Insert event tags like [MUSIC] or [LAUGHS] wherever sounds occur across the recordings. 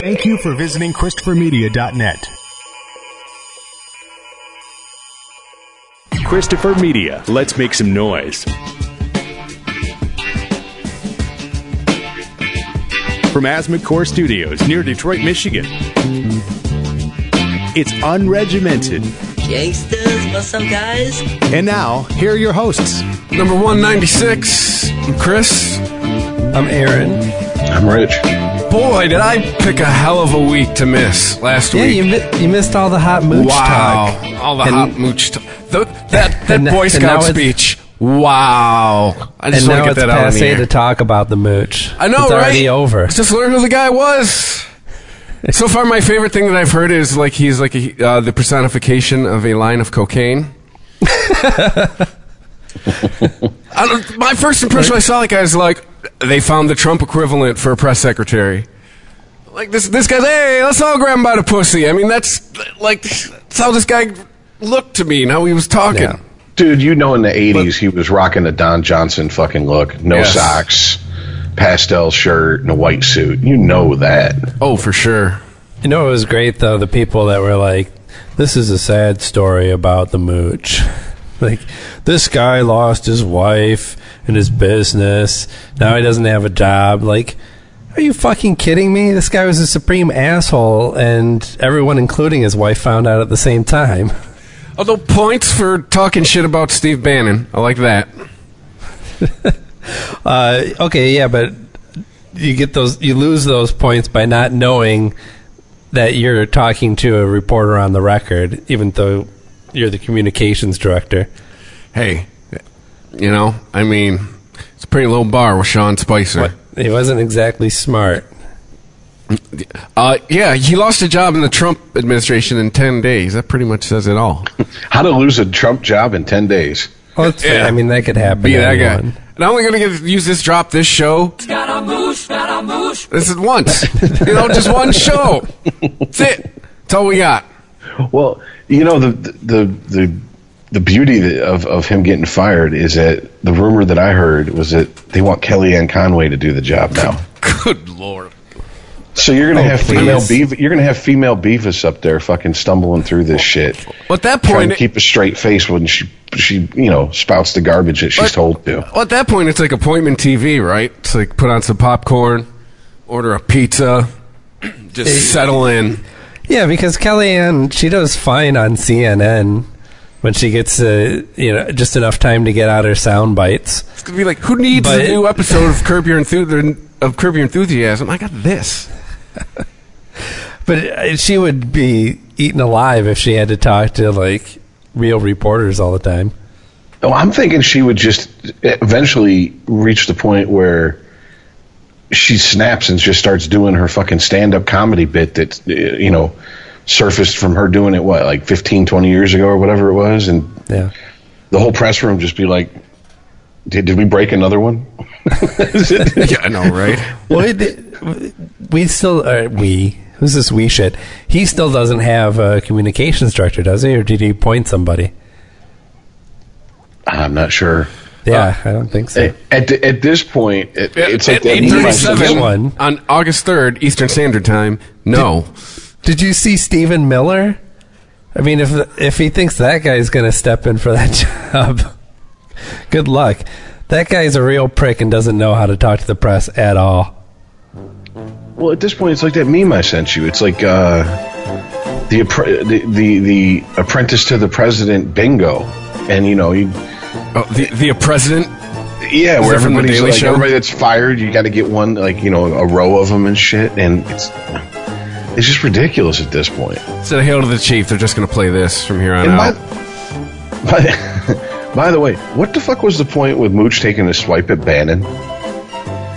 Thank you for visiting ChristopherMedia.net. Christopher Media. Let's make some noise. From Asthma Core Studios near Detroit, Michigan. It's unregimented. Gangsters, what's up, guys? And now, here are your hosts. Number 196, I'm Chris. I'm Aaron. I'm Rich. Boy, did I pick a hell of a week to miss last Yeah, week. you mi- you missed all the hot mooch wow. talk. All the And- hot mooch talk. Th- that that Boy Scout speech. Wow. I just want to get that out the passe to talk about the mooch. I know, it's right? already over. Just learn who the guy was. so far, my favorite thing that I've heard is like he's like a, uh, the personification of a line of cocaine. [LAUGHS] My first impression I saw that guy is like they found the Trump equivalent for a press secretary. Like this, this guy's hey, let's all grab him by the pussy. I mean, that's like that's how this guy looked to me and how he was talking. Yeah. Dude, you know in the 80s he was rocking the Don Johnson fucking look. No Yes. socks, pastel shirt, and a white suit. You know that. Oh, for sure. You know, it was great though. The people that were like, "This is a sad story about the mooch." [LAUGHS] like, this guy lost his wife and his business. Now he doesn't have a job. Like, are you fucking kidding me? This guy was a supreme asshole, and everyone, including his wife, found out at the same time. [LAUGHS] Although points for talking shit about Steve Bannon, I like that. [LAUGHS] Uh, okay, yeah, but you get those, you lose those points by not knowing that you're talking to a reporter on the record, even though you're the communications director. Hey, you know, I mean, it's a pretty low bar with Sean Spicer. What? He wasn't exactly smart. Uh, yeah, he lost a job in the Trump administration in 10 days. That pretty much says it all. [LAUGHS] How to lose a Trump job in 10 days. Well, it's, Yeah. I mean, that could happen. Be to that anyone. guy. Not only going to use this drop this show. This is once. [LAUGHS] you know, just one show. [LAUGHS] That's it. That's all we got. Well, you know the the the the beauty of of him getting fired is that the rumor that I heard was that they want Kellyanne Conway to do the job now. Good lord. So you're gonna Oh, have female please. beef. You're gonna have female Beavis up there, fucking stumbling through this shit, Well, at that point, trying to keep a straight face when she she you know spouts the garbage that she's But- told to. well, at that point, it's like appointment TV, right? It's like put on some popcorn, order a pizza, [CLEARS THROAT] just settle in. Yeah, because Kellyanne, she does fine on CNN when she gets, uh, you know, just enough time to get out her sound bites. It's gonna be like, who needs But- a new episode of Curb Your Enthusiasm? Of Curb Your Enthusiasm, I got this. [LAUGHS] But uh, she would be eaten alive if she had to talk to like real reporters all the time. Oh, I'm thinking she would just eventually reach the point where she snaps and just starts doing her fucking stand-up comedy bit that uh, you know surfaced from her doing it what like 15 20 years ago or whatever it was and Yeah. the whole press room just be like did, did we break another one [LAUGHS] yeah, I know, right? [LAUGHS] Well, it, we still, uh, we, who's this we shit? He still doesn't have a communications director, does he? Or did he appoint somebody? I'm not sure Yeah, I don't think so. at, at, at this point it, it's like at that meme I sent 8:37 one. on August third, Eastern Standard Time. No, Did you see Stephen Miller? I mean, if if he thinks that guy's going to step in for that [LAUGHS] job, good luck. That guy's a real prick and doesn't know how to talk to the press at all. Well, at this point, it's like that meme I sent you. It's like uh, the, appre- the the the apprentice to the president bingo, and you know, you, oh, the the president. yeah, Is where it from The everybody's like Show? everybody that's fired, you got to get one like you know a row of them and shit, and it's it's just ridiculous at this point. Said hail to the chief. They're just going to play this from here on And out. by, [LAUGHS] by the way, what the fuck was the point with Mooch taking a swipe at Bannon?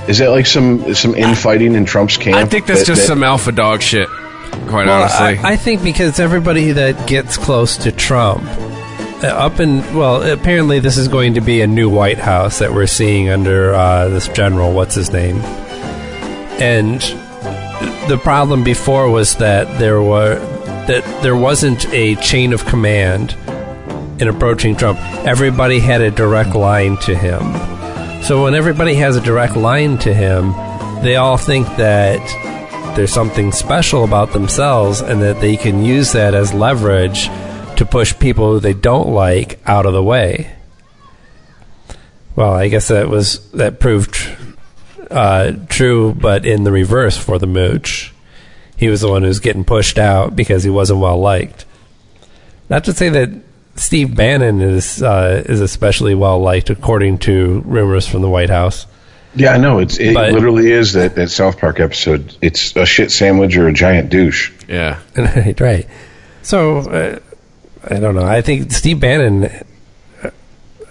Is that like some some infighting in Trump's camp? I think that's that- just that- some alpha dog shit. Quite Well, honestly, I, I think because everybody that gets close to Trump, uh, up in well, apparently this is going to be a new White House that we're seeing under uh, this general. What's his name? And the problem before was that there were that there wasn't a chain of command in approaching Trump. Everybody had a direct line to him. So when everybody has a direct line to him, they all think that there's something special about themselves and that they can use that as leverage to push people they don't like out of the way. Well, I guess that was that proved uh, true, but in the reverse for the mooch. He was the one who's getting pushed out because he wasn't well liked. Not to say that Steve Bannon is uh, is especially well liked, according to rumors from the White House. Yeah, I know. It's it But- literally is that, that South Park episode. It's a shit sandwich or a giant douche. Yeah. right, [LAUGHS] right. So uh, I don't know. I think Steve Bannon.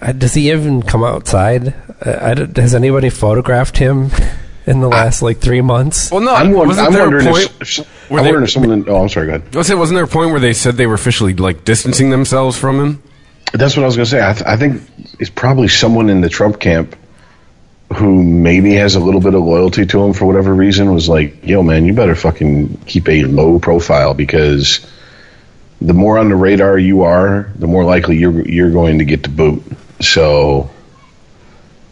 Uh, does he even come outside? Uh, I has anybody photographed him [LAUGHS] in the last like three months? Well, no. I'm, wasn't I'm there wondering a point? if, if- where I'm they- wondering if someone. Oh, I'm sorry. Go ahead. I was saying, wasn't there a point where they said they were officially like distancing themselves from him? That's what I was going to say. I, th- I think it's probably someone in the Trump camp who maybe has a little bit of loyalty to him for whatever reason was like, yo, man, you better fucking keep a low profile because the more on the radar you are, the more likely you're you're going to get to boot. So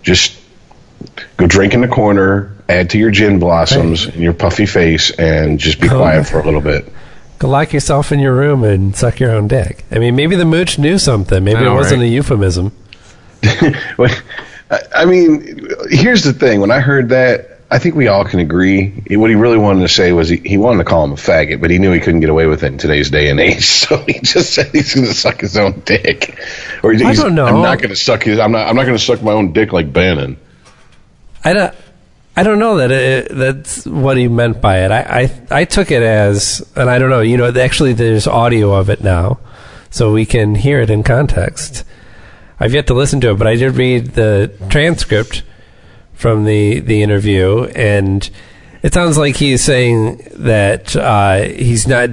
just go drink in the corner, add to your gin blossoms and your puffy face, and just be Oh. quiet for a little bit. Go lock yourself in your room and suck your own dick. I mean, maybe the mooch knew something. Maybe know, it wasn't right? a euphemism. [LAUGHS] I mean, here's the thing. When I heard that, I think we all can agree. What he really wanted to say was he, he wanted to call him a faggot, but he knew he couldn't get away with it in today's day and age. [LAUGHS] So he just said he's going to suck his own dick. Or I don't know. I'm not going to suck his. I'm not. I'm not going to suck my own dick like Bannon. I don't. I don't know that it, that's what he meant by it. I, I I took it as, and I don't know. You know, actually, there's audio of it now, so we can hear it in context. I've yet to listen to it, but I did read the transcript from the the interview, and it sounds like he's saying that uh, he's not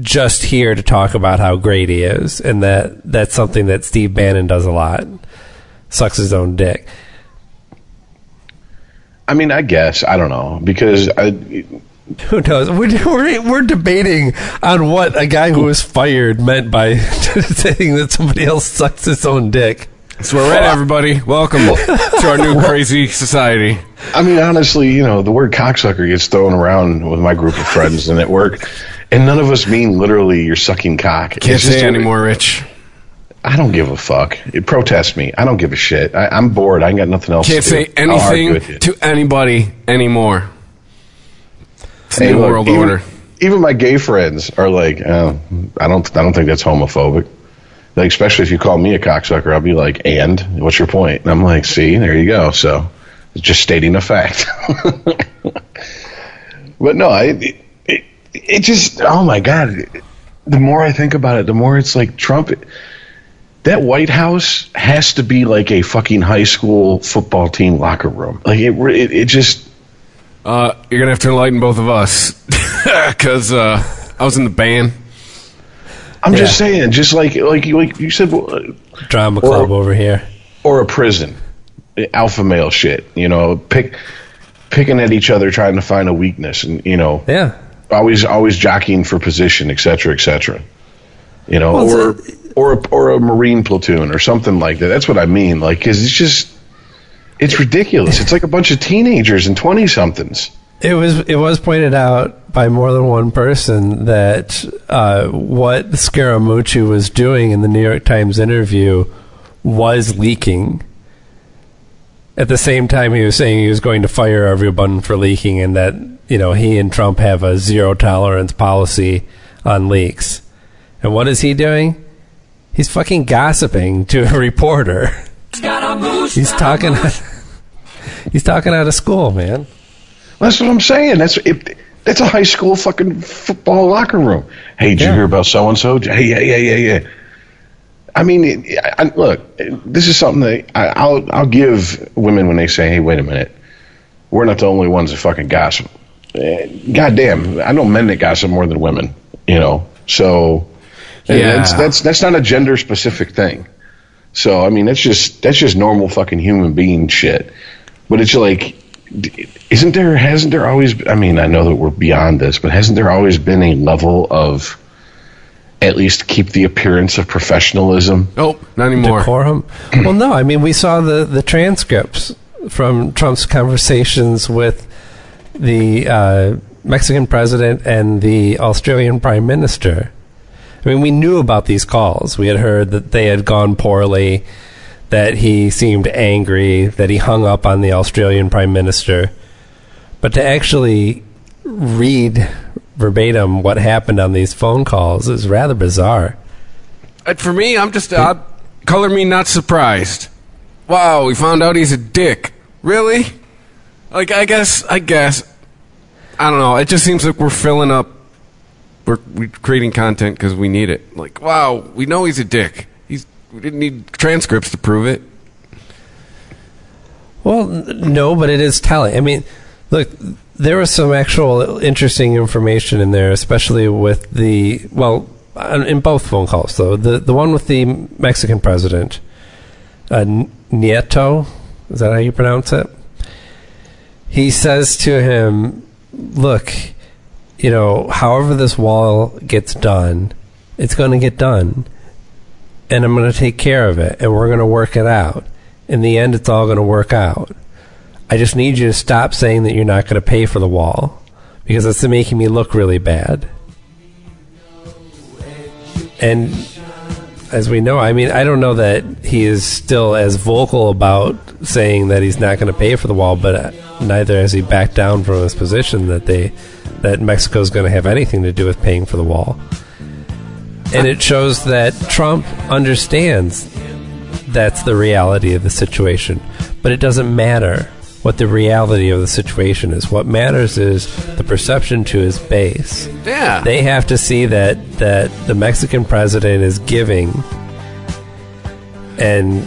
just here to talk about how great he is, and that that's something that Steve Bannon does a lot, sucks his own dick. I mean, I guess I don't know because I, Who knows? We're, we're, we're debating on what a guy who was fired meant by [LAUGHS] saying that somebody else sucks his own dick. So we're at everybody. Welcome to our new [LAUGHS] crazy society. I mean, honestly, you know, the word cocksucker gets thrown around with my group of friends and at work, and none of us mean literally you're sucking cock. Can't It's say anymore, Rich. I don't give a fuck. It protests me. I don't give a shit. I, I'm bored. I ain't got nothing else. Can't to say do. Anything to anybody anymore. It's Hey, new look, world even, order. Even my gay friends are like, oh, I don't. I don't think that's homophobic. Like, especially if you call me a cocksucker, I'll be like, and what's your point? And I'm like, see, there you go. So, just stating a fact. [LAUGHS] but no, I, it, it, it just, oh my god. The more I think about it, the more it's like Trump. That White House has to be like a fucking high school football team locker room. Like it, it, it just. Uh, you're gonna have to enlighten both of us [LAUGHS] because uh, I was in the band. I'm just saying, just like like like you said, uh, Drama club over here. or a prison, alpha male shit. You know, pick picking at each other, trying to find a weakness, and you know, Yeah. always always jockeying for position, et cetera, et cetera. You know, Well, or it's or a, or a marine platoon or something like that. That's what I mean. Like, because it's just it's ridiculous. It's like a bunch of teenagers and twenty somethings. It was it was pointed out by more than one person that uh, what Scaramucci was doing in the New York Times interview was leaking. At the same time, he was saying he was going to fire everyone for leaking, and that you know he and Trump have a zero tolerance policy on leaks. And what is he doing? He's fucking gossiping to a reporter. He's talking. He's talking out of school, man. That's what I'm saying. That's it, that's a high school fucking football locker room. Hey, did Yeah. you hear about so and so? Hey, yeah, yeah, yeah, yeah. I mean, I, I- look, this is something that I, I'll I'll give women when they say, "Hey, wait a minute, we're not the only ones that fucking gossip." Eh, God damn, I know men that gossip more than women. You know, so Yeah. that's that's that's not a gender specific thing. So I mean, that's just that's just normal fucking human being shit. But it's like, isn't there? Hasn't there always? I mean, I know that we're beyond this, but hasn't there always been a level of at least keep the appearance of professionalism? Nope, not anymore. decorum. well, no, I mean we saw the the transcripts from Trump's conversations with the uh, Mexican president and the Australian prime minister. I mean, we knew about these calls. We had heard that they had gone poorly, that he seemed angry, that he hung up on the Australian prime minister. But to actually read verbatim what happened on these phone calls is rather bizarre. Uh, For me, I'm just uh, color me not surprised. Wow, we found out he's a dick. Really? Like, I guess, I guess. I don't know. It just seems like we're filling up. We're, we're creating content because we need it. Like, wow, we know he's a dick. We didn't need transcripts to prove it. Well, no, but it is telling. I mean, look, there was some actual interesting information in there, especially with the well, uh, in both phone calls though. The the one with the Mexican president, uh, Nieto, is that how you pronounce it? He says to him, "Look, you know, however this wall gets done, it's going to get done." And I'm going to take care of it, and we're going to work it out. In the end, it's all going to work out. I just need you to stop saying that you're not going to pay for the wall because it's making me look really bad. And as we know, I mean, I don't know that he is still as vocal about saying that he's not going to pay for the wall, but uh, neither has he backed down from his position that they that Mexico is going to have anything to do with paying for the wall and it shows that Trump understands that's the reality of the situation. But it doesn't matter what the reality of the situation is. What matters is the perception to his base. Yeah. They have to see that that the Mexican president is giving and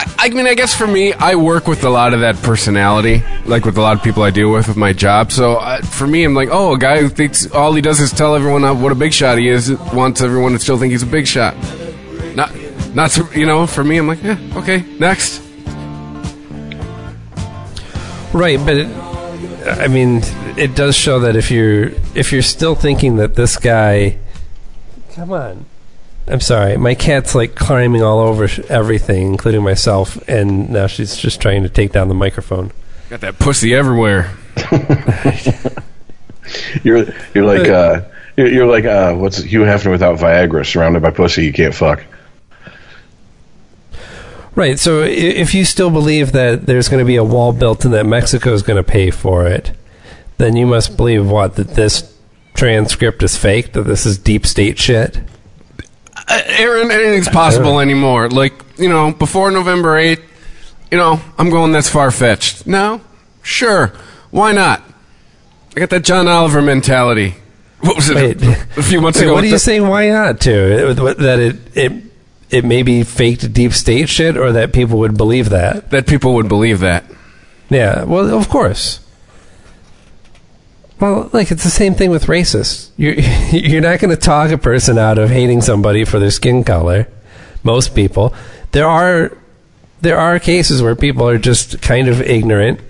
I, I mean, I guess for me, I work with a lot of that personality, like with a lot of people I deal with with my job. So uh, for me, I'm like, oh, a guy who thinks all he does is tell everyone what a big shot he is, wants everyone to still think he's a big shot. Not, not so- you know. For me, I'm like, yeah, okay, next. Right, but it, I mean, it does show that if you're if you're still thinking that this guy, come on, I'm sorry, my cat's like climbing all over sh- everything, including myself, and now she's just trying to take down the microphone. Got that pussy everywhere. [LAUGHS] You're you're like uh, you're, you're like uh, what's Hugh Hefner without Viagra, surrounded by pussy you can't fuck. Right. So if you still believe that there's going to be a wall built and that Mexico is going to pay for it, then you must believe what that this transcript is fake, that this is deep state shit. Uh, Aaron, anything's possible anymore. Like, you know, before November 8th, you know, I'm going that's far fetched. No? Sure. Why not? I got that John Oliver mentality. What was it? Wait. a few months Wait, ago. what are you the- saying? Why not? To that it it it may be faked deep state shit, or that people would believe that? That people would believe that. Yeah. Well, of course. Well, like it's the same thing with racists. You're [LAUGHS] you're not going to talk a person out of hating somebody for their skin color. Most people. There are there are cases where people are just kind of ignorant,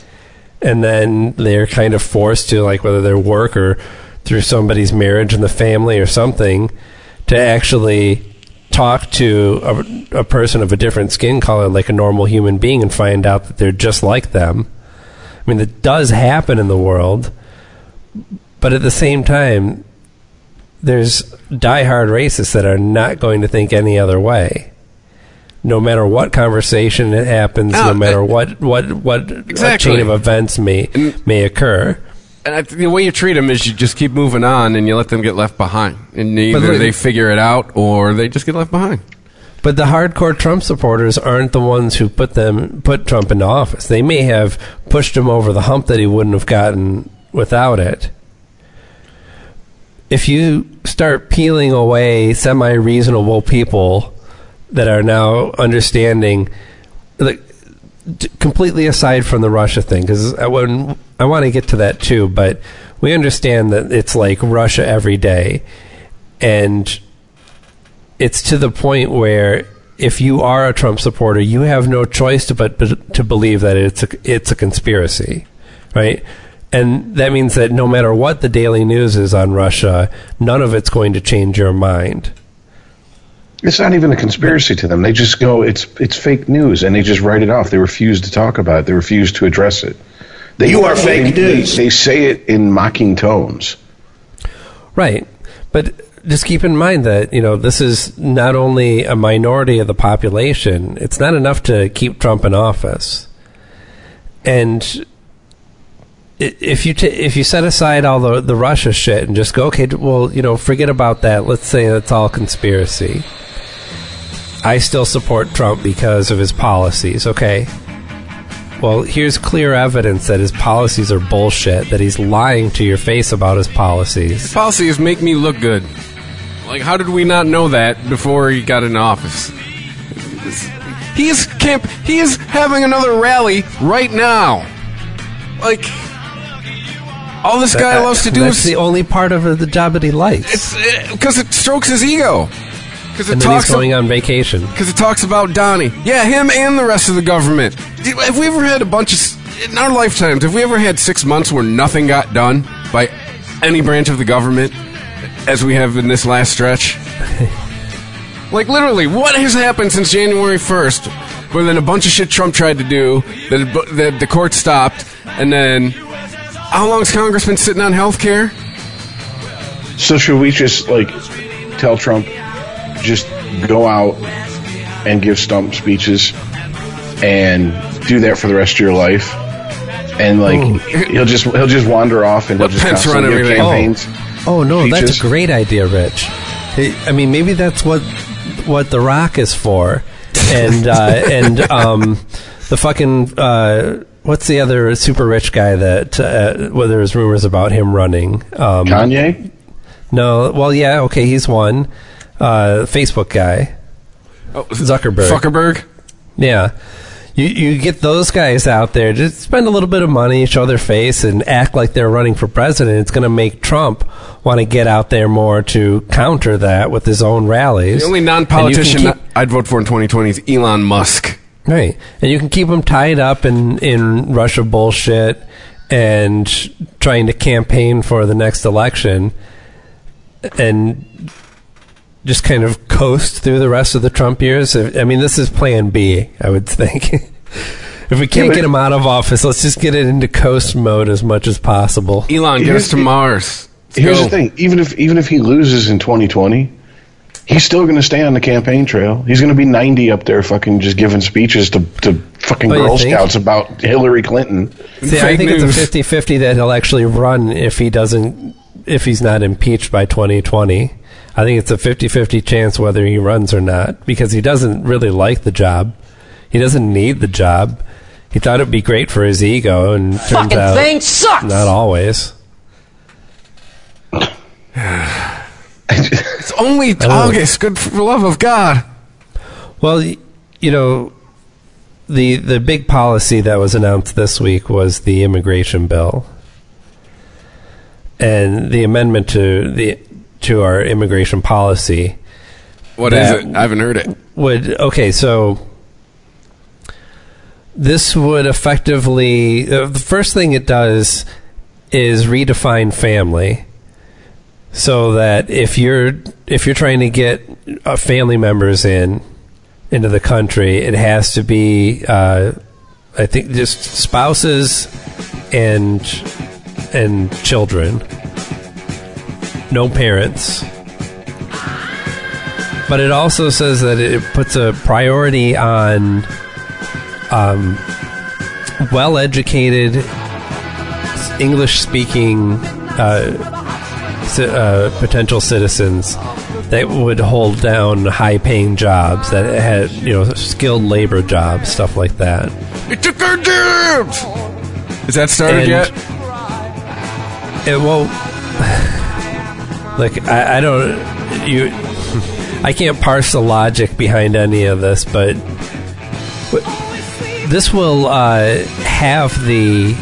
and then they're kind of forced to, like whether their work or through somebody's marriage and the family or something, to actually talk to a, a person of a different skin color like a normal human being and find out that they're just like them. I mean, that does happen in the world, but at the same time, there's diehard racists that are not going to think any other way. No matter what conversation it happens, No, no matter uh, what what what Exactly. chain of events may may occur. And I, the way you treat them is you just keep moving on and you let them get left behind. And either they figure it out or they just get left behind. But the hardcore Trump supporters aren't the ones who put them put Trump into office. They may have pushed him over the hump that he wouldn't have gotten without it. If you start peeling away semi reasonable people that are now understanding completely aside from the Russia thing because I, I want to get to that too, but we understand that it's like Russia every day, and it's to the point where if you are a Trump supporter, you have no choice to but, but to believe that it's a, it's a conspiracy, right? And that means that no matter what the daily news is on Russia, none of it's going to change your mind. It's not even a conspiracy to them. They just go, it's it's fake news, and they just write it off. They refuse to talk about it. They refuse to address it. They, You are fake they- news. They, say it in mocking tones. Right. But just keep in mind that, you know, this is not only a minority of the population, it's not enough to keep Trump in office. And i- if you t- if you set aside all the the Russia shit and just go, okay, well, you know, forget about that. Let's say it's all conspiracy. I still support Trump because of his policies. Okay. Well, here's clear evidence that his policies are bullshit, that he's lying to your face about his policies. His Policies make me look good. Like, how did we not know that before he got in office? He is camp. He is having another rally right now. Like, all this guy loves to do That's is the only part of the job that he likes. it's uh, because it strokes his ego. Because it and then he's talks going on vacation. because it talks about Donnie. Yeah, him and the rest of the government. Have we ever had a bunch of in our lifetimes? Have we ever had six months where nothing got done by any branch of the government, as we have in this last stretch? [LAUGHS] like literally, what has happened since January first? Where then a bunch of shit Trump tried to do that, that the court stopped, and then how long's Congress been sitting on health care? So should we just like tell Trump just go out and give stump speeches and do that for the rest of your life? And like he'll just he'll just wander off and he'll Let just Pence run constantly give everything. campaigns. Oh no, that's Speeches. a great idea, Rich. Hey, I mean, maybe that's what what The Rock is for, and uh, and um, the fucking uh, what's the other super rich guy that uh, well, there's rumors about him running? Um, Kanye? no, well, yeah, okay, he's one. Uh, Facebook guy, Oh, Zuckerberg. Zuckerberg. Yeah. You, you get those guys out there, just spend a little bit of money, show their face, and act like they're running for president. It's going to make Trump want to get out there more to counter that with his own rallies. The only non-politician keep- I'd vote for in 2020 is Elon Musk. Right. And you can keep them tied up in, in Russia bullshit and trying to campaign for the next election and just kind of coast through the rest of the Trump years. I mean, this is plan B, I would think. [LAUGHS] if we can't but- get him out of office, let's just get it into coast mode as much as possible. Elon, get Here's us to Mars. Let's Here's go. the thing: even if even if he loses in 2020, he's still going to stay on the campaign trail. He's going to be 90 up there, fucking just giving speeches to to fucking Oh, Girl think? Scouts about Hillary Clinton. See, I think news. it's a 50-50 that he'll actually run if he doesn't if he's not impeached by 2020. I think it's a 50-50 chance whether he runs or not because he doesn't really like the job. He doesn't need the job. He thought it'd be great for his ego and turns Fucking out thing sucks. not always. [SIGHS] [SIGHS] [SIGHS] [LAUGHS] It's only. August. Good for the love of God. Well, you know, the the big policy that was announced this week was the immigration bill, and the amendment to the to our immigration policy What is it? I haven't heard it. would okay. So this would effectively uh, the first thing it does is redefine family so that if you're if you're trying to get uh, family members in into the country, it has to be uh, I think just spouses and and children, no parents. But it also says that it puts a priority on um, well-educated, English-speaking uh, uh, potential citizens that would hold down high-paying jobs that had, you know, skilled labor jobs, stuff like that. It took our jobs. Is that started And- yet? It won't. Like I, I don't. You. I can't parse the logic behind any of this, but, but this will uh, have the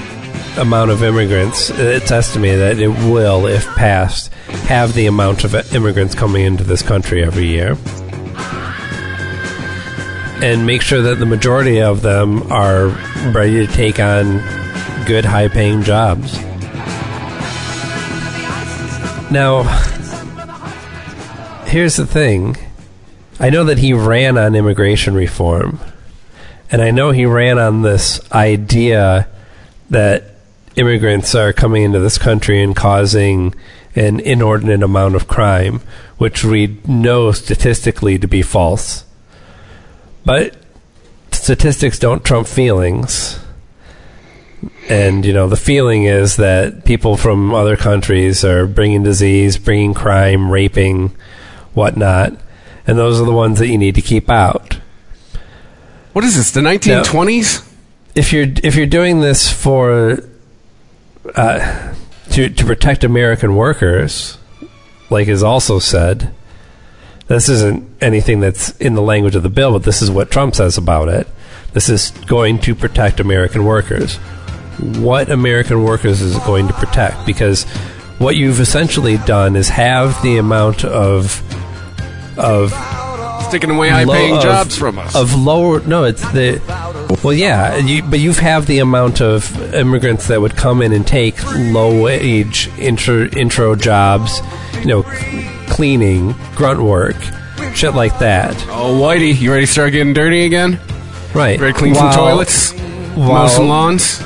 amount of immigrants. It's estimated that it will, if passed, have the amount of immigrants coming into this country every year. And make sure that the majority of them are ready to take on good, high paying jobs. Now, here's the thing. I know that he ran on immigration reform, and I know he ran on this idea that immigrants are coming into this country and causing an inordinate amount of crime, which we know statistically to be false. But statistics don't trump feelings. And, you know, the feeling is that people from other countries are bringing disease, bringing crime, raping, whatnot. And those are the ones that you need to keep out. What is this? The 1920s? if you're if you're doing this for uh, to to protect American workers, like is also said, this isn't anything that's in the language of the bill, but this is what Trump says about it. This is going to protect American workers. What American workers is it going to protect? Because what you've essentially done is have the amount of of Sticking away high-paying of- jobs from us. Of lower, no, it's the. Well, yeah, you, but you have have the amount of immigrants that would come in and take low wage intro intro jobs, you know, cleaning, grunt work, shit like that. oh, Whitey, you ready to start getting dirty again? Right. Ready to clean While- some toilets? Mow some lawns?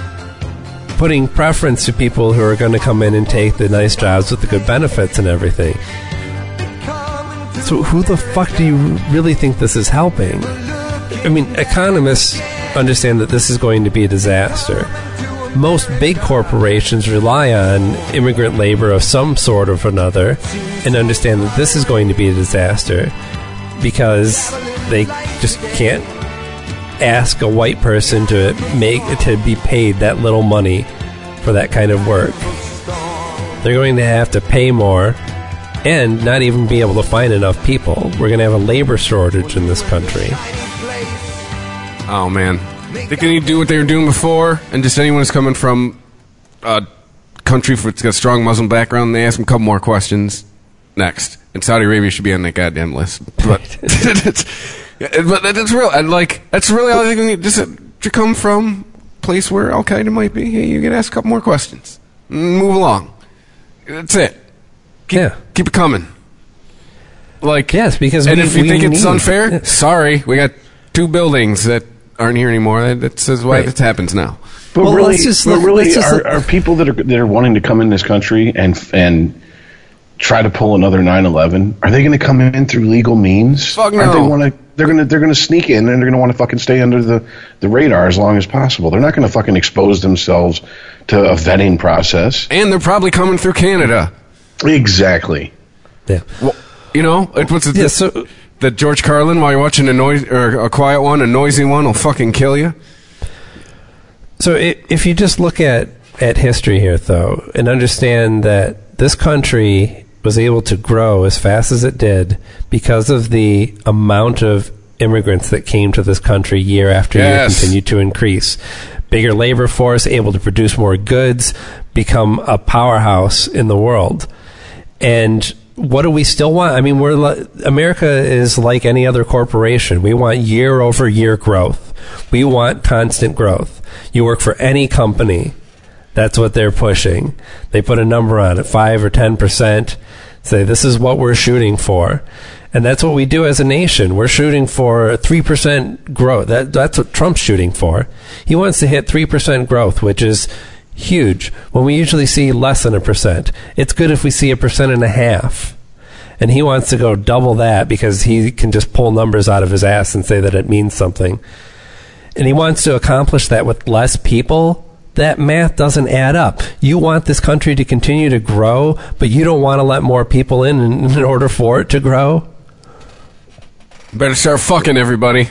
putting preference to people who are going to come in and take the nice jobs with the good benefits and everything. So who the fuck do you really think this is helping? I mean, economists understand that this is going to be a disaster. Most big corporations rely on immigrant labor of some sort or another and understand that this is going to be a disaster because they just can't ask a white person to make to be paid that little money for that kind of work. They're going to have to pay more and not even be able to find enough people. We're going to have a labor shortage in this country. Oh, man. They can either do what they were doing before, and just anyone who's coming from a country that's got a strong Muslim background, they ask them a couple more questions. Next. And Saudi Arabia should be on that goddamn list. But, [LAUGHS] [LAUGHS] but that's real. And like, that's really all they can need. Just uh, to come from a place where Al Qaeda might be, hey, you get asked a couple more questions. Move along. That's it. Keep, Yeah. keep it coming. Like, Yes, because and we- if you we think it's unfair, Yeah. [LAUGHS] sorry, we got two buildings that aren't here anymore. That, that says why Right. this happens now. But Well, really, just but really, just are, are people that are that are wanting to come in this country and and try to pull another 9/11? Are they going to come in through legal means? Fuck Are they want to? They're gonna they're gonna sneak in and they're gonna want to fucking stay under the, the radar as long as possible. They're not gonna fucking expose themselves to a vetting process. And they're probably coming through Canada. Exactly. Yeah. Well, you know, it was Yeah, so that George Carlin while you're watching a noise or a quiet one, a noisy one will fucking kill you. So i if you just look at, at history here, though, and understand that this country was able to grow as fast as it did because of the amount of immigrants that came to this country year after year Yes. continued to increase. Bigger labor force, able to produce more goods, become a powerhouse in the world. And what do we still want? I mean, we're America is like any other corporation. We want year over year growth. We want constant growth. You work for any company, that's what they're pushing. They put a number on it, five or ten percent. Say this is what we're shooting for, and that's what we do as a nation. We're shooting for three percent growth. That, that's what Trump's shooting for. He wants to hit three percent growth, which is huge. When we usually see less than a percent, it's good if we see a percent and a half. And he wants to go double that because he can just pull numbers out of his ass and say that it means something. And he wants to accomplish that with less people. That math doesn't add up. You want this country to continue to grow, but you don't want to let more people in [LAUGHS] in, order for it to grow. Better start fucking everybody.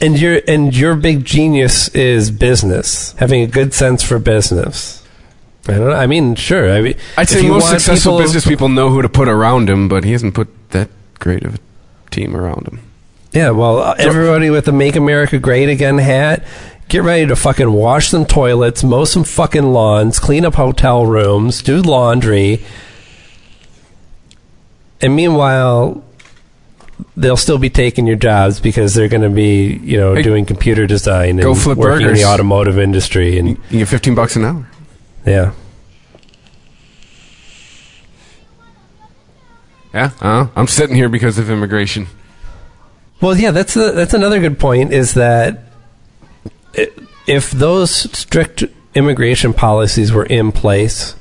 And your and your big genius is business, having a good sense for business. I don't know. I mean, sure. I mean, I'd say most successful people- business people know who to put around him, but he hasn't put that great of a team around him. Yeah, well, everybody with the "Make America Great Again" hat, get ready to fucking wash some toilets, mow some fucking lawns, clean up hotel rooms, do laundry, and meanwhile, they'll still be taking your jobs because they're going to be, you know, Hey, doing computer design go and flip working in the automotive industry, and You you get 15 bucks an hour. yeah. Yeah, uh, I'm sitting here because of immigration. Well, yeah, that's a, that's another good point. Is that if those strict immigration policies were in place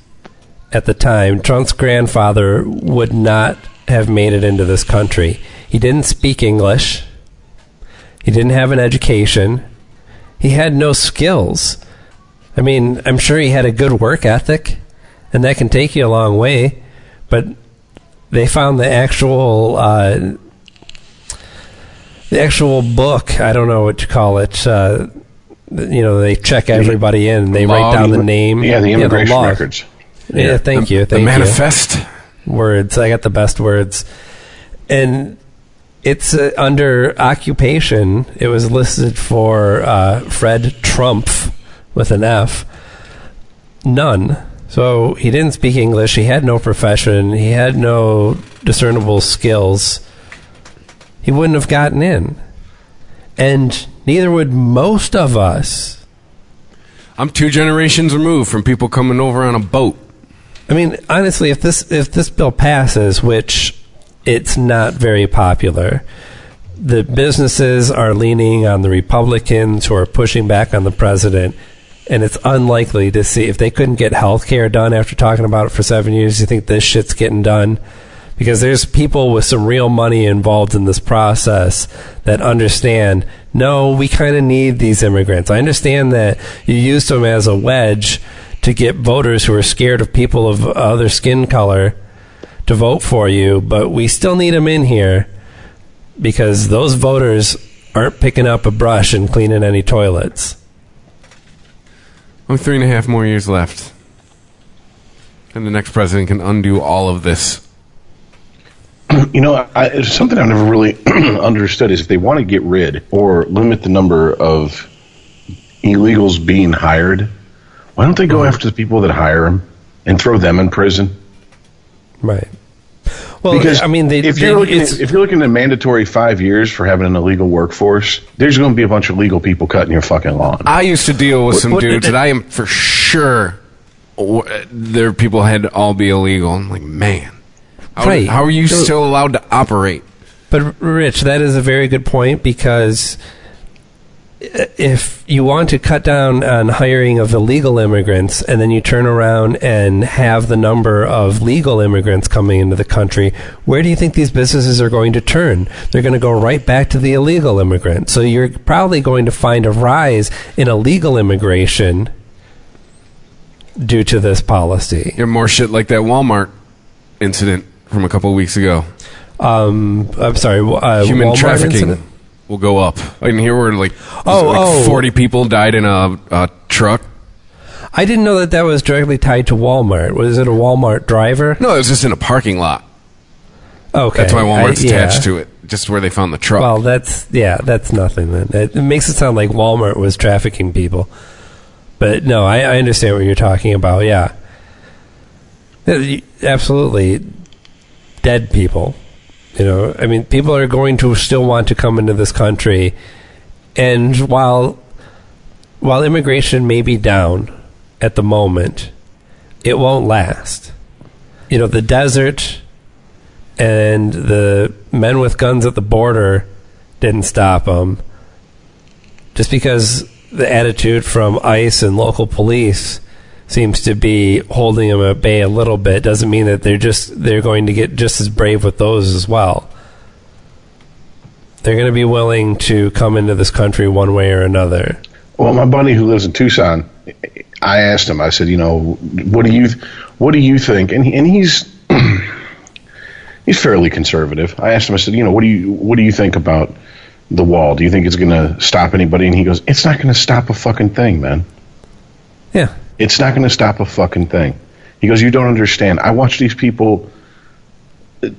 at the time, Trump's grandfather would not have made it into this country. He didn't speak English. He didn't have an education. He had no skills. I mean, I'm sure he had a good work ethic, and that can take you a long way. But they found the actual uh, the actual book. I don't know what you call it. Uh, you know, they check everybody in. And they write down the name. Yeah, the immigration law. records. Yeah, thank you. the Thank you manifest. words. I got the best words. And it's uh, under occupation. It was listed for uh, Fred Trump with an F. None. So he didn't speak English. He had no profession. He had no discernible skills. He wouldn't have gotten in. And neither would most of us. I'm two generations removed from people coming over on a boat. I mean, honestly, if this if this bill passes, which it's not very popular, the businesses are leaning on the Republicans who are pushing back on the president, and it's unlikely to see if they couldn't get health care done after talking about it for seven years. You think this shit's getting done? Because there's people with some real money involved in this process that understand. No, we kind of need these immigrants. I understand that you used them as a wedge to get voters who are scared of people of other skin color to vote for you, but we still need them in here because those voters aren't picking up a brush and cleaning any toilets. Only three and a half more years left. And the next president can undo all of this. [CLEARS THROAT] You know, I, something I've never really [CLEARS THROAT] understood is if they want to get rid or limit the number of illegals being hired, why don't they go mm-hmm. after the people that hire them and throw them in prison? Right. Well, Because I mean, they, if you're looking at, if you're looking at mandatory five years for having an illegal workforce, there's going to be a bunch of legal people cutting your fucking lawn. I used to deal with some what- dudes that I am for sure w- their people had to all be illegal. I'm like, man, how, Right. how are you So- still allowed to operate? But Rich, that is a very good point because if you want to cut down on hiring of illegal immigrants and then you turn around and have the number of legal immigrants coming into the country, where do you think these businesses are going to turn? They're going to go right back to the illegal immigrant. So you're probably going to find a rise in illegal immigration due to this policy. You have more shit like that Walmart incident from a couple of weeks ago. Um, I'm sorry, uh, Human Walmart trafficking incident? Will go up. I mean, here were like, Oh, like oh. 40 people died in a, a truck. I didn't know that that was directly tied to Walmart. Was it a Walmart driver? No, it was just in a parking lot. Okay, That's why Walmart's I- yeah. attached to it, just where they found the truck. Well, that's yeah, that's nothing. Then it, it makes it sound like Walmart was trafficking people, but no, I, I understand what you're talking about. Yeah, uh, Yeah, absolutely, dead people. You know, I mean, people are going to still want to come into this country, and while while immigration may be down at the moment, it won't last. You know, the desert and the men with guns at the border didn't stop them. Just because the attitude from ICE and local police seems to be holding them at bay a little bit doesn't mean that they're just they're going to get just as brave with those as well. They're going to be willing to come into this country one way or another. Well, my buddy who lives in Tucson, I asked him. I said, you know, what do you, what do you think? And he, and he's [CLEARS THROAT] he's fairly conservative. I asked him. I said, you know, what do you what do you think about the wall? Do you think it's going to stop anybody? And he goes, it's not going to stop a fucking thing, man. Yeah. It's not going to stop a fucking thing. He goes, you don't understand. I watch these people uh,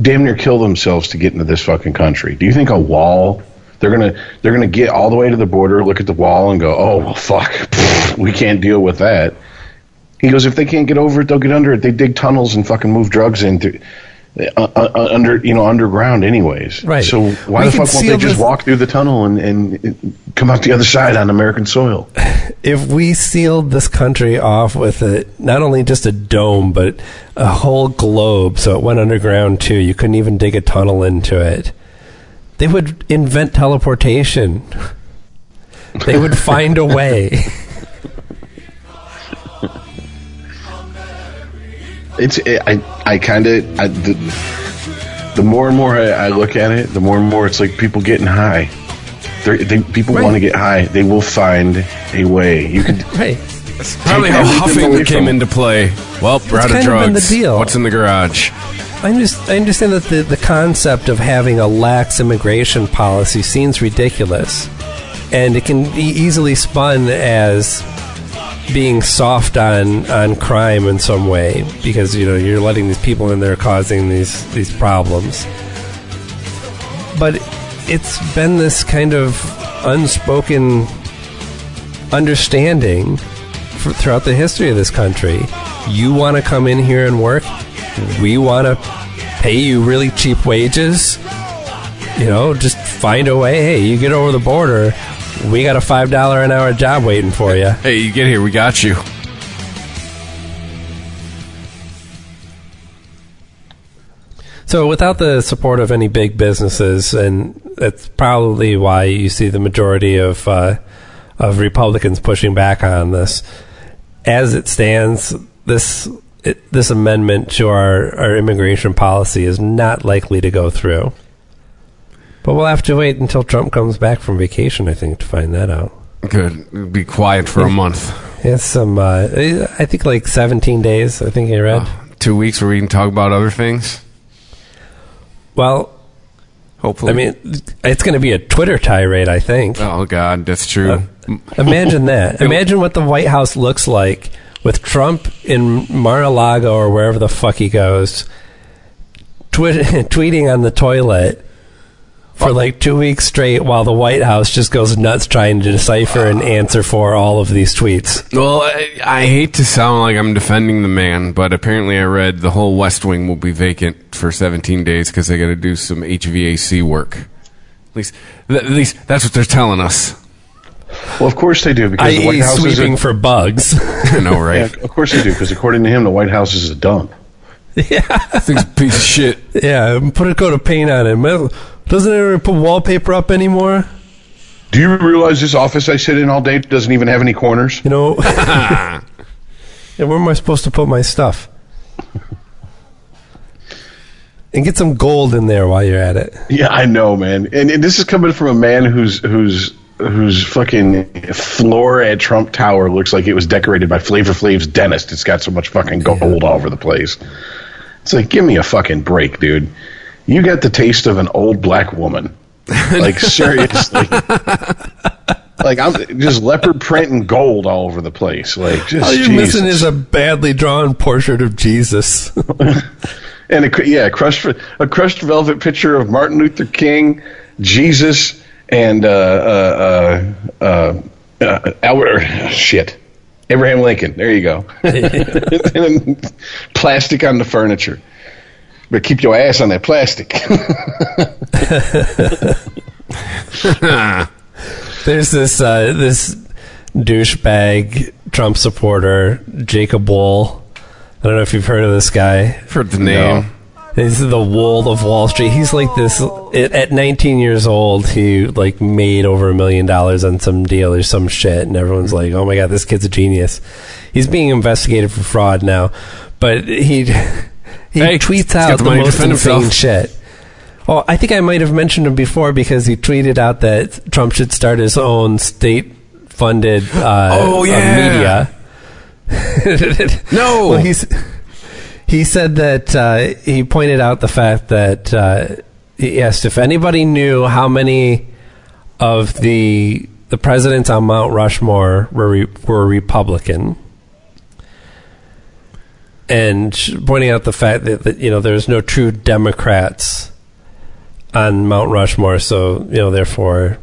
damn near kill themselves to get into this fucking country. Do you think a wall? They're gonna they're gonna get all the way to the border, look at the wall, and go, oh well, fuck, [LAUGHS] we can't deal with that. He goes, if they can't get over it, they'll get under it. They dig tunnels and fucking move drugs in through, uh, uh, under you know underground, anyways. Right. So why We the fuck won't they just this- walk through the tunnel and, and come out the other side on American soil? [LAUGHS] if we sealed this country off with a not only just a dome but a whole globe so it went underground too you couldn't even dig a tunnel into it they would invent teleportation [LAUGHS] they would find a way [LAUGHS] It's it, I I kind of the, the more and more I, I look at it, the more and more it's like people getting high. They're, they people Right. want to get high. They will find a way. You can [LAUGHS] Right. Probably how huffing came into play. Well, we're out of kind of been drugs. the deal. What's in the garage? I, just, I understand that the, the concept of having a lax immigration policy seems ridiculous. And it can be easily spun as being soft on, on crime in some way because you know you're letting these people in there causing these these problems. But it's been this kind of unspoken understanding for, throughout the history of this country. You want to come in here and work, we want to pay you really cheap wages. You know, just find a way. Hey, you get over the border, we got a five dollar an hour job waiting for you. Hey, you get here, we got you. So, without the support of any big businesses, and that's probably why you see the majority of uh, of Republicans pushing back on this. As it stands, this it, this amendment to our, our immigration policy is not likely to go through. But we'll have to wait until Trump comes back from vacation, I think, to find that out. Good. Be quiet for a month. It's some, uh, I think, like 17 days. I think I read. Two weeks where we can talk about other things. Well, Hopefully. I mean, it's going to be a Twitter tirade, I think. oh God, that's true. Uh, Imagine that. [LAUGHS] Imagine what the White House looks like with Trump in Mar-a-Lago or wherever the fuck he goes, twit- [LAUGHS] tweeting on the toilet for like two weeks straight while the White House just goes nuts trying to decipher and answer for all of these tweets. well, I, I hate to sound like I'm defending the man, but apparently I read the whole West Wing will be vacant for 17 days because they got to do some HVAC work. At least, th- at least that's what they're telling us. Well, of course they do because the White I.e., House is a, sweeping for bugs. [LAUGHS] I know, [LAUGHS] yeah, right? of course they do because according to him, the White House is a dump. [LAUGHS] Yeah, Thing's a piece of shit. yeah, put a coat of paint on it. Doesn't anyone put wallpaper up anymore? Do you realize this office I sit in all day doesn't even have any corners? You know, [LAUGHS] [LAUGHS] yeah, where am I supposed to put my stuff? And get some gold in there while you're at it. Yeah, I know, man. And, and this is coming from a man who's who's whose fucking floor at Trump Tower looks like it was decorated by Flavor Flav's dentist. It's got so much fucking gold all over the place. It's like, give me a fucking break, dude. You got the taste of an old black woman. Like [LAUGHS] seriously. like I'm just leopard print and gold all over the place. Like just All you're Jesus. missing is a badly drawn portrait of Jesus. [LAUGHS] and a, yeah, a crushed a crushed velvet picture of Martin Luther King, Jesus, and uh, uh, uh, uh, Albert. [LAUGHS] Shit, Abraham Lincoln. There you go. and plastic on the furniture. But keep your ass on that plastic. [LAUGHS] There's this uh, this douchebag Trump supporter, Jacob Wohl. I don't know if you've heard of this guy. I've heard the name. He's the Wohl of Wall Street. He's like this. At at 19 years old, he like made over a million dollars on some deal or some shit, and everyone's like, "Oh my god, this kid's a genius." He's being investigated for fraud now, but he [LAUGHS] he Hey, tweets out the the, most insane himself. shit. Well, I think I might have mentioned him before because he tweeted out that Trump should start his own state-funded uh, Oh, uh, yeah. media. [LAUGHS] No. Well, he's he said that uh, he pointed out the fact that uh, he asked if anybody knew how many of the the presidents on Mount Rushmore were re- were Republican, and pointing out the fact that, that you know there's no true Democrats on Mount Rushmore, so you know therefore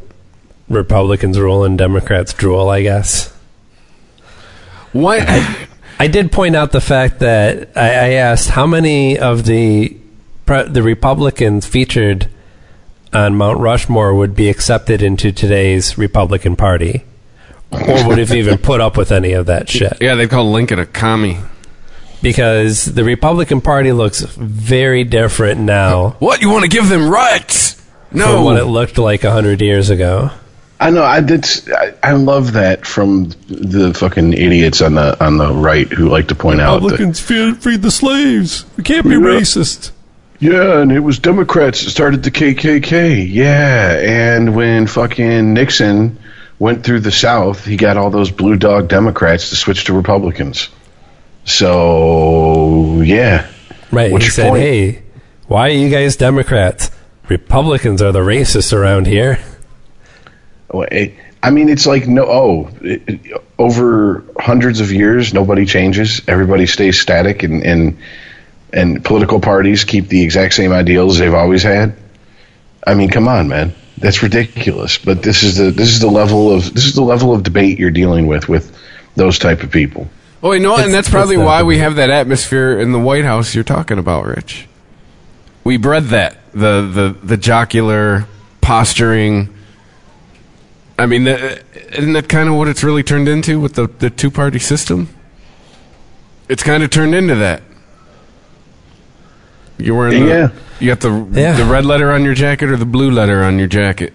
Republicans rule and Democrats drool, I guess. What? I did point out the fact that I, I asked how many of the the Republicans featured on Mount Rushmore would be accepted into today's Republican Party, or would have even put up with any of that shit. yeah, they call Lincoln a commie. Because the Republican Party looks very different now What? You want to give them rights? from what it looked like a hundred years ago. I know. I did. I, I love that from the fucking idiots on the on the right who like to point out Republicans feed, feed the slaves. We can't be Yeah. racist. yeah, and it was Democrats that started the KKK. Yeah, and when fucking Nixon went through the South, he got all those blue dog Democrats to switch to Republicans. So yeah, Right. What's he said, point? "Hey, why are you guys Democrats? Republicans are the racists around here." Well, it- I mean, it's like no. Oh, it, it- over hundreds of years, nobody changes. Everybody stays static, and and and political parties keep the exact same ideals they've always had. I mean, come on, man, that's ridiculous. But this is the this is the level of this is the level of debate you're dealing with with those type of people. Oh, you know, It's- and that's probably not why we have that atmosphere in the White House you're talking about, Rich. We bred that the the the jocular posturing. I mean, the, isn't that kind of what it's really turned into with the the two party system? It's kind of turned into that. You're wearing the, Yeah. you got the Yeah. the red letter on your jacket or the blue letter on your jacket.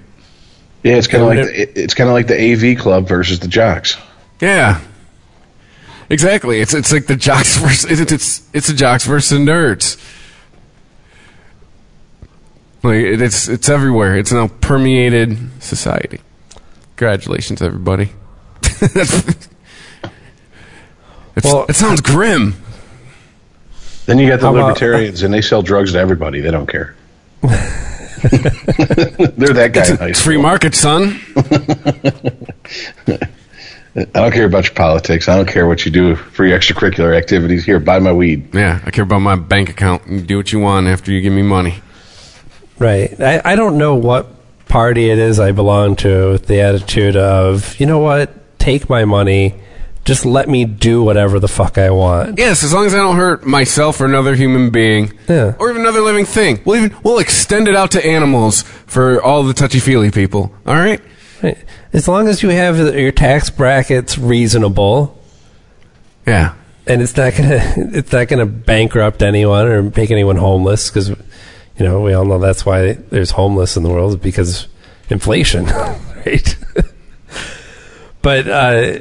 Yeah, it's kind of like but the, it's kind of like the AV club versus the jocks. Yeah, exactly. It's it's like the jocks [LAUGHS] versus it's it's it's the jocks versus the nerds. Like it, it's it's everywhere. It's now permeated society. Congratulations, everybody. [LAUGHS] It's, Well, it sounds grim. Then you got the How about- libertarians, and they sell drugs to everybody. They don't care. [LAUGHS] They're that guy in high It's free market, son. I don't care about your politics. I don't care what you do for your extracurricular activities. Here, buy my weed. Yeah, I care about my bank account. You do what you want after you give me money. Right. I, I don't know what party it is I belong to with the attitude of, you know what, take my money, just let me do whatever the fuck I want. Yes, as long as I don't hurt myself or another human being, Yeah. or even another living thing. We'll even we'll extend it out to animals for all the touchy feely people. All right. As long as you have your tax brackets reasonable Yeah. and it's not gonna it's not gonna bankrupt anyone or make anyone homeless because you know we all know that's why there's homeless in the world because inflation, [LAUGHS] right? but uh,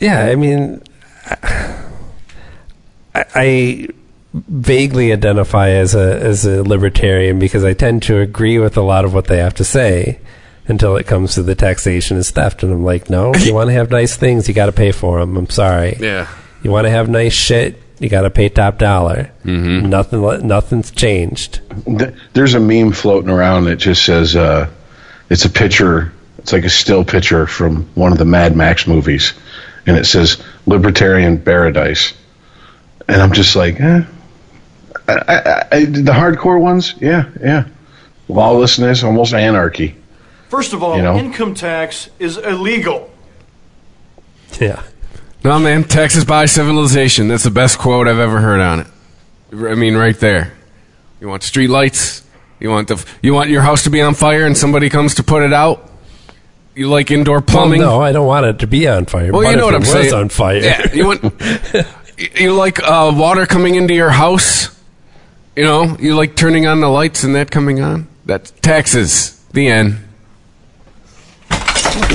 yeah, I mean, I, I vaguely identify as a as a libertarian because I tend to agree with a lot of what they have to say until it comes to the taxation and theft, and I'm like, no, if you [COUGHS] want to have nice things, you got to pay for them. I'm sorry. Yeah. You want to have nice shit, you got to pay top dollar. Mm-hmm. Nothing, nothing's changed. There's a meme floating around that just says uh, it's a picture. It's like a still picture from one of the Mad Max movies, and it says "Libertarian Paradise," and I'm just like, eh. I, I, I, the hardcore ones, yeah, yeah, lawlessness, almost anarchy. First of all, You know? income tax is illegal. Yeah. No, man. Texas by civilization. That's the best quote I've ever heard on it. I mean, right there. You want street lights? You want the you want your house to be on fire and somebody comes to put it out? You like indoor plumbing? Well, no, I don't want it to be on fire. Well, but you know if what I'm it saying. was on fire. Yeah, you want [LAUGHS] you like uh, water coming into your house. You know, you like turning on the lights and that coming on. That's taxes. The end.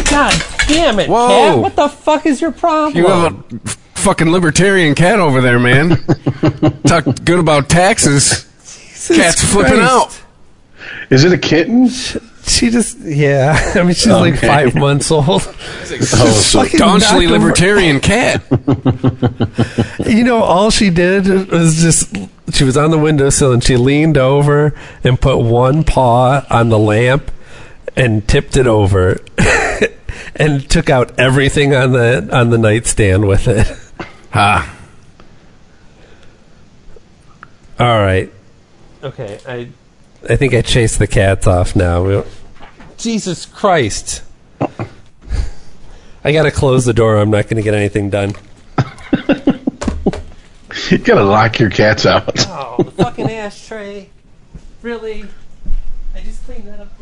God damn it, Whoa. cat! What the fuck is your problem? You have a fucking libertarian cat over there, man. [LAUGHS] Talk good about taxes. Cat's flipping out. Is it a kitten? She just, yeah. [LAUGHS] I mean, she's like five months old. [LAUGHS] Oh, so Fucking Staunchly libertarian cat. You know, all she did was just she was on the windowsill and she leaned over and put one paw on the lamp and tipped it over and took out everything on the on the nightstand with it. Ah, All right. Okay, I I think I chased the cats off now. We- Jesus Christ. I got to close the door. I'm not going to get anything done. you gotta lock your cats out. Oh, the fucking ashtray. Really? I just cleaned that up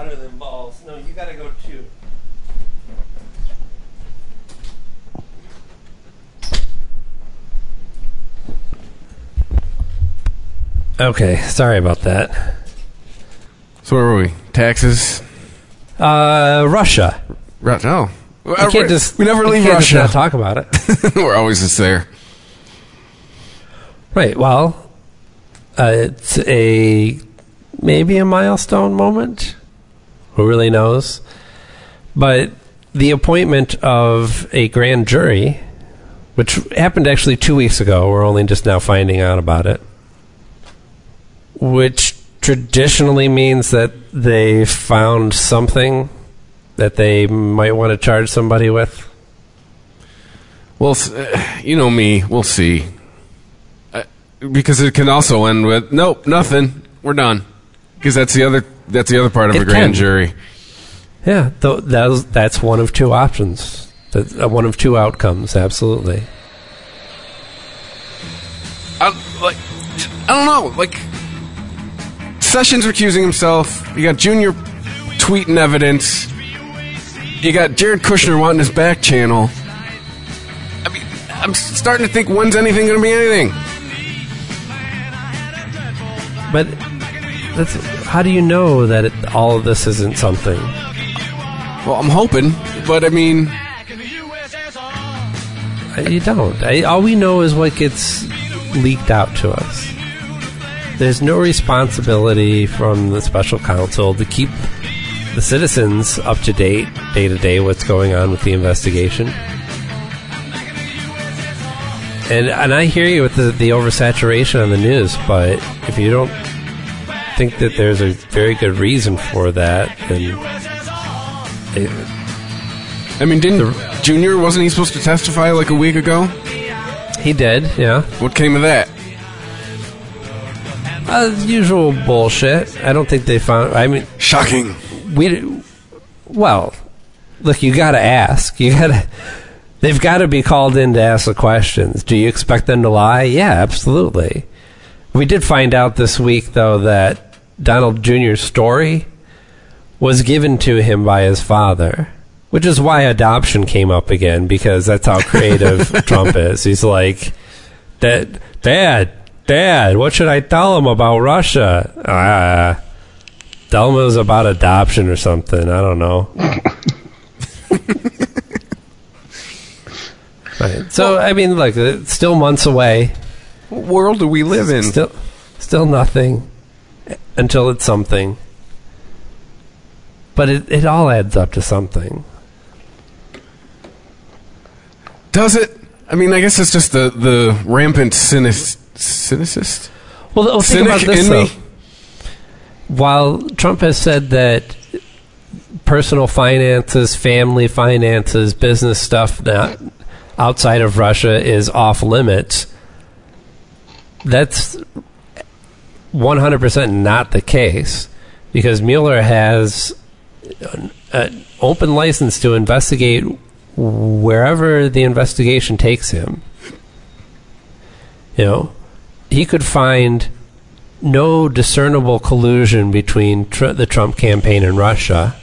Hotter than balls. No, you gotta go too. Okay, sorry about that. So where were we? Taxes. Uh, Russia. Ru- oh, You can't just we never you leave can't just Russia. not talk about it. [LAUGHS] we're always just there. right. Well, uh, it's a maybe a milestone moment. Who really knows? But the appointment of a grand jury, which happened actually two weeks ago, we're only just now finding out about it, which traditionally means that they found something that they might want to charge somebody with. Well, uh, you know me. We'll see. Uh, because it can also end with nope, nothing. We're done. Because that's the other. That's the other part of It a grand can. jury. Yeah, th- that's that's one of two options. That's uh, one of two outcomes. Absolutely. I, like, I don't know. Like, Sessions recusing himself. You got Junior tweeting evidence. You got Jared Kushner wanting his back channel. I mean, I'm starting to think when's anything going to be anything? But that's how do you know that it, all of this isn't something? Well, I'm hoping, but I mean, Uh, You don't. I, all we know is what gets leaked out to us. There's no responsibility from the special counsel to keep the citizens up to date, day to day, what's going on with the investigation. And and I hear you with the, the oversaturation on the news, but if you don't think that there's a very good reason for that, then it, I mean, didn't Junior wasn't he supposed to testify like a week ago? he did, yeah. What came of that? Uh, usual bullshit. I don't think they found. I mean, Shocking. we. Well, look, you got to ask. You got to. They've got to be called in to ask the questions. Do you expect them to lie? Yeah, absolutely. We did find out this week, though, that Donald Jr.'s story was given to him by his father, which is why adoption came up again because that's how creative [LAUGHS] Trump is. He's like, "Dad, Dad, Dad, what should I tell him about Russia?" Ah, tell him it was about adoption or something. I don't know. [LAUGHS] right. So I mean, look, it's still months away. What world do we live in? Still, still nothing until it's something. But it, it all adds up to something. Does it? I mean, I guess it's just the the rampant cynic, cynicist. Well, th- think about this though. me? While Trump has said that personal finances, family finances, business stuff that outside of Russia is off limits, that's 100% not the case because Mueller has an, open license to investigate wherever the investigation takes him. You know, he could find no discernible collusion between tr- the Trump campaign and Russia,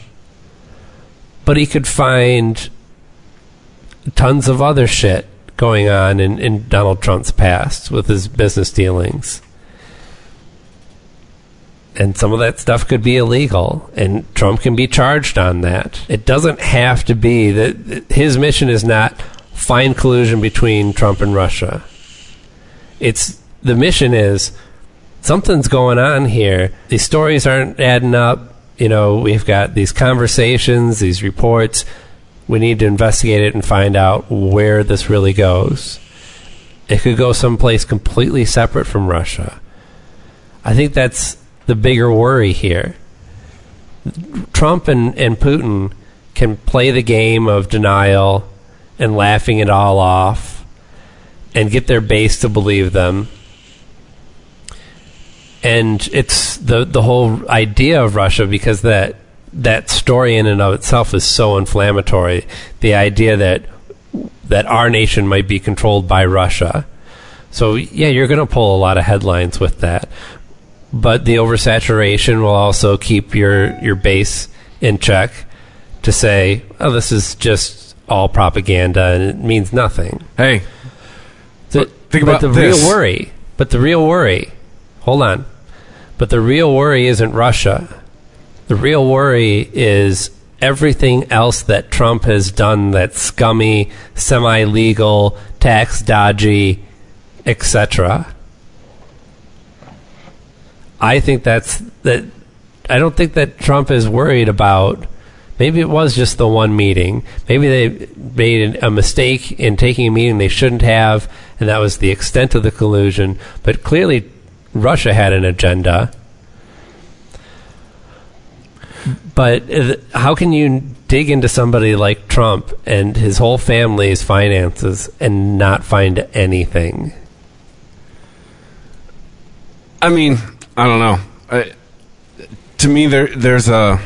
but he could find tons of other shit going on in, in Donald Trump's past with his business dealings. And some of that stuff could be illegal, and Trump can be charged on that. It doesn't have to be that his mission is not find collusion between Trump and Russia. It's the mission is something's going on here. These stories aren't adding up. You know, we've got these conversations, these reports. We need to investigate it and find out where this really goes. It could go someplace completely separate from Russia. I think that's the bigger worry here. Trump and, and Putin can play the game of denial and laughing it all off and get their base to believe them and it's the the whole idea of Russia because that that story in and of itself is so inflammatory. The idea that that our nation might be controlled by Russia. So yeah, you're going to pull a lot of headlines with that. But the oversaturation will also keep your your base in check to say, "Oh, this is just all propaganda and it means nothing." Hey, The- think but about the this. real worry. But the real worry. hold on. But the real worry isn't Russia. The real worry is everything else that Trump has done that's scummy, semi legal, tax dodgy, etc. I think that's that I don't think that Trump is worried about maybe it was just the one meeting. Maybe they made a mistake in taking a meeting they shouldn't have and that was the extent of the collusion, but clearly Russia had an agenda. But uh, how can you dig into somebody like Trump and his whole family's finances and not find anything? I mean, I don't know. I, to me, there there's a.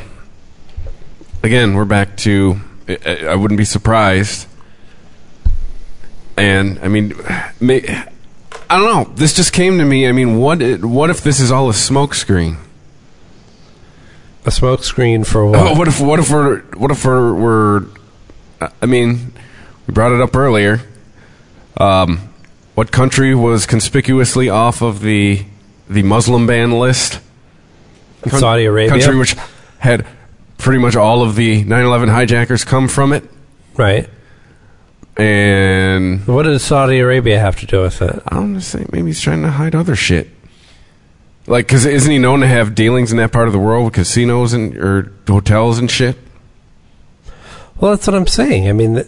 Again, we're back to. I, I wouldn't be surprised. And I mean, may, I don't know. This just came to me. I mean, what what if this is all a smokescreen? A smokescreen for what? Oh, [LAUGHS] what if what if we're what if we're, we're I mean, we brought it up earlier. Um, what country was conspicuously off of the the Muslim ban list? Saudi Arabia? country which had pretty much all of the 9/11 hijackers come from it, Right. and What does Saudi Arabia have to do with it? I'm just saying maybe he's trying to hide other shit. Like, because isn't he known to have dealings in that part of the world with casinos and or hotels and shit? Well, that's what I'm saying. I mean, th-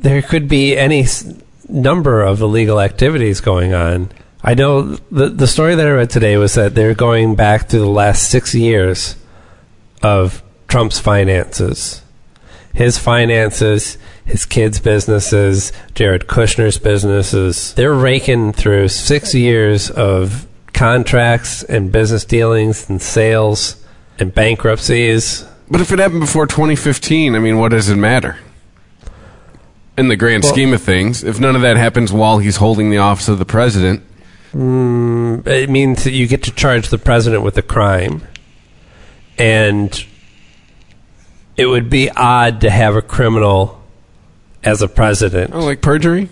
there could be any s- number of illegal activities going on. I know the the story that I read today was that they're going back to the last six years of Trump's finances, his finances, his kids' businesses, Jared Kushner's businesses. They're raking through six years of contracts and business dealings and sales and bankruptcies. But if it happened before 2015, I mean, what does it matter? In the grand Well- scheme of things, if none of that happens while he's holding the office of the president, Mm, it means that you get to charge the president with a crime. And it would be odd to have a criminal as a president. oh, like perjury?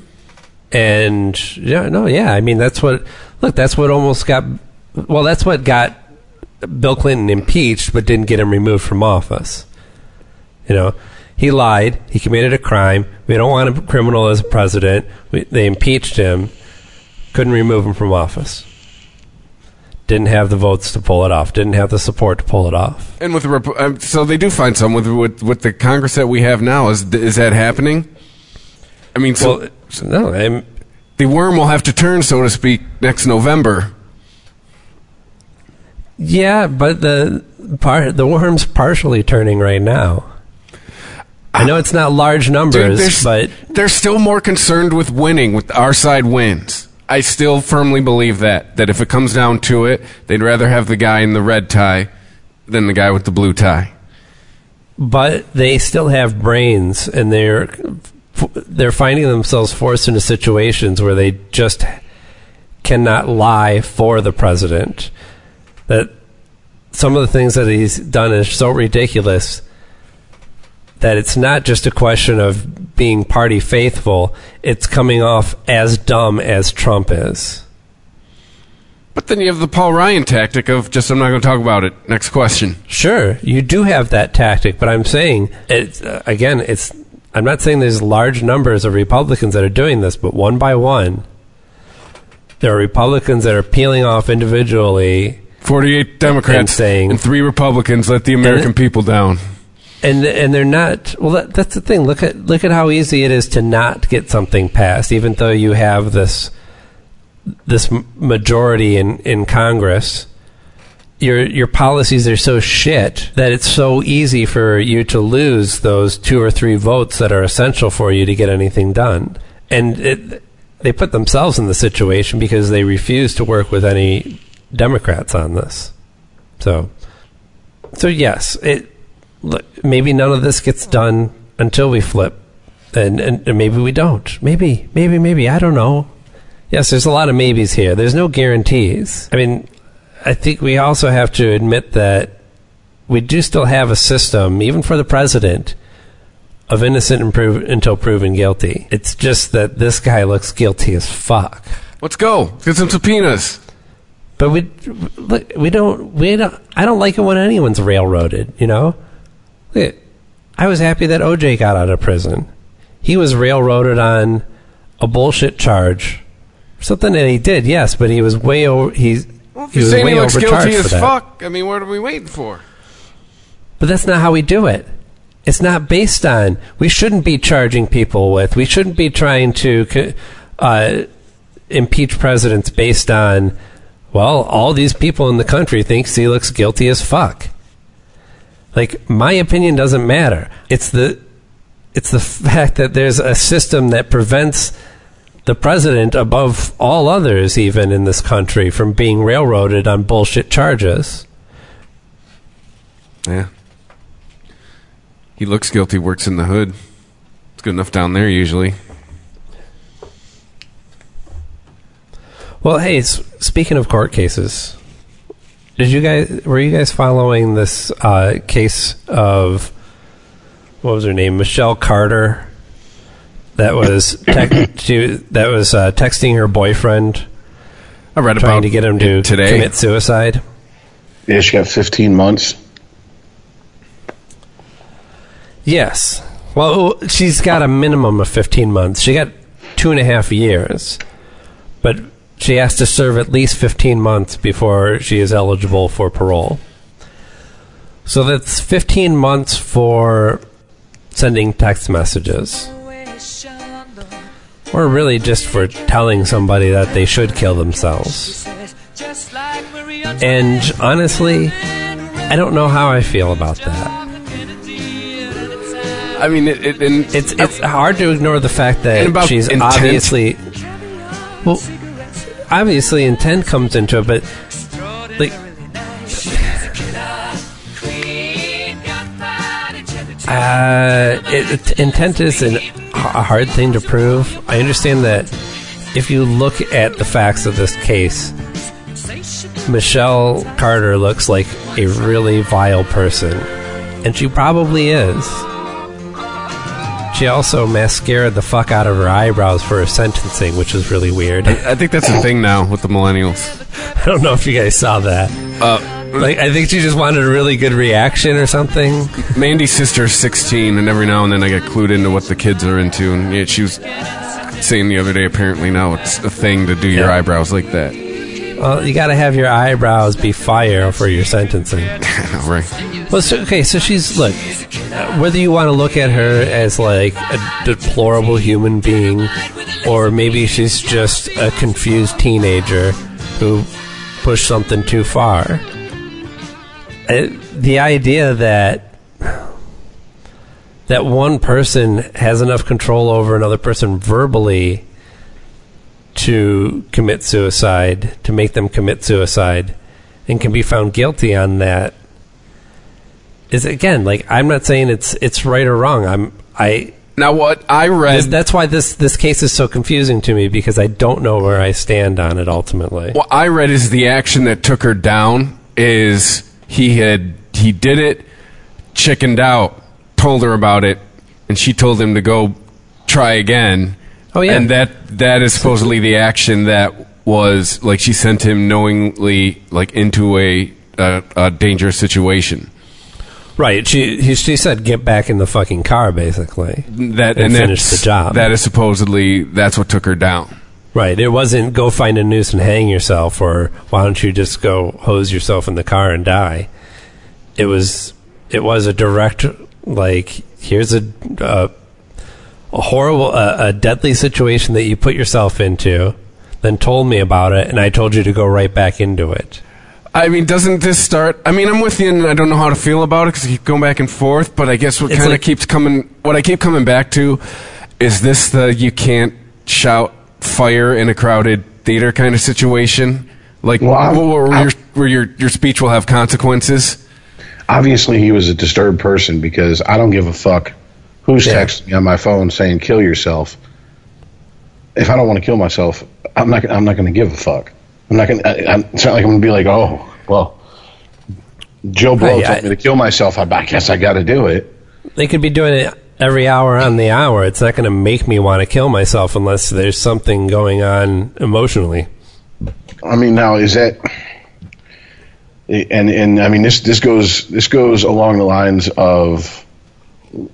And yeah, no, yeah. I mean, that's what, look, that's what almost got, well, that's what got Bill Clinton impeached, but didn't get him removed from office. You know, he lied. He committed a crime. We don't want a criminal as a president. We, they impeached him. Couldn't remove him from office. Didn't have the votes to pull it off. Didn't have the support to pull it off. And with the Rep- um, so they do find some with, with with the Congress that we have now. Is is that happening? I mean, so Well, no, I'm, the worm will have to turn, so to speak, next November. yeah, but the part the worm's partially turning right now. I know it's not large Dude, numbers, they're, but they're still more concerned with winning. With our side wins. I still firmly believe that that if it comes down to it, they'd rather have the guy in the red tie than the guy with the blue tie. but they still have brains, and they're they're finding themselves forced into situations where they just cannot lie for the president. That some of the things that he's done is so ridiculous that it's not just a question of being party faithful; it's coming off as dumb as Trump is. But then you have the Paul Ryan tactic of just I'm not going to talk about it. Next question. Sure, you do have that tactic, but I'm saying it's uh, again, it's I'm not saying there's large numbers of Republicans that are doing this, but one by one, there are Republicans that are peeling off individually, 48 Democrats And saying- and three Republicans let the American people down. And and they're not. Well, that, that's the thing. Look at look at how easy it is to not get something passed, even though you have this this majority in in Congress. Your your policies are so shit that it's so easy for you to lose those two or three votes that are essential for you to get anything done. And it, they put themselves in the situation because they refuse to work with any Democrats on this. So, so yes, it maybe none of this gets done until we flip, and, and and maybe we don't. Maybe, maybe, maybe. I don't know. Yes, there's a lot of maybes here. There's no guarantees. I mean, I think we also have to admit that we do still have a system, even for the president, of innocent prov- until proven guilty. It's just that this guy looks guilty as fuck. Let's go. Let's get some subpoenas. But we look, we don't we don't. I don't like it when anyone's railroaded. You know, Look, I was happy that OJ got out of prison. He was railroaded on a bullshit charge, something that he did, yes, but he was way over. He's If he was way he looks guilty as fuck, I mean, what are we waiting for? But that's not how we do it. It's not based on. We shouldn't be charging people with. We shouldn't be trying to uh, impeach presidents based on. Well, all these people in the country thinks he looks guilty as fuck. Like my opinion doesn't matter. It's the it's the [LAUGHS] fact that there's a system that prevents the president above all others even in this country from being railroaded on bullshit charges. Yeah. He looks guilty, works in the hood. It's good enough down there usually. Well, hey, speaking of court cases, did you guys were you guys following this uh, case of what was her name, Michelle Carter? That was tec- [COUGHS] she, that was uh, texting her boyfriend, I read trying about to get him to today. commit suicide. Yeah, she got 15 months. Yes. Well, she's got a minimum of 15 months. She got two and a half years, but she has to serve at least 15 months before she is eligible for parole. So that's 15 months for sending text messages. Or really just for telling somebody that they should kill themselves. And honestly, I don't know how I feel about that. I mean, it, it, and It's it's hard to ignore the fact that she's intent? obviously well, obviously intent comes into it, but like uh, it, it- intent is an, a hard thing to prove. I understand that if you look at the facts of this case, Michelle Carter looks like a really vile person, and she probably is. She also mascaraed the fuck out of her eyebrows for her sentencing, which is really weird. I think that's the thing now with the millennials. I don't know if you guys saw that. Uh, Like, I think she just wanted a really good reaction or something. Mandy's sister's 16, and every now and then I get clued into what the kids are into. And yeah, she was saying the other day, apparently now it's a thing to do your Yeah. eyebrows like that. Well, you got to have your eyebrows be fire for your sentencing. [LAUGHS] right. Well, so, okay, so she's look. Whether you want to look at her as like a deplorable human being, or maybe she's just a confused teenager who pushed something too far. Uh, the idea that that one person has enough control over another person verbally to commit suicide, to make them commit suicide, and can be found guilty on that is again like I'm not saying it's it's right or wrong. I'm I Now, what I read. this, that's why this this case is so confusing to me because I don't know where I stand on it ultimately. What I read is the action that took her down is he had he did it, chickened out, told her about it, and she told him to go try again. Oh, yeah. and that that is supposedly the action that was like she sent him knowingly like into a a, a dangerous situation. Right. She he, she said get back in the fucking car basically. That And finish that's- the job. That is supposedly that's what took her down. Right. It wasn't go find a noose and hang yourself or why don't you just go hose yourself in the car and die. It was it was a direct like here's a a, a horrible a, a deadly situation that you put yourself into then told me about it and I told you to go right back into it. I mean, doesn't this start? I mean, I'm with you, and I don't know how to feel about it because I keep going back and forth. But I guess what It's kind of like- keeps coming, what I keep coming back to, is this the you can't shout fire in a crowded theater kind of situation, like Well, I'm- where, where I'm- your where your your speech will have consequences. Obviously, he was a disturbed person because I don't give a fuck who's Yeah. texting me on my phone saying "kill yourself." If I don't want to kill myself, I'm not. I'm not going to give a fuck. I'm not going. to I'm, it's not like I'm going to be like, oh, well, Joe Blow Hey, told I- me to kill myself. I, I guess I got to do it. They could be doing it every hour on the hour. It's not going to make me want to kill myself unless there's something going on emotionally. I mean, now is that and and I mean this this goes this goes along the lines of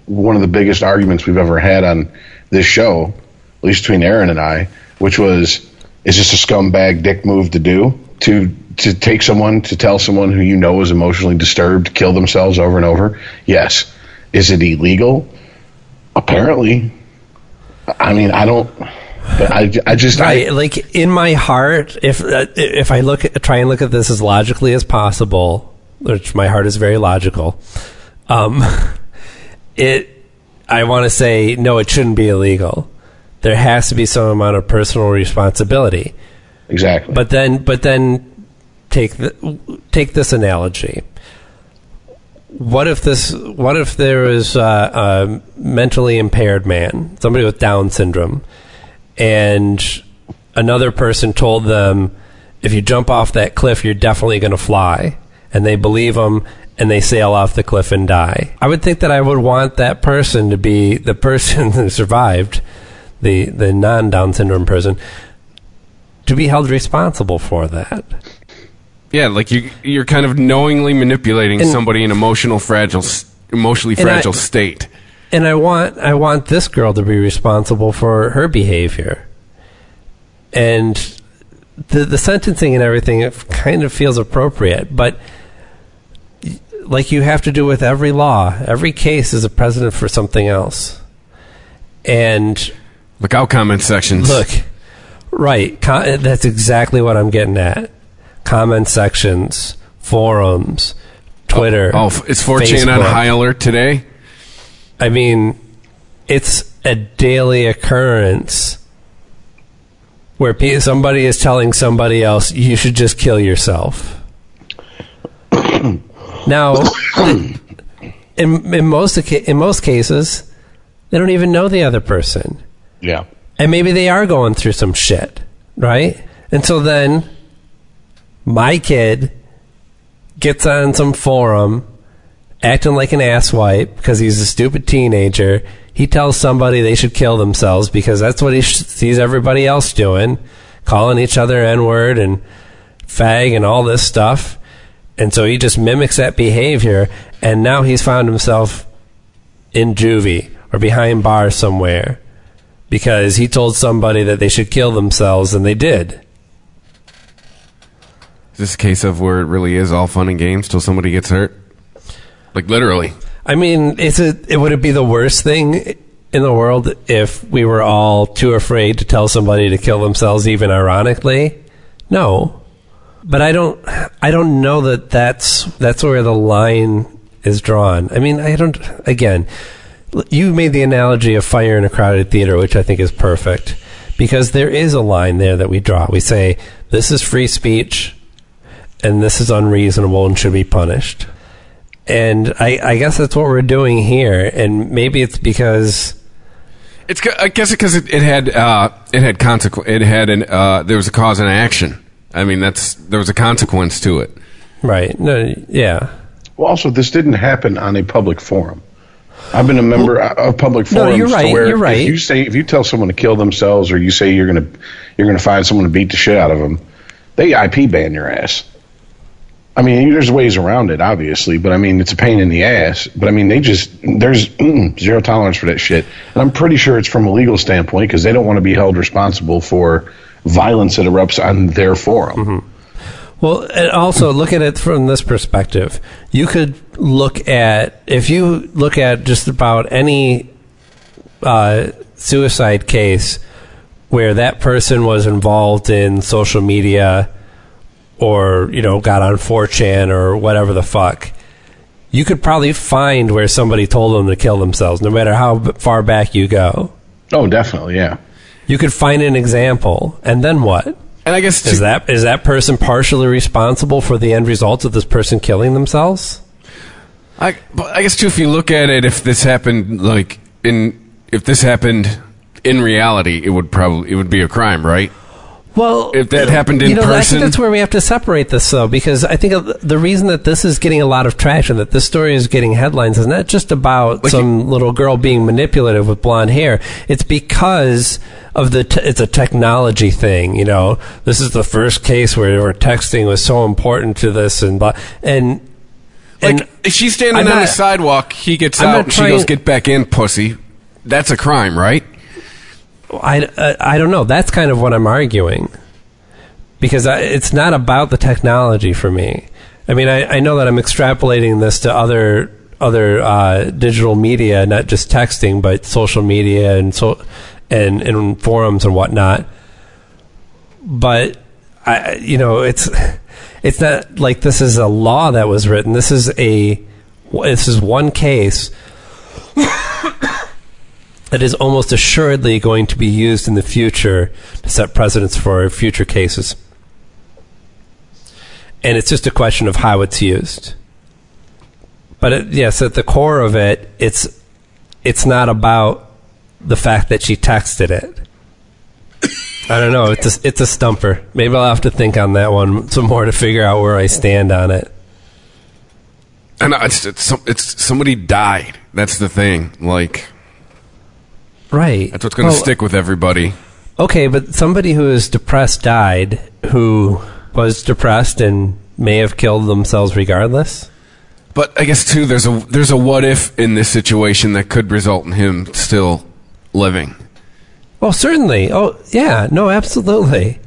one of the biggest arguments we've ever had on this show, at least between Aaron and I, which was, is this a scumbag dick move to do to to take someone to tell someone who you know is emotionally disturbed to kill themselves over and over? Yes. Is it illegal? Apparently. I mean, I don't. But I, I just Right, I, like in my heart, if uh, if I look at, try and look at this as logically as possible, which my heart is very logical, um, [LAUGHS] it I want to say no, it shouldn't be illegal. There has to be some amount of personal responsibility. exactly. But then, but then, take the, take this analogy. What if this? What if there is uh, a mentally impaired man, somebody with Down syndrome, and another person told them, "If you jump off that cliff, you're definitely going to fly," and they believe them, and they sail off the cliff and die. I would think that I would want that person to be the person [LAUGHS] who survived, the the non Down syndrome person, to be held responsible for that. Yeah, like you you're kind of knowingly manipulating And- somebody in emotional fragile emotionally And I- fragile state. And I want I want this girl to be responsible for her behavior. And the the sentencing and everything it kind of feels appropriate, but like you have to do with every law, every case is a precedent for something else. And Look out comment sections. Look, right. Com- that's exactly what I'm getting at. Comment sections, forums, Twitter. Oh, f- is 4chan on high alert today? I mean, it's a daily occurrence where somebody is telling somebody else, you should just kill yourself. [CLEARS THROAT] now, [COUGHS] in, in, most, in most cases, they don't even know the other person. yeah. and maybe they are going through some shit, right? And so then my kid gets on some forum acting like an asswipe because he's a stupid teenager. He tells somebody they should kill themselves because that's what he sh- sees everybody else doing, calling each other N word and fag and all this stuff. And so he just mimics that behavior, and now he's found himself in juvie or behind bars somewhere because he told somebody that they should kill themselves and they did. Is this a case of where it really is all fun and games till somebody gets hurt? Like literally. I mean, is it, it would it be the worst thing in the world if we were all too afraid to tell somebody to kill themselves even ironically? No. But I don't I don't know that that's that's where the line is drawn. I mean, I don't again, you made the analogy of fire in a crowded theater, which I think is perfect because there is a line there that we draw. We say this is free speech and this is unreasonable and should be punished. And I, I guess that's what we're doing here. And maybe it's because It's I guess because it, it had uh, it had consequence. It had an uh, there was a cause and action. I mean that's there was a consequence to it. right. No, yeah. Well, also, this didn't happen on a public forum. I've been a member of public forums. No, forums you're right, to where you're right. if you say if you tell someone to kill themselves or you say you're gonna you're gonna find someone to beat the shit out of them, they IP ban your ass. I mean, there's ways around it, obviously, but I mean, it's a pain in the ass. But I mean, they just there's mm, zero tolerance for that shit, and I'm pretty sure it's from a legal standpoint because they don't want to be held responsible for violence that erupts on their forum. Mm-hmm. Well, and also look at it from this perspective. You could look at if you look at just about any uh, suicide case where that person was involved in social media or you know got on 4chan or whatever the fuck. You could probably find where somebody told them to kill themselves, no matter how far back you go. Oh, definitely, yeah. You could find an example, and then what? And I guess Is that is that person partially responsible for the end results of this person killing themselves? I, but I guess too, if you look at it, if this happened like in, if this happened in reality, it would probably it would be a crime, right? Well, If that happened in you know, I think that's where we have to separate this, though, because I think the reason that this is getting a lot of traction, that this story is getting headlines, is not just about Like some little girl being manipulative with blonde hair. It's because of the t- it's a technology thing. You know, this is the first case where, where texting was so important to this, and and and Like, if she's standing I'm on the sidewalk, he gets I'm out, and she goes, "Get back in, pussy." That's a crime, right? I, uh, I don't know. That's kind of what I'm arguing. Because I, it's not about the technology for me. I mean, I, I know that I'm extrapolating this to other other uh, digital media, not just texting, but social media and so and, and forums and whatnot. But I, you know, it's [LAUGHS] it's not like this is a law that was written. This is a this is one case that is almost assuredly going to be used in the future to set precedents for future cases. And it's just a question of how it's used. But it, yes, at the core of it, it's it's not about the fact that she texted it. I don't know. It's a, it's a stumper. Maybe I'll have to think on that one some more to figure out where I stand on it. And it's it's, it's somebody died. That's the thing. Like Right. that's what's going to Well, stick with everybody. Okay, but somebody who is depressed died who was depressed and may have killed themselves regardless. But I guess too, there's a there's a what if in this situation that could result in him still living. Well, certainly. Oh, yeah. No, absolutely.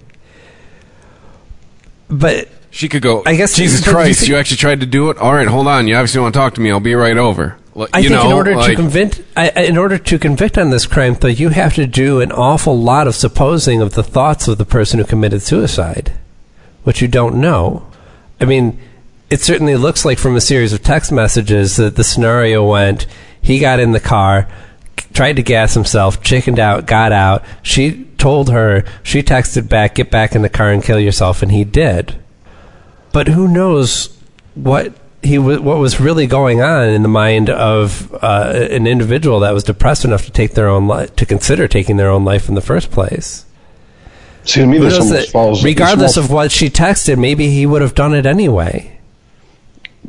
But She could go. I guess- Jesus Christ, you actually tried to do it. All right, hold on. You obviously want to talk to me. I'll be right over. I you think know, in order like, to convict, I- in order to convict on this crime, though, you have to do an awful lot of supposing of the thoughts of the person who committed suicide, which you don't know. I mean, it certainly looks like from a series of text messages that the scenario went: he got in the car, tried to gas himself, chickened out, got out. She told her, she texted back, "Get back in the car and kill yourself," and he did. But who knows what he w- what was really going on in the mind of uh, an individual that was depressed enough to take their own life, to consider taking their own life in the first place. See, to me, this almost that falls. regardless of what she texted, maybe he would have done it anyway.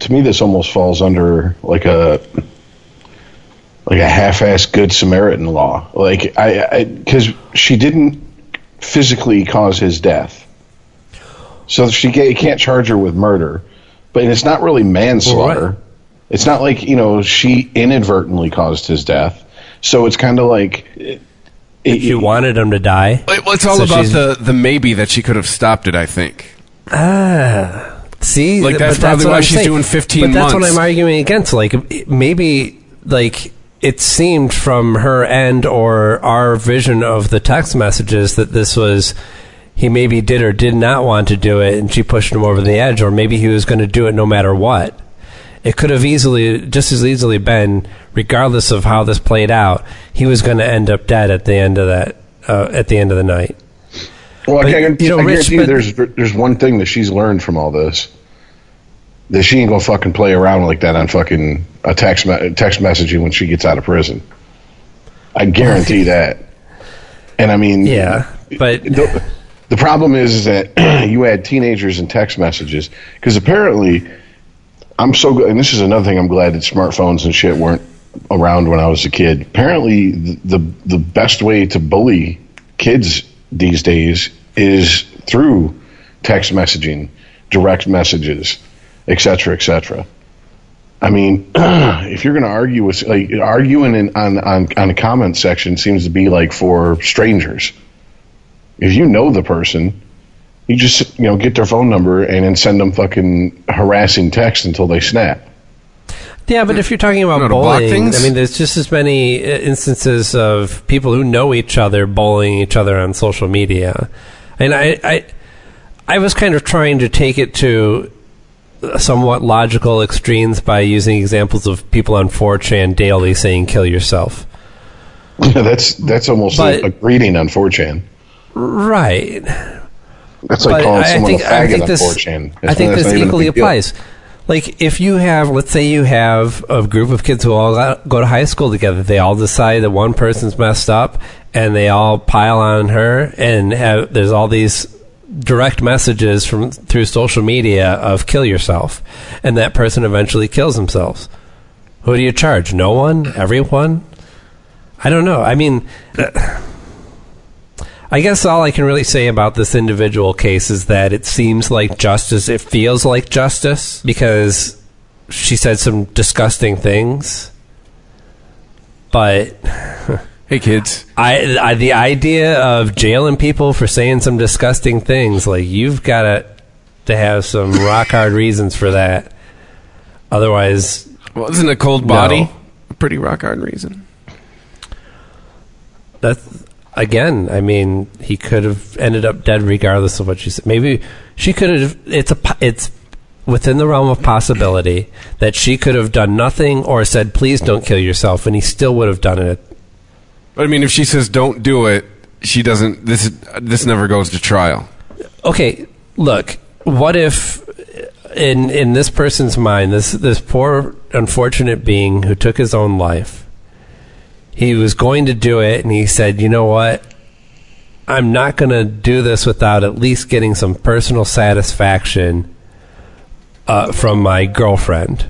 to me, this almost falls under like a like a half-assed good Samaritan law. Like I, because she didn't physically cause his death, so she can't charge her with murder. But it's not really manslaughter. Right. It's not like you know she inadvertently caused his death. So it's kind of like it, it- She wanted him to die. Well, it's all So about the the maybe that she could have stopped it. I think. Ah, see, Like, that's but probably what why I'm she's saying. doing 15 But that's what. I'm arguing against. Like maybe, like it seemed from her end or our vision of the text messages that this was he maybe did or did not want to do it, and she pushed him over the edge, or maybe he was going to do it no matter what. It could have easily, just as easily been, regardless of how this played out, he was going to end up dead at the end of that, uh, at the end of the night. Well, But, I, can, you know, I Rich, guarantee you but- there's there's one thing that she's learned from all this. That she ain't gonna fucking play around like that on fucking a text me- text messaging when she gets out of prison. I guarantee that. And I mean, Yeah, but the problem is, is that [CLEARS THROAT] you add teenagers and text messages because apparently I'm so good, and this is another thing I'm glad that smartphones and shit weren't around when I was a kid. Apparently, the the, the best way to bully kids these days is through text messaging, direct messages, etc., cetera, et cetera. I mean, [CLEARS THROAT] if you're going to argue with like arguing in, on on on a comment section seems to be like for strangers. If you know the person, you just you know get their phone number and then send them fucking harassing text until they snap. Yeah, but if you're talking about No, to bullying. I mean, there's just as many uh, instances of people who know each other bullying each other on social media, and I, I, I was kind of trying to take it to somewhat logical extremes by using examples of people on 4chan daily saying "kill yourself." [LAUGHS] that's that's almost But- a, a greeting on 4chan. Right. That's like But calling I someone think, a I faggot think on this, 4chan. I think this not even a equally deal. applies. Like if you have, let's say you have a group of kids who all got, go to high school together, they all decide that one person's messed up, and they all pile on her, and have, there's all these direct messages from through social media of kill yourself, and that person eventually kills themselves. Who do you charge? No one? Everyone? I don't know. I mean, I guess all I can really say about this individual case is that it seems like justice. It feels like justice because she said some disgusting things. But [LAUGHS] Hey, kids. I, I the idea of jailing people for saying some disgusting things, like you've got to to have some [LAUGHS] rock hard reasons for that. Otherwise, Well, isn't a cold body No. a pretty rock hard reason? that's again. I mean, he could have ended up dead regardless of what she said. Maybe she could have. It's a. It's within the realm of possibility that she could have done nothing or said, "Please don't kill yourself," and he still would have done it. But I mean, if she says don't do it, she doesn't. This this never goes to trial. okay, look, what if in in this person's mind, this this poor unfortunate being who took his own life, he was going to do it and he said, "You know what? I'm not going to do this without at least getting some personal satisfaction uh, from my girlfriend,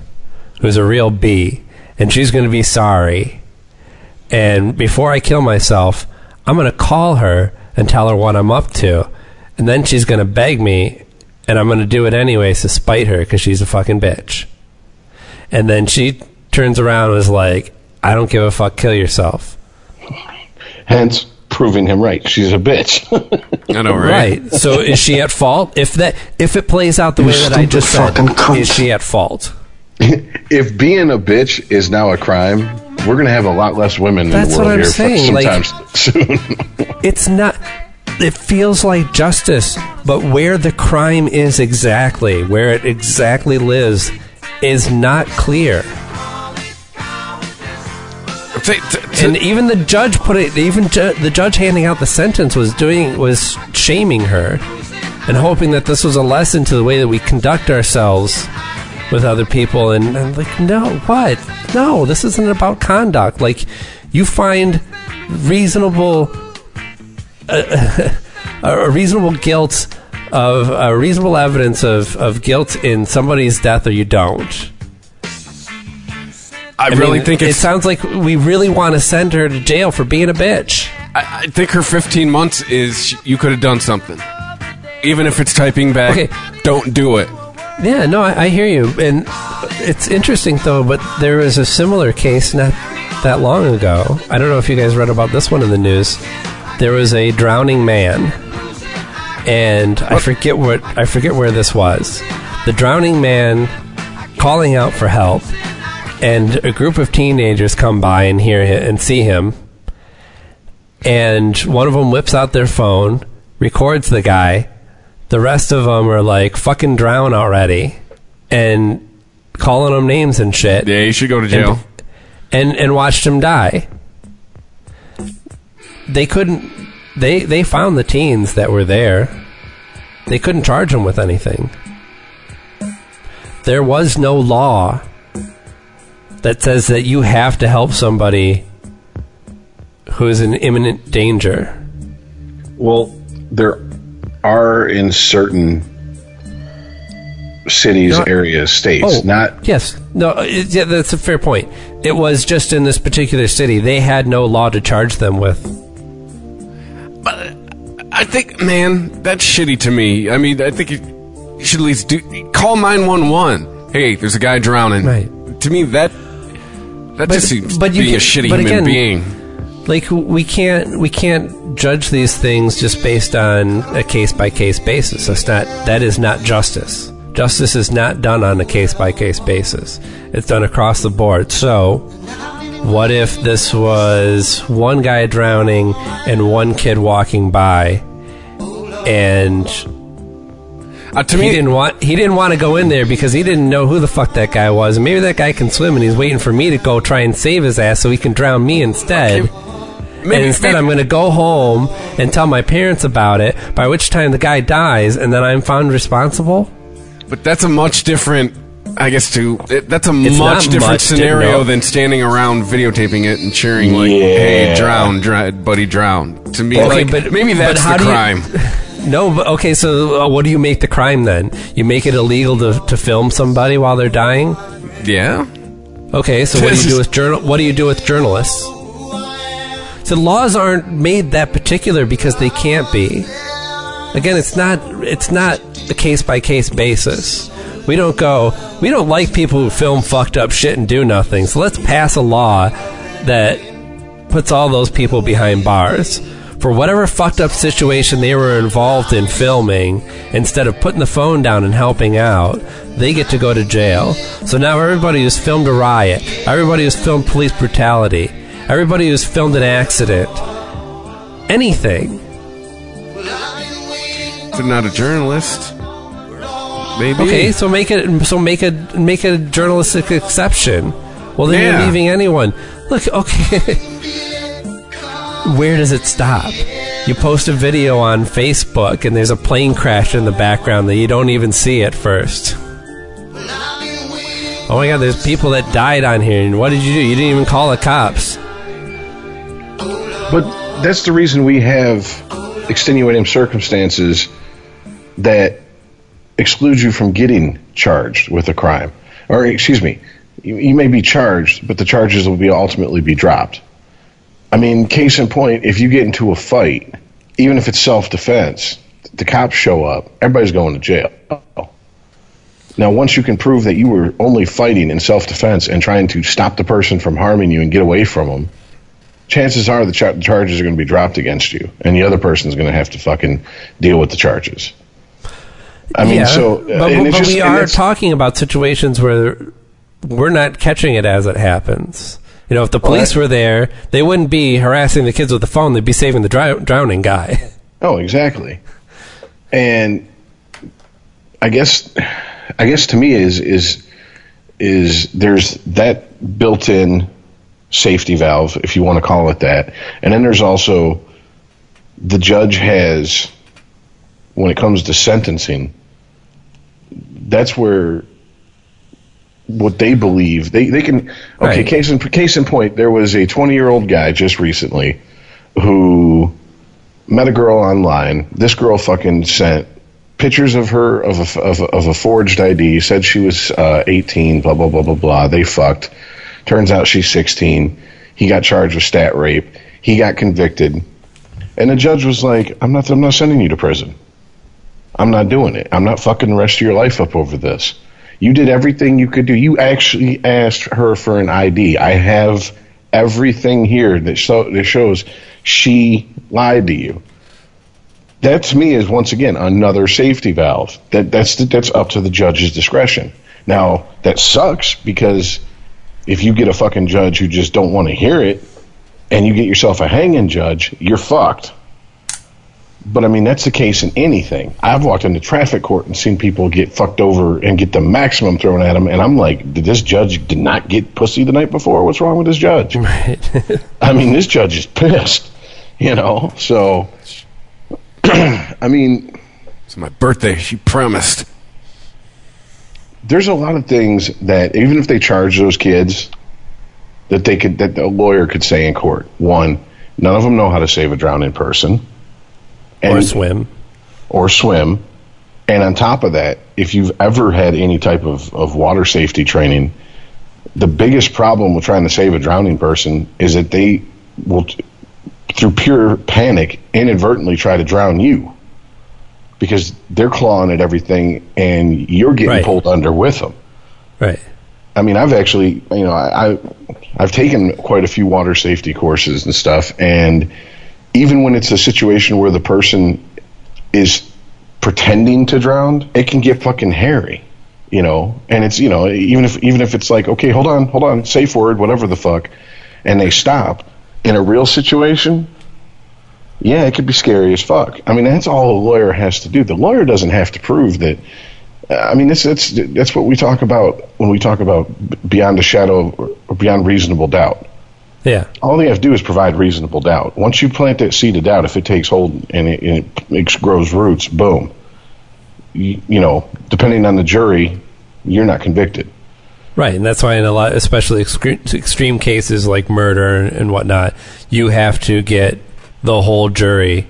who's a real bee, and she's going to be sorry. And before I kill myself, I'm going to call her and tell her what I'm up to, and then she's going to beg me, and I'm going to do it anyways to spite her because she's a fucking bitch. And then she turns around and is like, "I don't give a fuck. Kill yourself." Hence, proving him right. She's a bitch. [LAUGHS] I know, right? Right. So is she at fault? If that if it plays out the way that I just said, cunt. is she at fault? if being a bitch is now a crime, we're going to have a lot less women in the world what I'm here saying, like- soon. [LAUGHS] It's not it feels like justice, but where the crime is exactly, where it exactly lives is not clear. And even the judge put it even ju- the judge handing out the sentence was doing was shaming her and hoping that this was a lesson to the way that we conduct ourselves with other people. And, and like no what? No this isn't about conduct. Like you find reasonable uh, [LAUGHS] a reasonable guilt of uh, reasonable evidence of, of guilt in somebody's death or you don't I, I really mean, think it sounds like we really want to send her to jail for being a bitch I, I think her 15 months is you could have done something, even if it's typing back. Okay. Don't do it. Yeah, no, I, I hear you, and it's interesting though. But there was a similar case not that long ago. I don't know if you guys read about this one in the news. There was a drowning man, and I forget what I forget where this was. The drowning man calling out for help, and a group of teenagers come by and hear him and see him, and one of them whips out their phone, records the guy. The rest of them are like fucking drown already, and calling them names and shit Yeah, you should go to jail. and and watched him die. They couldn't. They they found the teens that were there. They couldn't charge them with anything. There was no law that says that you have to help somebody who is in imminent danger. well, there are in certain cities, No, areas, states, oh, not yes, no, it, yeah, that's a fair point. It was just in this particular city; they had no law to charge them with. But I think, man, that's shitty to me. I mean, I think you, you should at least do call 911. Hey, there's a guy drowning. Right. To me, that that just seems but you being a shitty but human again, being. like we can't we can't judge these things just based on a case by case basis. That's not that is not justice. Justice is not done on a case by case basis. It's done across the board. So what if this was one guy drowning and one kid walking by and Uh, to he me, didn't want he didn't want to go in there because he didn't know who the fuck that guy was. And maybe that guy can swim and he's waiting for me to go try and save his ass so he can drown me instead. maybe, and instead, maybe- I'm going to go home and tell my parents about it. By which time the guy dies, and then I'm found responsible. But that's a much different I guess to it, that's a It's much different much, scenario than standing around videotaping it and cheering like, Yeah. "Hey, drown, drown, buddy, drown." To me, Okay, like, but- maybe but that's how the do you- crime. [LAUGHS] No, but okay. So, uh, what do you make the crime then? You make it illegal to, to film somebody while they're dying. yeah, Okay, so what do you [LAUGHS] do with journal? What do you do with journalists? So laws aren't made that particular because they can't be. Again, it's not. It's not a case by case basis. We don't go. We don't like people who film fucked up shit and do nothing. So let's pass a law that puts all those people behind bars for whatever fucked up situation they were involved in filming. Instead of putting the phone down and helping out, they get to go to jail. So now everybody who's filmed a riot, everybody who's filmed police brutality, everybody who's filmed an accident, anything. but not a journalist. Maybe. Okay, so make it so make a make a journalistic exception. Well, then Yeah. you're leaving anyone. Look, okay. [LAUGHS] Where does it stop? You post a video on Facebook and there's a plane crash in the background that you don't even see at first. Oh my god, there's people that died on here, and what did you do? You didn't even call the cops. But that's the reason we have extenuating circumstances that exclude you from getting charged with a crime. Or, excuse me, you, you may be charged, but the charges will be ultimately be dropped. I mean, case in point, if you get into a fight, even if it's self defense, the cops show up, everybody's going to jail. Now, once you can prove that you were only fighting in self defense and trying to stop the person from harming you and get away from them, chances are the char- charges are going to be dropped against you, and the other person's going to have to fucking deal with the charges. I mean, yeah, so but, but just- we are talking about situations where we're not catching it as it happens. You know, if the police that- were there, they wouldn't be harassing the kids with the phone. They'd be saving the dry- drowning guy. Oh, exactly. And I guess, I guess to me is is is there's that built-in safety valve, if you want to call it that, and then there's also the judge has, when it comes to sentencing, that's where what they believe they they can. Okay, Right. case in case in point, there was a 20 year old guy just recently who met a girl online. This girl fucking sent pictures of her of a, of a, of a forged ID. Said she was uh, 18. Blah blah blah blah blah. They fucked. Turns out she's 16. He got charged with stat rape. He got convicted, and the judge was like, "I'm not. I'm not sending you to prison. I'm not doing it. I'm not fucking the rest of your life up over this. You did everything you could do. You actually asked her for an ID. I have everything here that, show, that shows she lied to you. That to me is once again another safety valve. That that's that's up to the judge's discretion. Now that sucks because if you get a fucking judge who just don't want to hear it, and you get yourself a hanging judge, you're fucked. But I mean, that's the case in anything. I've walked into traffic court and seen people get fucked over and get the maximum thrown at them, and I'm like, did this judge did not get pussy the night before? What's wrong with this judge? [LAUGHS] [LAUGHS] I mean, this judge is pissed, you know. So, [CLEARS THROAT] I mean, It's my birthday. She promised. there's a lot of things that even if they charge those kids, that they could that a lawyer could say in court. One, none of them know how to save a drowning person, or swim. or swim. And on top of that, if you've ever had any type of, of water safety training, the biggest problem with trying to save a drowning person is that they will, through pure panic, inadvertently try to drown you because they're clawing at everything and you're getting Right. pulled under with them. Right. I mean, I've actually, you know, I, I I've taken quite a few water safety courses and stuff, and even when it's a situation where the person is pretending to drown, it can get fucking hairy, you know. And it's you know, even if even if it's like, okay, hold on, hold on, safe word, whatever the fuck, and they stop in a real situation. Yeah, it could be scary as fuck. I mean, that's all a lawyer has to do. The lawyer doesn't have to prove that I mean, that's that's that's what we talk about when we talk about beyond a shadow or beyond reasonable doubt. Yeah. All they have to do is provide reasonable doubt. Once you plant that seed of doubt, if it takes hold and it, and it, it grows roots, boom. You, you know, depending on the jury, you're not convicted. Right, and that's why in a lot, especially extreme, extreme cases like murder and, and whatnot, you have to get the whole jury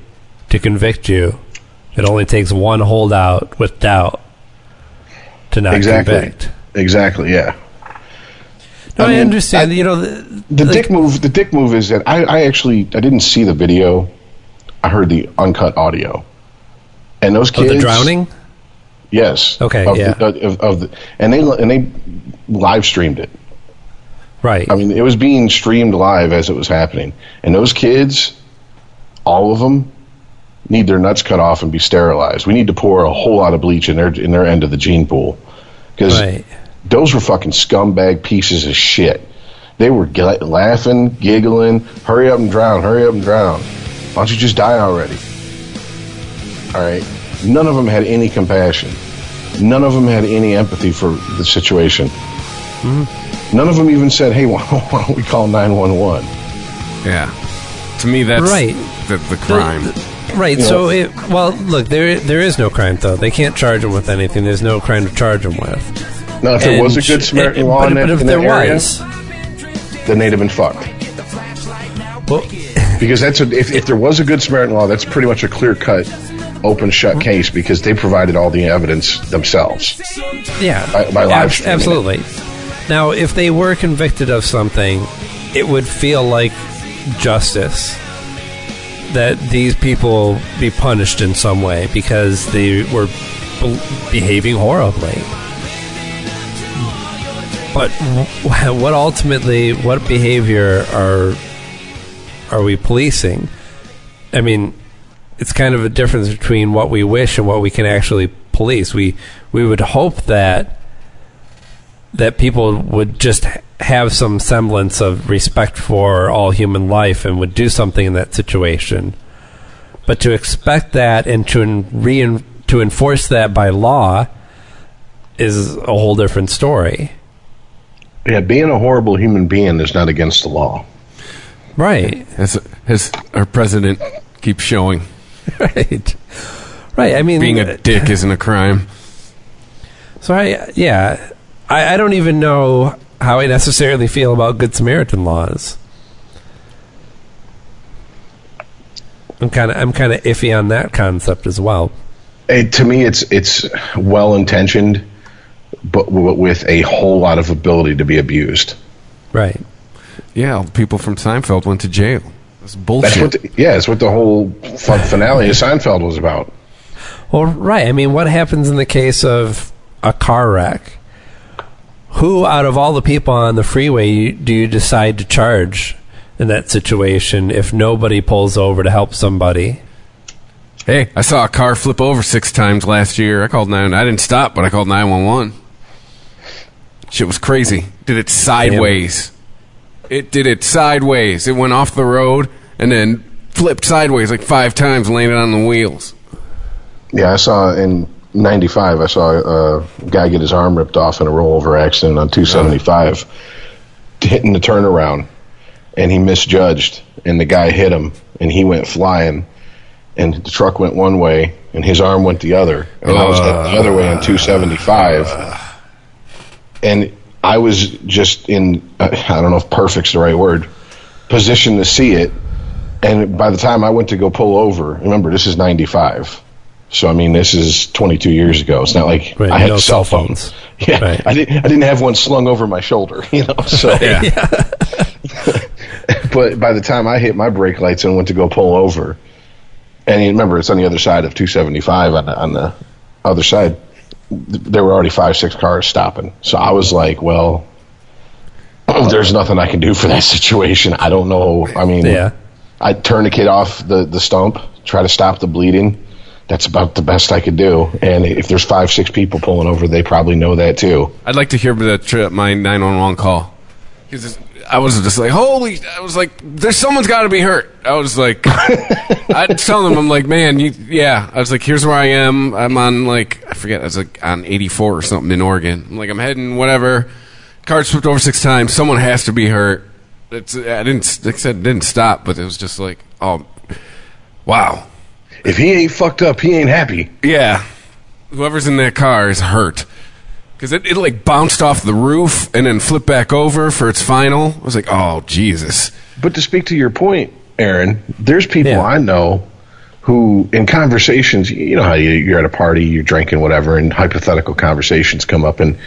to convict you. It only takes one holdout with doubt to not exactly. convict. Exactly. Yeah. No, I, I understand. I- you know, the, The like- dick move. The dick move is that I, I actually I didn't see the video. I heard the uncut audio, and those of kids. the drowning. Yes. Okay, Of yeah. The, of, of the, and they and they live streamed it. Right. I mean, it was being streamed live as it was happening, and those kids, all of them, need their nuts cut off and be sterilized. We need to pour a whole lot of bleach in their in their end of the gene pool because right. Those were fucking scumbag pieces of shit. They were g- laughing, giggling, hurry up and drown, hurry up and drown. Why don't you just die already? All right. None of them had any compassion. None of them had any empathy for the situation. Hmm? None of them even said, hey, why [LAUGHS] why don't we call 911? Yeah. To me, that's Right. the, the crime. Right. You So, it, well, look, there there is no crime though. They can't charge him with anything. There's no crime to charge him with. Now, if there was a good Samaritan and- law but, in that, but if in there area, was, then they'd have been fucked. well, [LAUGHS] Because that's a, if, if there was a good Samaritan law, that's pretty much a clear cut, open shut mm-hmm. case because they provided all the evidence themselves. yeah, By- by live Abs- streaming it. absolutely. Now, if they were convicted of something, it would feel like justice that these people be punished in some way because they were be- behaving horribly. But what ultimately, what behavior are are we policing? I mean, it's kind of a difference between what we wish and what we can actually police. We we would hope that that people would just have some semblance of respect for all human life and would do something in that situation. But to expect that and to rein to enforce that by law is a whole different story. Yeah, being a horrible human being is not against the law. Right. As, as our president keeps showing, [LAUGHS] Right. Right. I mean, being a uh, dick isn't a crime. So I, yeah, I, I don't even know how I necessarily feel about Good Samaritan laws. I'm kind of I'm kind of iffy on that concept as well. It, to me, it's it's well intentioned, but with a whole lot of ability to be abused. Right. Yeah, people from Seinfeld went to jail. That's bullshit. That's what, the, yeah, it's what the whole finale of Seinfeld was about. Well, right. I mean, what happens in the case of a car wreck? Who out of all the people on the freeway do you decide to charge in that situation if nobody pulls over to help somebody? hey, I saw a car flip over six times last year. I called nine. I didn't stop, but I called nine one one. Shit was crazy. Did it sideways. It did it sideways. It went off the road and then flipped sideways like five times, landed on the wheels. Yeah, I saw in '95. I saw a guy get his arm ripped off in a rollover accident on 275, hitting the turnaround, and he misjudged, and the guy hit him, and he went flying, and the truck went one way, and his arm went the other, and I was the uh, other way on 275, uh. And I was just in uh, I don't know if perfect's the right word, position to see it, and by the time I went to go pull over, remember this is '95. So I mean, this is 22 years ago. It's not like Right, I had no cell cell phones. phones. [LAUGHS] Yeah, Right. I didn't. I didn't have one slung over my shoulder. [LAUGHS] You know, so. yeah [LAUGHS] but by the time I hit my brake lights and went to go pull over, and you remember it's on the other side of 275 on the, on the other side, th- there were already five, six cars stopping. So I was like, well, [CLEARS THROAT] there's nothing I can do for that [LAUGHS] situation. I don't know. I mean, Yeah. I turn the kid off the, the stump, try to stop the bleeding. That's about the best I could do. And if there's five, six people pulling over, they probably know that too. I'd like to hear the tri- my nine one one call because I was just like, holy! I was like, there's someone's got to be hurt. I was like, [LAUGHS] I'd tell them, I'm like, man, you, yeah. I was like, here's where I am. I'm on like I forget. I was like on 84 or something in Oregon. I'm like, I'm heading whatever. Car flipped over six times. Someone has to be hurt. It's I didn't like I said didn't stop, but it was just like, oh, wow, If he ain't fucked up, he ain't happy. yeah. Whoever's in that car is hurt. Because it, it like bounced off the roof and then flipped back over for its final. I was like, oh Jesus. But to speak to your point, Aaron, there's people Yeah. I know who, in conversations, you know how you, you're at a party, you're drinking, whatever, and hypothetical conversations come up, and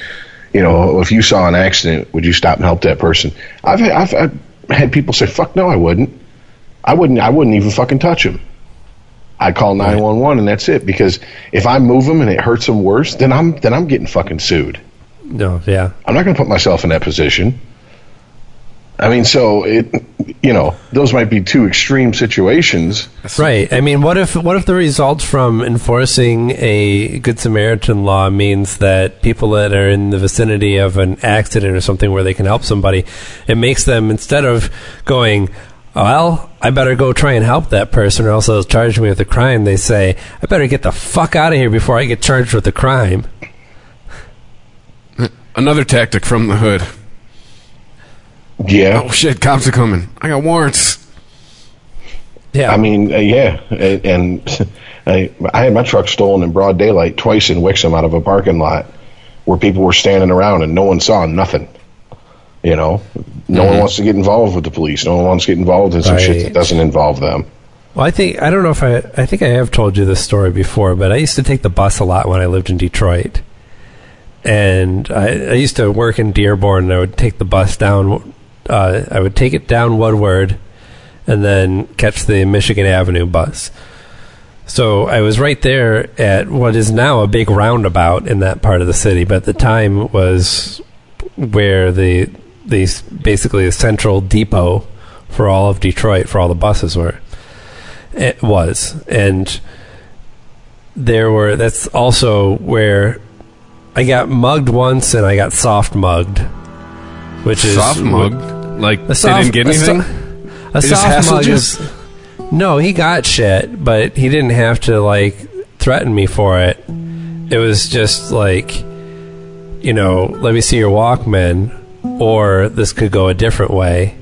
you know, if you saw an accident, would you stop and help that person? I've I've, I've had people say, "Fuck no, I wouldn't. I wouldn't. I wouldn't even fucking touch him. I'd call nine one one, and that's it. Because if I move them and it hurts them worse, then I'm then I'm getting fucking sued. No, yeah. I'm not going to put myself in that position. I mean, so it, you know, those might be two extreme situations. Right. I mean, what if what if the result from enforcing a Good Samaritan law means that people that are in the vicinity of an accident or something where they can help somebody, it makes them instead of going, well, I better go try and help that person, or else they'll charge me with a crime. They say, I better get the fuck out of here before I get charged with a crime. Another tactic from the hood. Yeah, Oh shit, cops are coming. I got warrants. Yeah. I mean, uh, yeah, and, and [LAUGHS] I, I had my truck stolen in broad daylight twice in Wixom out of a parking lot where people were standing around and no one saw nothing. You know, no one wants to get involved with the police. No one wants to get involved in some shit that doesn't involve them. Well, I think I don't know if I I think I have told you this story before, but I used to take the bus a lot when I lived in Detroit, and I, I used to work in Dearborn. and I would take the bus down. Uh, I would take it down Woodward, and then catch the Michigan Avenue bus. So I was right there at what is now a big roundabout in that part of the city, but at the time was where the the basically a central depot for all of Detroit for all the buses were. It was, and there were. That's also where I got mugged once, and I got soft mugged, which is Soft mugged. Like A they soft, didn't get a so- anything. A, They just soft mug is. No, he got shit, but he didn't have to like threaten me for it. It was just like, you know, let me see your Walkman, or this could go a different way.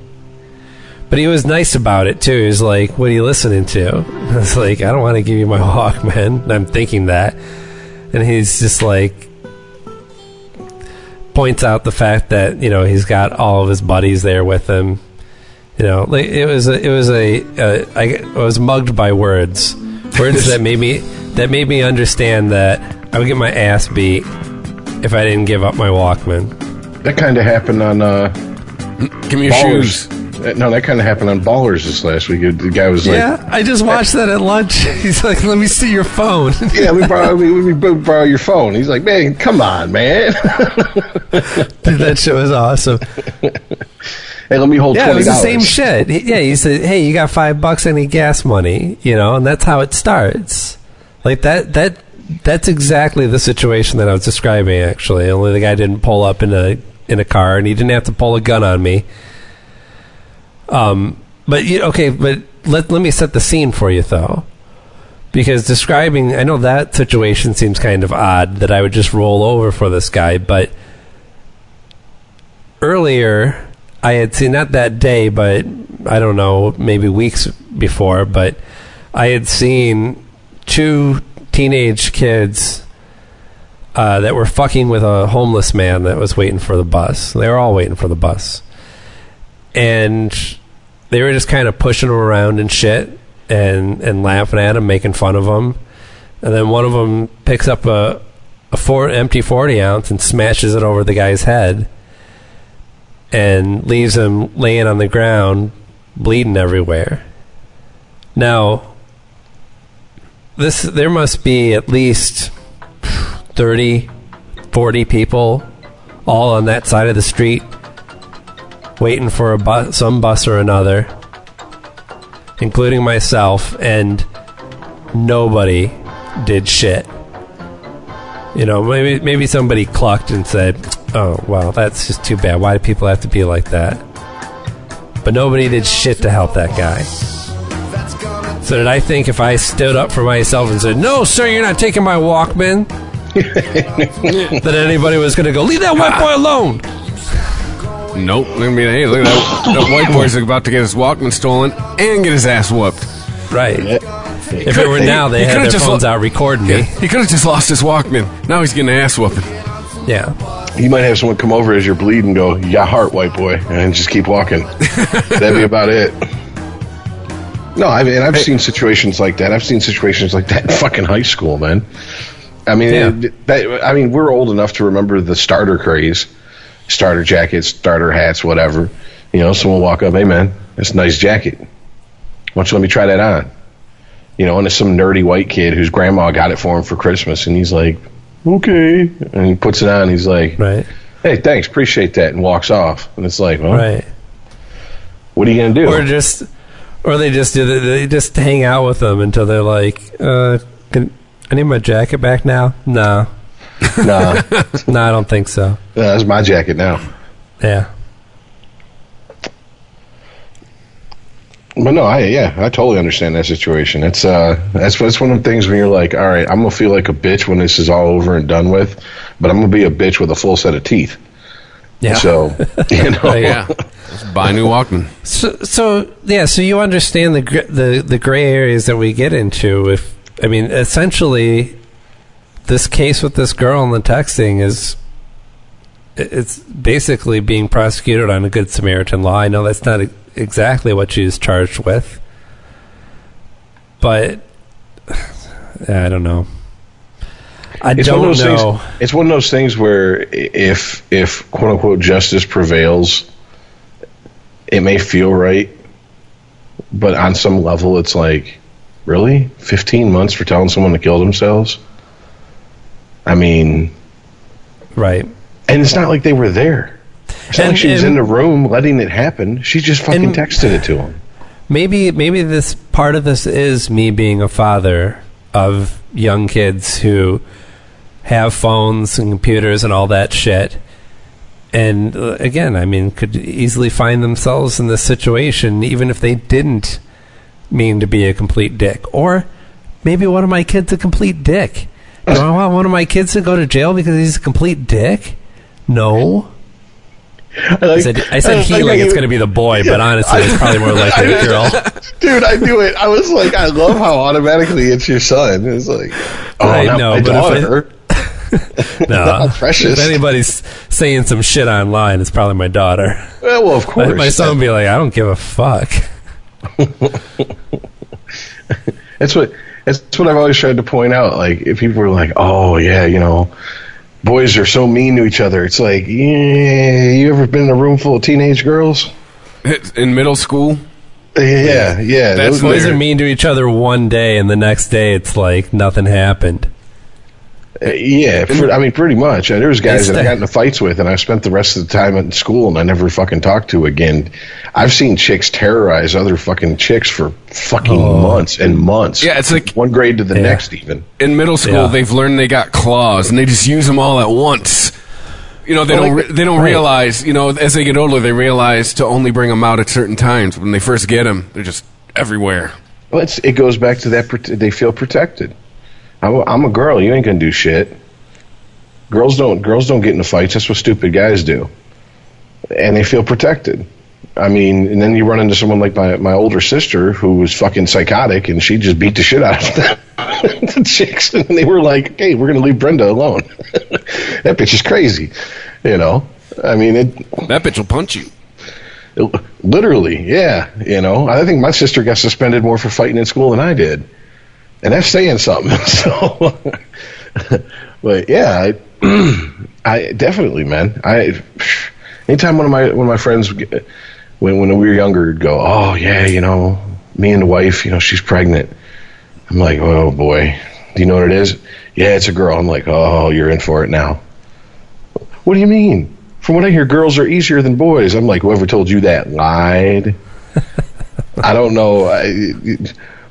But he was nice about it too. He was like, "What are you listening to?" [LAUGHS] I was like, "I don't want to give you my Walkman." [LAUGHS] I'm thinking that, and he's just like, points out the fact that you know he's got all of his buddies there with him. You know, like it was a, it was a uh, I, I was mugged by words, words that made me that made me understand that I would get my ass beat if I didn't give up my Walkman. That kind of happened on uh, Give me your shoes. Ballers. Uh, No, that kind of happened on Ballers this last week. The guy was like, yeah, I just watched that at lunch. [LAUGHS] He's like, "Let me see your phone." [LAUGHS] "Yeah, we me borrow, let me, let me bo- borrow your phone." He's like, "Man, come on, man. [LAUGHS] Dude, that show was awesome. hey, let me hold Yeah, it twenty was the same shit. Yeah, he said, "Hey, you got five bucks any gas money?" You know, and that's how it starts. Like that. That that's exactly the situation that I was describing. Actually, only the guy didn't pull up in a in a car, and he didn't have to pull a gun on me. Um, but you okay, but let let me set the scene for you though. Because describing, I know that situation seems kind of odd that I would just roll over for this guy, but earlier I had seen not that day, but I don't know, maybe weeks before, but I had seen two teenage kids uh, that were fucking with a homeless man that was waiting for the bus. They were all waiting for the bus, and they were just kind of pushing him around and shit, and and laughing at him, making fun of him, and then one of them picks up a a four, empty forty ounce and smashes it over the guy's head and leaves him laying on the ground, bleeding everywhere. Now, this there must be at least 30, 40 people all on that side of the street waiting for a bus, some bus or another, including myself, and nobody did shit. You know, maybe maybe somebody clucked and said, "Oh, well, that's just too bad. Why do people have to be like that?" But nobody did shit to help that guy. So did I think if I stood up for myself and said, "No, sir, you're not taking my Walkman," [LAUGHS] that anybody was going to go, "Leave that white boy alone"? Nope. I mean, hey, look at that. that white boy's about to get his Walkman stolen and get his ass whooped. Right. If it were now, they He had could've their just phones lo- out recording me. He could have just lost his Walkman. Now he's getting an ass whooping. Yeah. You might have someone come over as you're bleeding and go, "Yeah, heart, white boy," and just keep walking. [LAUGHS] That'd be about it. No, I mean, I've seen situations like that. I've seen situations like that in fucking high school, man. I mean, Yeah. that, I mean, we're old enough to remember the starter craze, starter jackets, starter hats, whatever. You know, someone will walk up, "Hey, man, that's a nice jacket. Why don't you let me try that on?" You know, and it's some nerdy white kid whose grandma got it for him for Christmas, and he's like, "Okay," and he puts it on. He's like, Right. hey, thanks, appreciate that, and walks off. And it's like, well, Right. what are you gonna do? Or just, or they just do. They just hang out with them until they're like, uh, can, "I need my jacket back now." No, nah, [LAUGHS] no, I don't think so. that's my jacket now. Yeah. But no, I yeah, I totally understand that situation. It's uh, that's that's one of the things when you're like, all right, I'm gonna feel like a bitch when this is all over and done with, but I'm gonna be a bitch with a full set of teeth. Yeah. So [LAUGHS] you know, Right. Yeah. Just buy a new Walkman. So, so yeah, so you understand the gr- the the gray areas that we get into. If I mean, essentially, this case with this girl and the texting is it's basically being prosecuted on a Good Samaritan law. I know that's not exactly what she's charged with, but [SIGHS] I don't know. I it's don't know. things. It's one of those things where if if quote unquote justice prevails, it may feel right, but on some level, it's like, really, 15 months for telling someone to kill themselves. I mean, Right. and it's not like they were there. It's not And- like she was in the room letting it happen. She just fucking And- texted it to him. maybe maybe this part of this is me being a father of young kids who have phones and computers and all that shit and uh, again i mean could easily find themselves in this situation even if they didn't mean to be a complete dick or maybe one of my kids a complete dick do i want one of my kids to go to jail because he's a complete dick no I said, I said he like it's going to be the boy, but honestly, it's probably more likely the girl. Dude, I knew it. I was like, I love how automatically it's your son. It's like, oh, I know, my but if I- daughter. [LAUGHS] No, precious. If anybody's saying some shit online, it's probably my daughter. well, well, of My, course. my son would be like, I don't give a fuck. [LAUGHS] That's what that's what I've always tried to point out. Like, if people are like, "Oh yeah, you know, boys are so mean to each other," it's like, yeah, you ever been in a room full of teenage girls? [LAUGHS] In middle school, Yeah, yeah. That's those- Boys are mean to each other one day, and the next day it's like nothing happened. Uh, yeah, for, I mean, pretty much. Uh, There's guys It's that I the- got into fights with, and I spent the rest of the time at school, and I never fucking talked to again. I've seen chicks terrorize other fucking chicks for fucking months and months. Yeah, it's like- one grade to the Yeah. next, even. in middle school, Yeah. they've learned they got claws, and they just use them all at once. You know, they Well, don't like- they don't right. realize. You know, as they get older, they realize to only bring them out at certain times. When they first get them, they're just everywhere. Well, it's, it goes back to that. They feel protected. I'm a, I'm a girl. You ain't gonna do shit. Girls don't. Girls don't get into fights. That's what stupid guys do. And they feel protected. I mean, and then you run into someone like my my older sister who was fucking psychotic, and she just beat the shit out of them. [LAUGHS] the chicks, and they were like, "Hey, we're gonna leave Brenda alone." [LAUGHS] that bitch is crazy. You know. I mean, it, That bitch will punch you. Literally, yeah. You know, I think my sister got suspended more for fighting in school than I did, and that's saying something. [LAUGHS] So, but yeah, I, [CLEARS THROAT] I definitely, man. I anytime one of my one of my friends when when we were younger would go, oh yeah, you know, me and the wife, you know, she's pregnant. I'm like, oh boy, do you know what it is? Yeah, it's a girl. I'm like, oh, you're in for it now. What do you mean? From what I hear, girls are easier than boys. I'm like, whoever told you that lied. [LAUGHS] I don't know. I,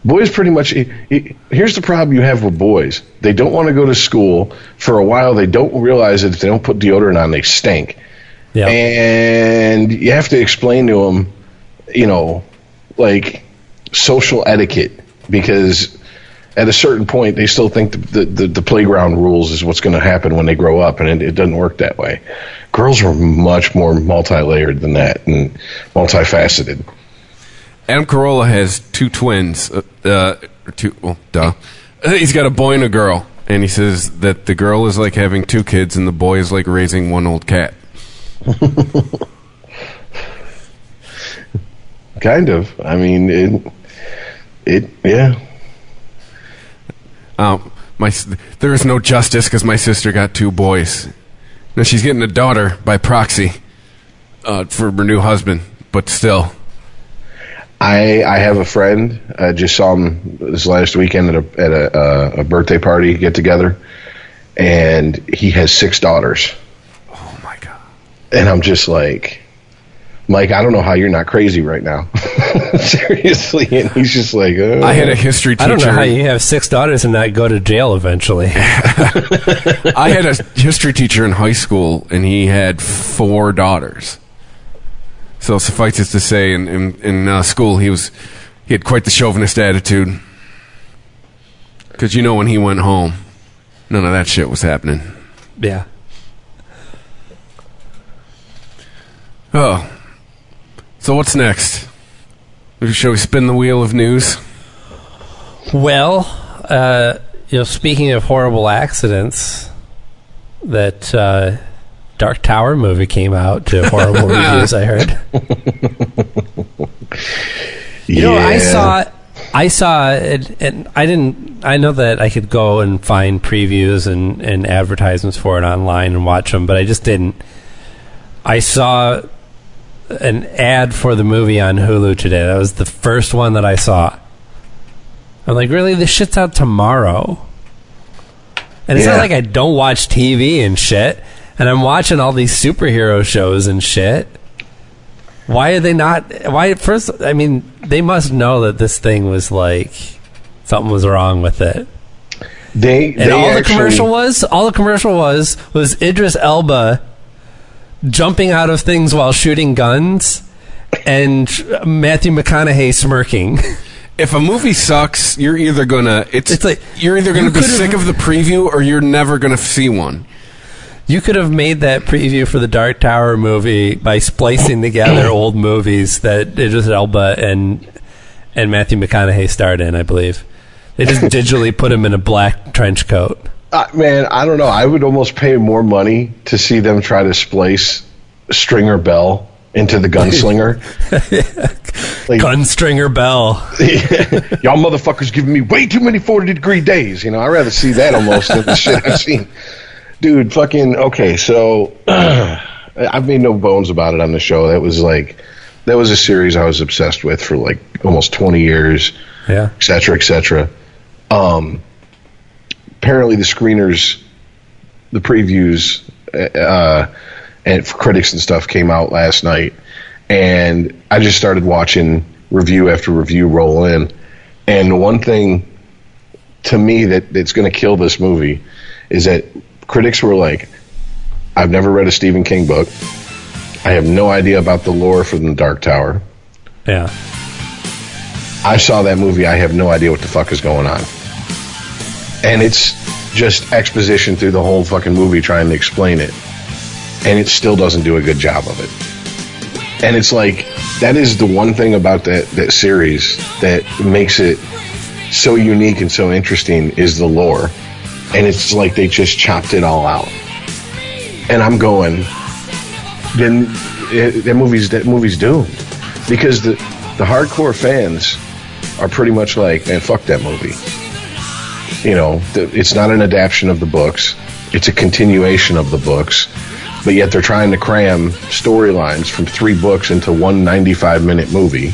boys pretty much. Here's the problem you have with boys. They don't want to go to school. For a while, they don't realize that if they don't put deodorant on, they stink. Yeah. And you have to explain to them, you know, like social etiquette because at a certain point they still think the, the, the playground rules is what's going to happen when they grow up and it, it doesn't work that way girls are much more multi-layered than that and multifaceted Adam Carolla has two twins. Uh, uh, two, well, duh. He's got a boy and a girl, and he says that the girl is like having two kids and the boy is like raising one old cat. [LAUGHS] Kind of. I mean, it. It. Yeah. Um, my there is no justice because my sister got two boys. Now she's getting a daughter by proxy uh, for her new husband, but still, I I have a friend. I just saw him this last weekend at a at a, uh, a birthday party get together, and he has six daughters. oh my god. And I'm just like, Mike, I don't know how you're not crazy right now. [LAUGHS] Seriously. And he's just like, uh, I had a history teacher. I don't know how you have six daughters and not go to jail eventually. [LAUGHS] I had a history teacher in high school, and he had four daughters. So suffice it to say, in in, in uh, school, he was he had quite the chauvinist attitude. Because you know, when he went home, none of that shit was happening. yeah. Oh, so what's next? Shall we spin the wheel of news? Well, uh, you know, speaking of horrible accidents, that uh, Dark Tower movie came out to horrible [LAUGHS] reviews. I heard. [LAUGHS] You know, I saw, I saw, it, and I didn't. I know that I could go and find previews and, and advertisements for it online and watch them, but I just didn't. I saw an ad for the movie on Hulu today. That was the first one that I saw. I'm like, really? This shit's out tomorrow. And it's Yeah. not like I don't watch TV and shit. And I'm watching all these superhero shows and shit. Why are they not? Why at first? I mean, they must know that this thing was like something was wrong with it. They, And they all the commercial was, all the commercial was, was Idris Elba jumping out of things while shooting guns, and Matthew McConaughey smirking. [LAUGHS] If a movie sucks, you're either gonna it's, It's like- you're either gonna you be sick of the preview or you're never gonna see one. You could have made that preview for the Dark Tower movie by splicing together [COUGHS] old movies that Idris Elba and and Matthew McConaughey starred in. I believe they just [LAUGHS] digitally put him in a black trench coat. Uh, man, I don't know. I would almost pay more money to see them try to splice Stringer Bell into the gunslinger. [LAUGHS] like, Gunstringer Bell. [LAUGHS] y'all motherfuckers giving me way too many 40 degree days. You know, I'd rather see that almost than the shit I've seen. Dude, fucking, okay, so [CLEARS THROAT] I've made no bones about it on the show. That was like, that was a series I was obsessed with for like almost 20 years. Yeah. et cetera, et cetera. Um, apparently, the screeners, the previews, uh, and for critics and stuff came out last night, and I just started watching review after review roll in. And the one thing to me that that's going to kill this movie is that critics were like, "I've never read a Stephen King book. I have no idea about the lore for the Dark Tower." Yeah. I saw that movie. I have no idea what the fuck is going on. And it's just exposition through the whole fucking movie trying to explain it. And it still doesn't do a good job of it. And it's like, that is the one thing about that, that series that makes it so unique and so interesting is the lore. And it's like they just chopped it all out. And I'm going, then it, that movie's that movie's doomed because the the hardcore fans are pretty much like, man, fuck that movie. You know, the, it's not an adaptation of the books; it's a continuation of the books. But yet they're trying to cram storylines from three books into one 95 minute movie.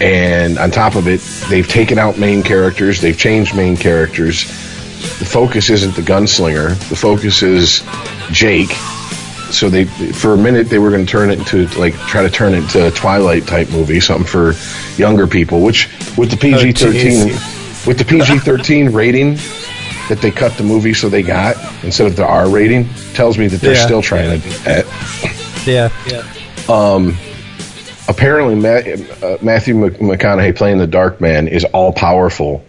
And on top of it, they've taken out main characters, they've changed main characters. The focus isn't the gunslinger, the focus is Jake, so they for a minute they were going to turn it into like try to turn it into a Twilight type movie, something for younger people. Which with the PG thirteen, with the PG thirteen [LAUGHS] rating that they cut the movie so they got instead of the R rating, tells me that they're Yeah. still trying to do that. Yeah. [LAUGHS] Apparently, Ma- uh, Matthew McConaughey playing the Dark Man is all powerful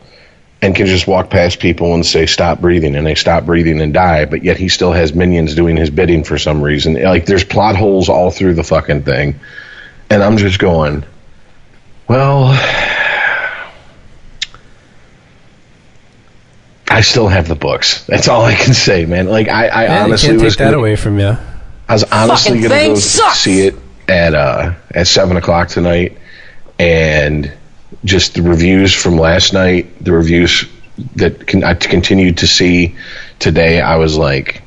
and can just walk past people and say stop breathing and they stop breathing and die but yet he still has minions doing his bidding for some reason like there's plot holes all through the fucking thing and i'm just going well I still have the books. That's all I can say, man. Like I, I Yeah, honestly you can't was take that gonna- away from you. I was honestly going to go sucks. see it at uh, at seven o'clock tonight, and just the reviews from last night, the reviews that con- I continued to see today, I was like,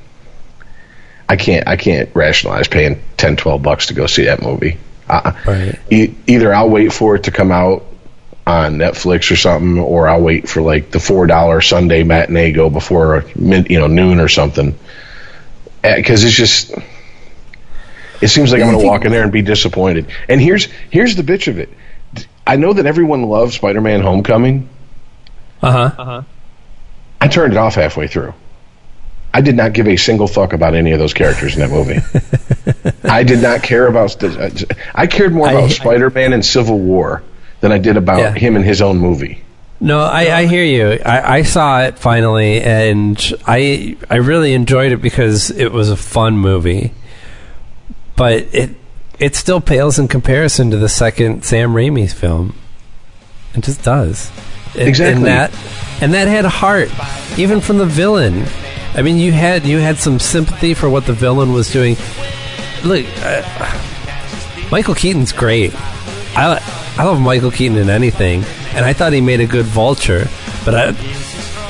I can't, I can't rationalize paying 10, 12 bucks to go see that movie. Uh, Right. e- either I'll wait for it to come out on Netflix or something, or I'll wait for like the four dollar Sunday matinee go before mid, you know, noon or something. Because it's just, it seems like I'm going to walk in there and be disappointed. And here's here's the bitch of it. I know that everyone loves Spider-Man: Homecoming. Uh huh. Uh huh. I turned it off halfway through. I did not give a single fuck about any of those characters in that movie. [LAUGHS] I did not care about. I cared more about I- Spider-Man and Civil War than I did about Yeah. him and his own movie. No, I, I hear you. I, I saw it finally, and I I really enjoyed it because it was a fun movie. But it it still pales in comparison to the second Sam Raimi film. It just does. And- Exactly. And that and that had heart, even from the villain. I mean, you had you had some sympathy for what the villain was doing. Look, uh, Michael Keaton's great. I I love Michael Keaton in anything, and I thought he made a good Vulture, but I,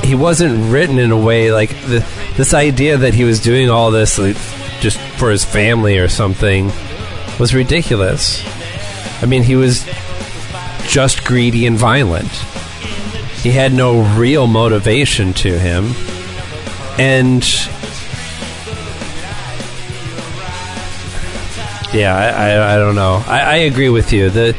he wasn't written in a way like the, this idea that he was doing all this like, just for his family or something was ridiculous. I mean, he was just greedy and violent. He had no real motivation to him, and Yeah, I, I, I don't know. I, I agree with you. The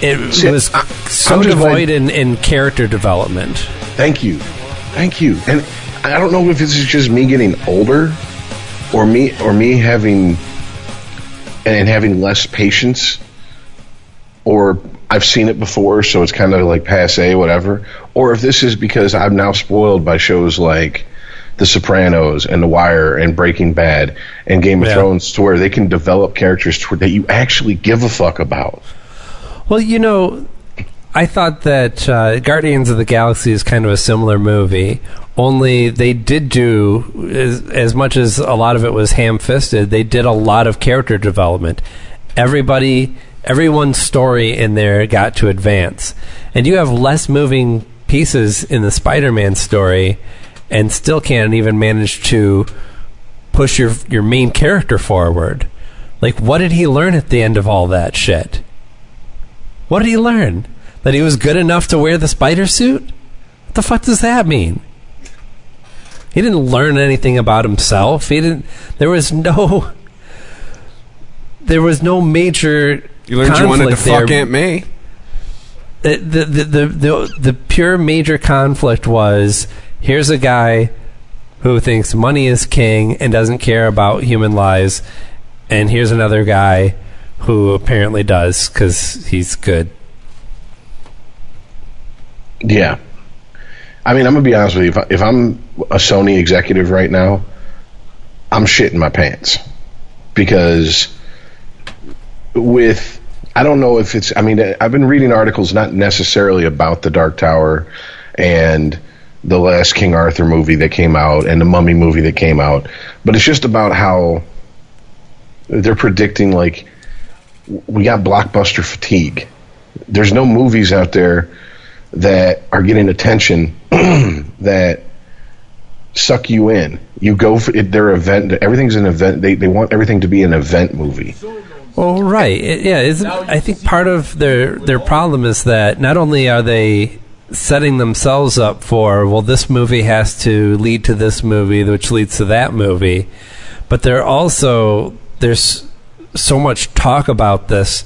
it See, was I- so devoid in, in character development. Thank you, thank you. And I don't know if this is just me getting older, or me or me having and having less patience, or I've seen it before, so it's kind of like passe, whatever. Or if this is because I'm now spoiled by shows like The Sopranos and The Wire and Breaking Bad and Game of Yeah. Thrones, to where they can develop characters to, that you actually give a fuck about. Well, you know, I thought that uh, Guardians of the Galaxy is kind of a similar movie. Only they did do as, as much as a lot of it was ham-fisted. They did a lot of character development. Everybody, everyone's story in there got to advance, and you have less moving pieces in the Spider-Man story, and still can't even manage to push your your main character forward. Like, what did he learn at the end of all that shit? What did he learn? That he was good enough to wear the spider suit? What the fuck does that mean? He didn't learn anything about himself. He didn't. There was no. There was no major. You learned you wanted to there. fuck Aunt May. The, the, the, the, the, the pure major conflict was here's a guy who thinks money is king and doesn't care about human lives, and here's another guy who apparently does because he's good. Yeah. I mean, I'm gonna be honest with you. If, if I'm a Sony executive right now, I'm shitting my pants because with I don't know if it's. I mean, I've been reading articles not necessarily about the Dark Tower and the last King Arthur movie that came out and the Mummy movie that came out, but it's just about how they're predicting like we got blockbuster fatigue. There's no movies out there that are getting attention [CLEARS THROAT] that suck you in. You go for it, their event. Everything's an event. They they want everything to be an event movie. Well, right. It- yeah, isn't, I think part of their their problem is that not only are they setting themselves up for well, this movie has to lead to this movie, which leads to that movie, but they're also there's so much talk about this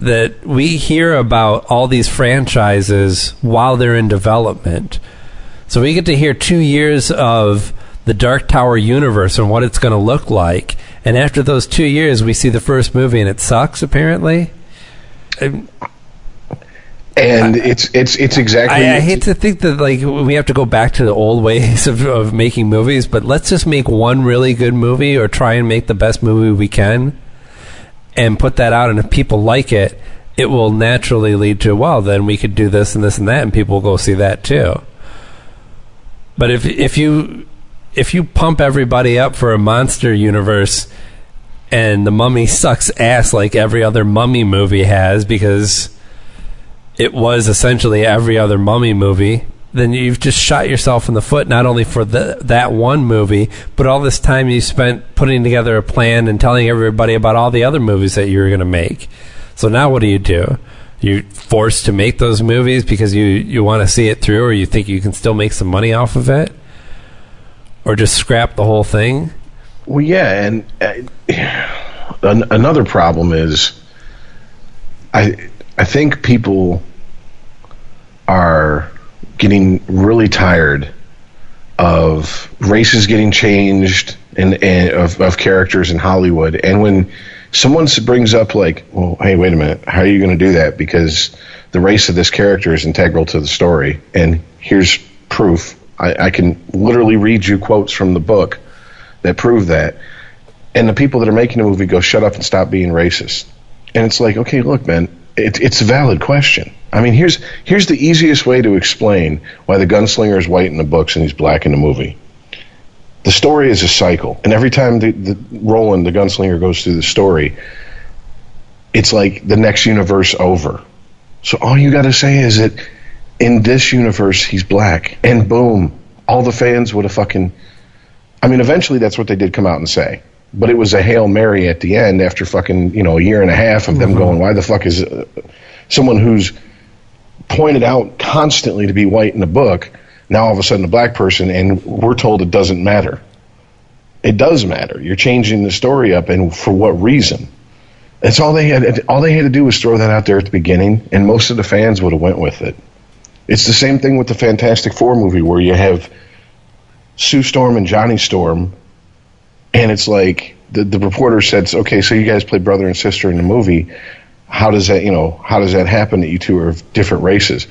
that we hear about all these franchises while they're in development. So we get to hear two years of the Dark Tower universe and what it's going to look like. And after those two years, we see the first movie and it sucks, apparently. And it's it's it's exactly. I, I hate to think that like we have to go back to the old ways of, of making movies, but let's just make one really good movie or try and make the best movie we can and put that out. And if people like it, it will naturally lead to well, then we could do this and this and that, and people will go see that too. But if if you if you pump everybody up for a monster universe and the mummy sucks ass like every other mummy movie has because it was essentially every other mummy movie then you've just shot yourself in the foot not only for the, that one movie but all this time you spent putting together a plan and telling everybody about all the other movies that you were going to make. So now what do you do? You forced to make those movies because you, you want to see it through or you think you can still make some money off of it? Or just scrap the whole thing? Well, yeah, and uh, an, another problem is, I I think people are getting really tired of races getting changed and, of, of characters in Hollywood, and when someone brings up like, well, hey, wait a minute, how are you going to do that? Because the race of this character is integral to the story, and here's proof. I, I can literally read you quotes from the book that prove that. And the people that are making the movie go, shut up and stop being racist. And it's like, okay, look, man, it, it's a valid question. I mean, here's here's the easiest way to explain why the gunslinger is white in the books and he's black in the movie. The story is a cycle, and every time the, the Roland, the gunslinger, goes through the story, it's like the next universe over. So all you got to say is that in this universe he's black, and boom, all the fans would have fucking I mean, eventually that's what they did come out and say. But it was a Hail Mary at the end after fucking, you know, a year and a half of them going, why the fuck is uh, someone who's pointed out constantly to be white in the book now all of a sudden a black person and we're told it doesn't matter. It does matter. You're changing the story up and for what reason? That's all they had all they had to do was throw that out there at the beginning and most of the fans would have went with it. It's the same thing with the Fantastic Four movie where you have Sue Storm and Johnny Storm, and it's like the the reporter said, "Okay, so you guys play brother and sister in the movie. How does that, you know, how does that happen that you two are of different races?"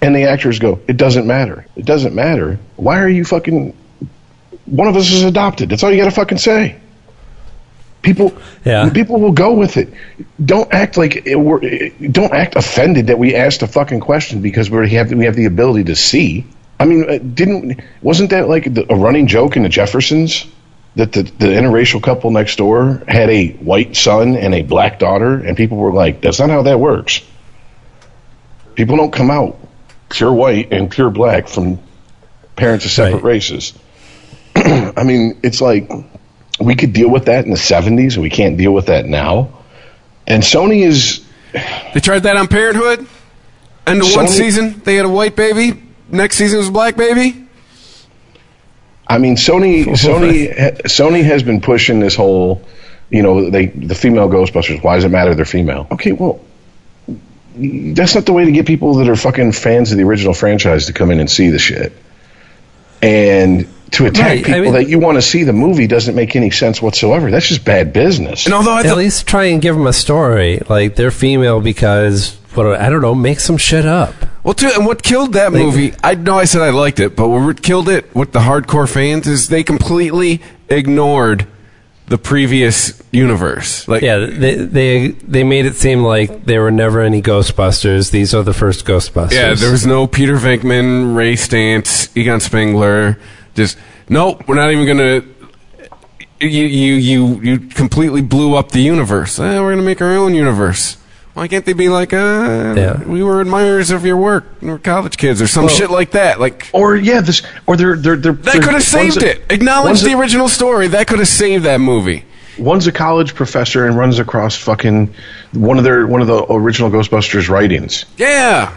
And the actors go, "It doesn't matter. It doesn't matter. Why are you fucking? One of us is adopted. That's all you got to fucking say." People, Yeah. people will go with it. Don't act like it, we're, don't act offended that we asked a fucking question because we have we have the ability to see. I mean, uh, didn't wasn't that like a running joke in the Jeffersons that the the interracial couple next door had a white son and a black daughter, and people were like, "That's not how that works." People don't come out pure white and pure black from parents of separate Right. races. [CLEARS THROAT] I mean, it's like we could deal with that in the '70s, and we can't deal with that now. And Sony is They tried that on Parenthood. And the one season, they had a white baby. Next season was a black baby. I mean, Sony, [LAUGHS] Sony, Sony has been pushing this whole, you know, they the female Ghostbusters. Why does it matter they're female? Okay, well, that's not the way to get people that are fucking fans of the original franchise to come in and see the shit. And to attack Right, I people mean- that you want to see the movie doesn't make any sense whatsoever. That's just bad business. And although I At least try and give them a story. Like they're female because what I don't know, make some shit up. Well, too, and what killed that movie? I know I said I liked it, but what killed it with the hardcore fans is they completely ignored the previous universe. Like, Yeah, they they they made it seem like there were never any Ghostbusters. These are the first Ghostbusters. Yeah, there was no Peter Venkman, Ray Stantz, Egon Spengler. Just nope, we're not even gonna. You you you you completely blew up the universe. Eh, we're gonna make our own universe. Why can't they be like, uh, Yeah. we were admirers of your work, we we're college kids, or some Well- shit like that? Like or yeah, this or they're they're, they're that could have saved it. Acknowledge the original story. That could have saved that movie. One's a college professor and runs across fucking one of their one of the original Ghostbusters writings. Yeah.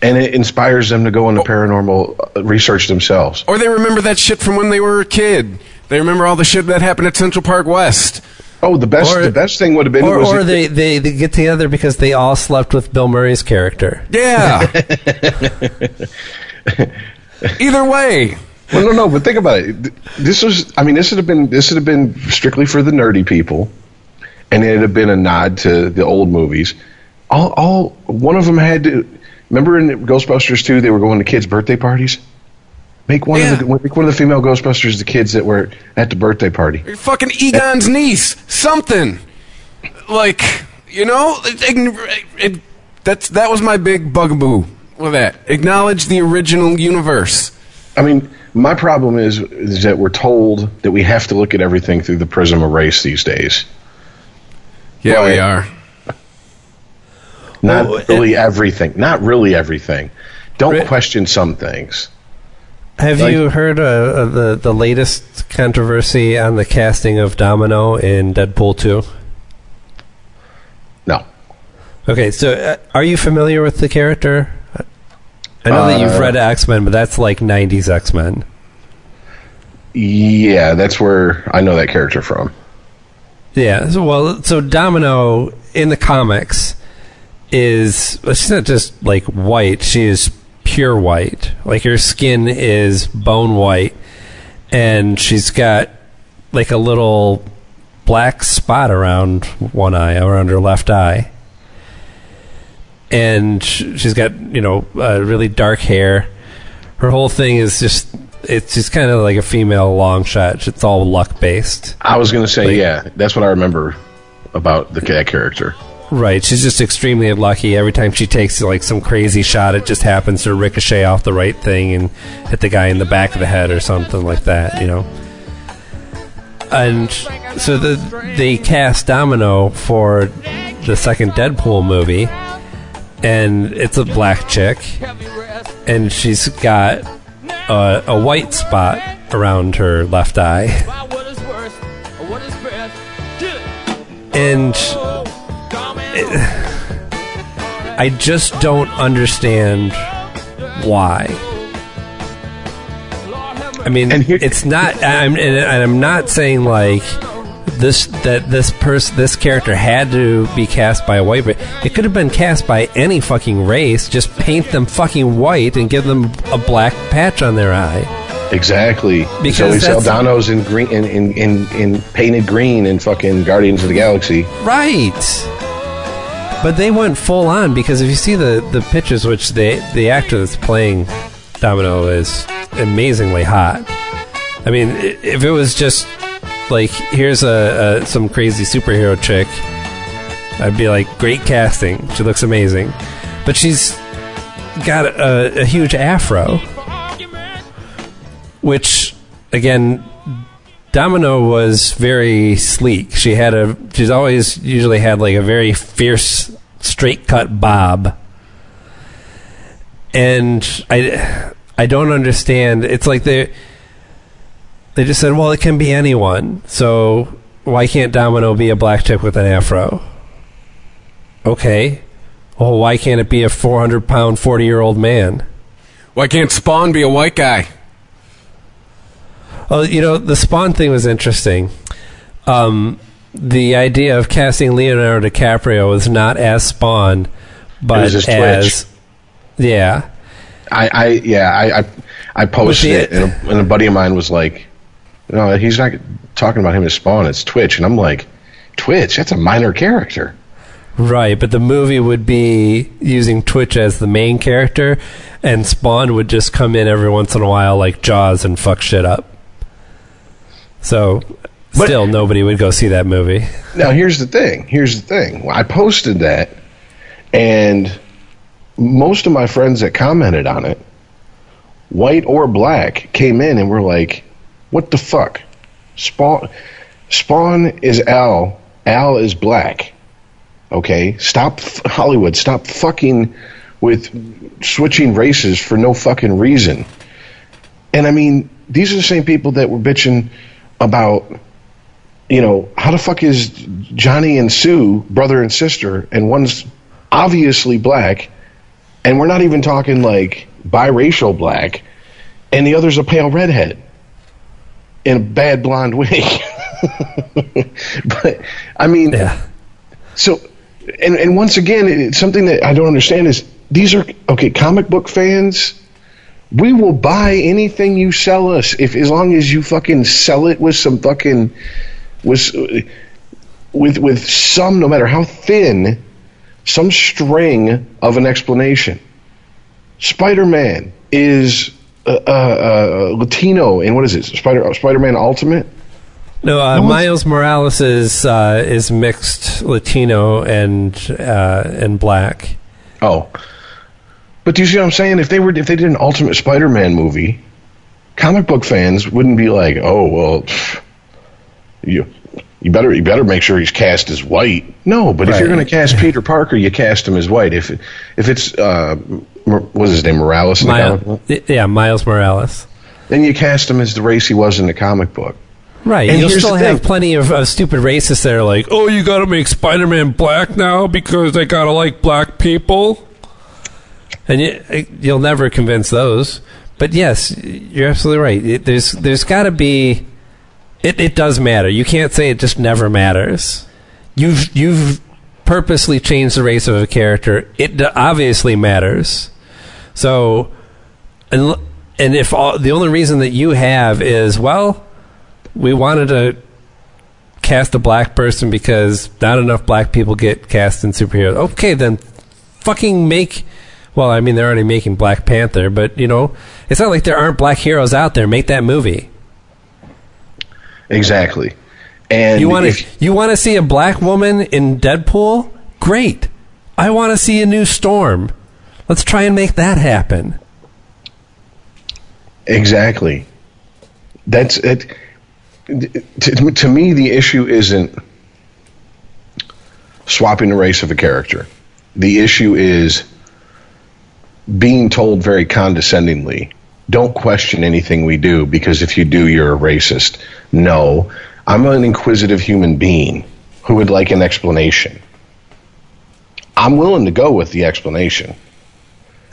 and it inspires them to go into paranormal uh, research themselves. Or they remember that shit from when they were a kid. They remember all the shit that happened at Central Park West. Oh, the best Or- the best thing would have been Or, was or they, they, they get together because they all slept with Bill Murray's character. Yeah. [LAUGHS] Either way. well, no, no, but think about it. This was, I mean, this would have been this would have been strictly for the nerdy people, and it'd have been a nod to the old movies. All, all one of them had to. Remember in Ghostbusters 2, they were going to kids' birthday parties. Make one Yeah. of the make one of the female Ghostbusters the kids that were at the birthday party. You're fucking Egon's niece, something like you know, it, it, That's that was my big bugaboo with that. Acknowledge the original universe. I mean, my problem is, is that we're told that we have to look at everything through the prism of race these days. Yeah, we are. Not Well, really everything. Not really everything. Don't question some things. Have Like- you heard uh, of the the latest controversy on the casting of Domino in Deadpool 2? No. Okay, so uh, are you familiar with the character? I know that you've Uh, read X Men, but that's like '90s X Men. Yeah, that's where I know that character from. Yeah. So, well, so Domino in the comics is well, she's not just like white; she is pure white. Like her skin is bone white, and she's got like a little black spot around one eye, around her left eye. And she's got, you know, uh, really dark hair. Her whole thing is just, it's just kind of like a female long shot. It's all luck based. I was going to say, Like- yeah, that's what I remember about the that character. Right. She's just extremely lucky. Every time she takes like some crazy shot, it just happens to ricochet off the right thing and hit the guy in the back of the head or something like that, you know. And so the they cast Domino for the second Deadpool movie, and it's a black chick, and she's got a, a white spot around her left eye, and I just don't understand why. I mean, And here- it's not. I'm, and, I'm not saying like this that this person, this character had to be cast by a white. But it could have been cast by any fucking race. Just paint them fucking white and give them a black patch on their eye. Exactly. Because Zoe Saldana's in green, in, in, in, in painted green in fucking Guardians of the Galaxy. Right. But they went full on because if you see the the pictures, which the the actor that's playing Domino is amazingly hot. I mean, if it was just like here's a, a some crazy superhero chick, I'd be like, great casting. She looks amazing, but she's got a, a huge afro, which again Domino was very sleek. She had a she's always usually had like a very fierce straight cut bob. And I I don't understand. It's like they they just said, "Well, it can be anyone." So why can't Domino be a black chick with an afro? Okay. Well, why can't it be a 400 pound 40 year old man? Why can't Spawn be a white guy? Oh, you know, the Spawn thing was interesting. Um, the idea of casting Leonardo DiCaprio was not as Spawn, but as yeah, I, I yeah, I, I, I posted it, and a, and a buddy of mine was like, "No, he's not talking about him as Spawn. It's Twitch." And I'm like, "Twitch? That's a minor character." right. But the movie would be using Twitch as the main character, and Spawn would just come in every once in a while, like Jaws, and fuck shit up. So, But- still, nobody would go see that movie. Now, here's the thing. Here's the thing. I posted that, and most of my friends that commented on it, white or black, came in and were like, "What the fuck? Spawn, Spawn is Al. Al is black. Okay, stop Hollywood. Stop fucking with switching races for no fucking reason." And I mean, these are the same people that were bitching about you know, how the fuck is Johnny and Sue brother and sister, and one's obviously black, and we're not even talking like biracial black, and the other's a pale redhead in a bad blonde wig. [LAUGHS] but I mean, Yeah. so, and and once again, it's something that I don't understand is these are okay. Comic book fans, we will buy anything you sell us if as long as you fucking sell it with some fucking with with with some no matter how thin some string of an explanation. Spider-Man is uh, uh, uh, Latino and what is it? Spider Spider-Man Ultimate. No, uh, No Miles Morales is uh, is mixed Latino and uh, and black. Oh, but do you see what I'm saying? If they were, if they did an Ultimate Spider-Man movie, comic book fans wouldn't be like, "Oh, well, pff, you you better you better make sure he's cast as white." No, but if you're going to cast Peter Parker, you cast him as white. If if it's uh, what's his name, Morales in the comic book, Miles, yeah, Miles Morales. then you cast him as the race he was in the comic book. Right. And You'll still have plenty of, of stupid racists that are like, oh, you got to make Spider Man black now because they got to like black people. And you, you'll never convince those. But yes, you're absolutely right. It, there's there's got to be. It, it does matter. You can't say it just never matters. You've you've purposely changed the race of a character. It obviously matters. So, and and if all, the only reason that you have is well, we wanted to cast a black person because not enough black people get cast in superheroes. Okay, then fucking make. Well, I mean, they're already making Black Panther, but you know, it's not like there aren't black heroes out there. Make that movie. Exactly. And You want to you want to see a black woman in Deadpool? Great. I want to see a new Storm. Let's try and make that happen. Exactly. That's it. To, to me, the issue isn't swapping the race of a character. The issue is being told very condescendingly, don't question anything we do because if you do, you're a racist. No, I'm an inquisitive human being who would like an explanation. I'm willing to go with the explanation.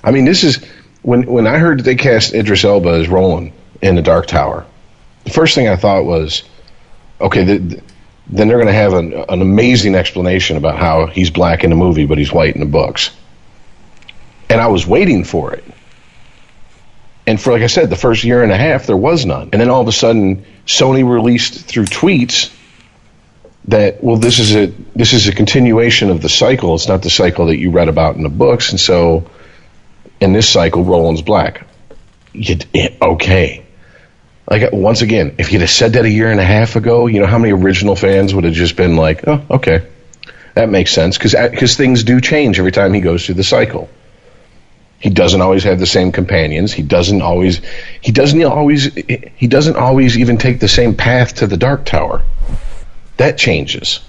I mean, this is when when I heard that they cast Idris Elba as Roland in the Dark Tower. The first thing I thought was, okay, th- th- then they're going to have an, an amazing explanation about how he's black in the movie, but he's white in the books. And I was waiting for it. And for like I said, the first year and a half there was none. And then all of a sudden, Sony released through tweets that well, this is a this is a continuation of the cycle. It's not the cycle that you read about in the books, and so in this cycle, Roland's black. You, okay. Like once again, if you'd have said that a year and a half ago, you know how many original fans would have just been like, "Oh, okay, that makes sense," because because uh, things do change every time he goes through the cycle. He doesn't always have the same companions. He doesn't always he doesn't always he doesn't always even take the same path to the Dark Tower. That changes.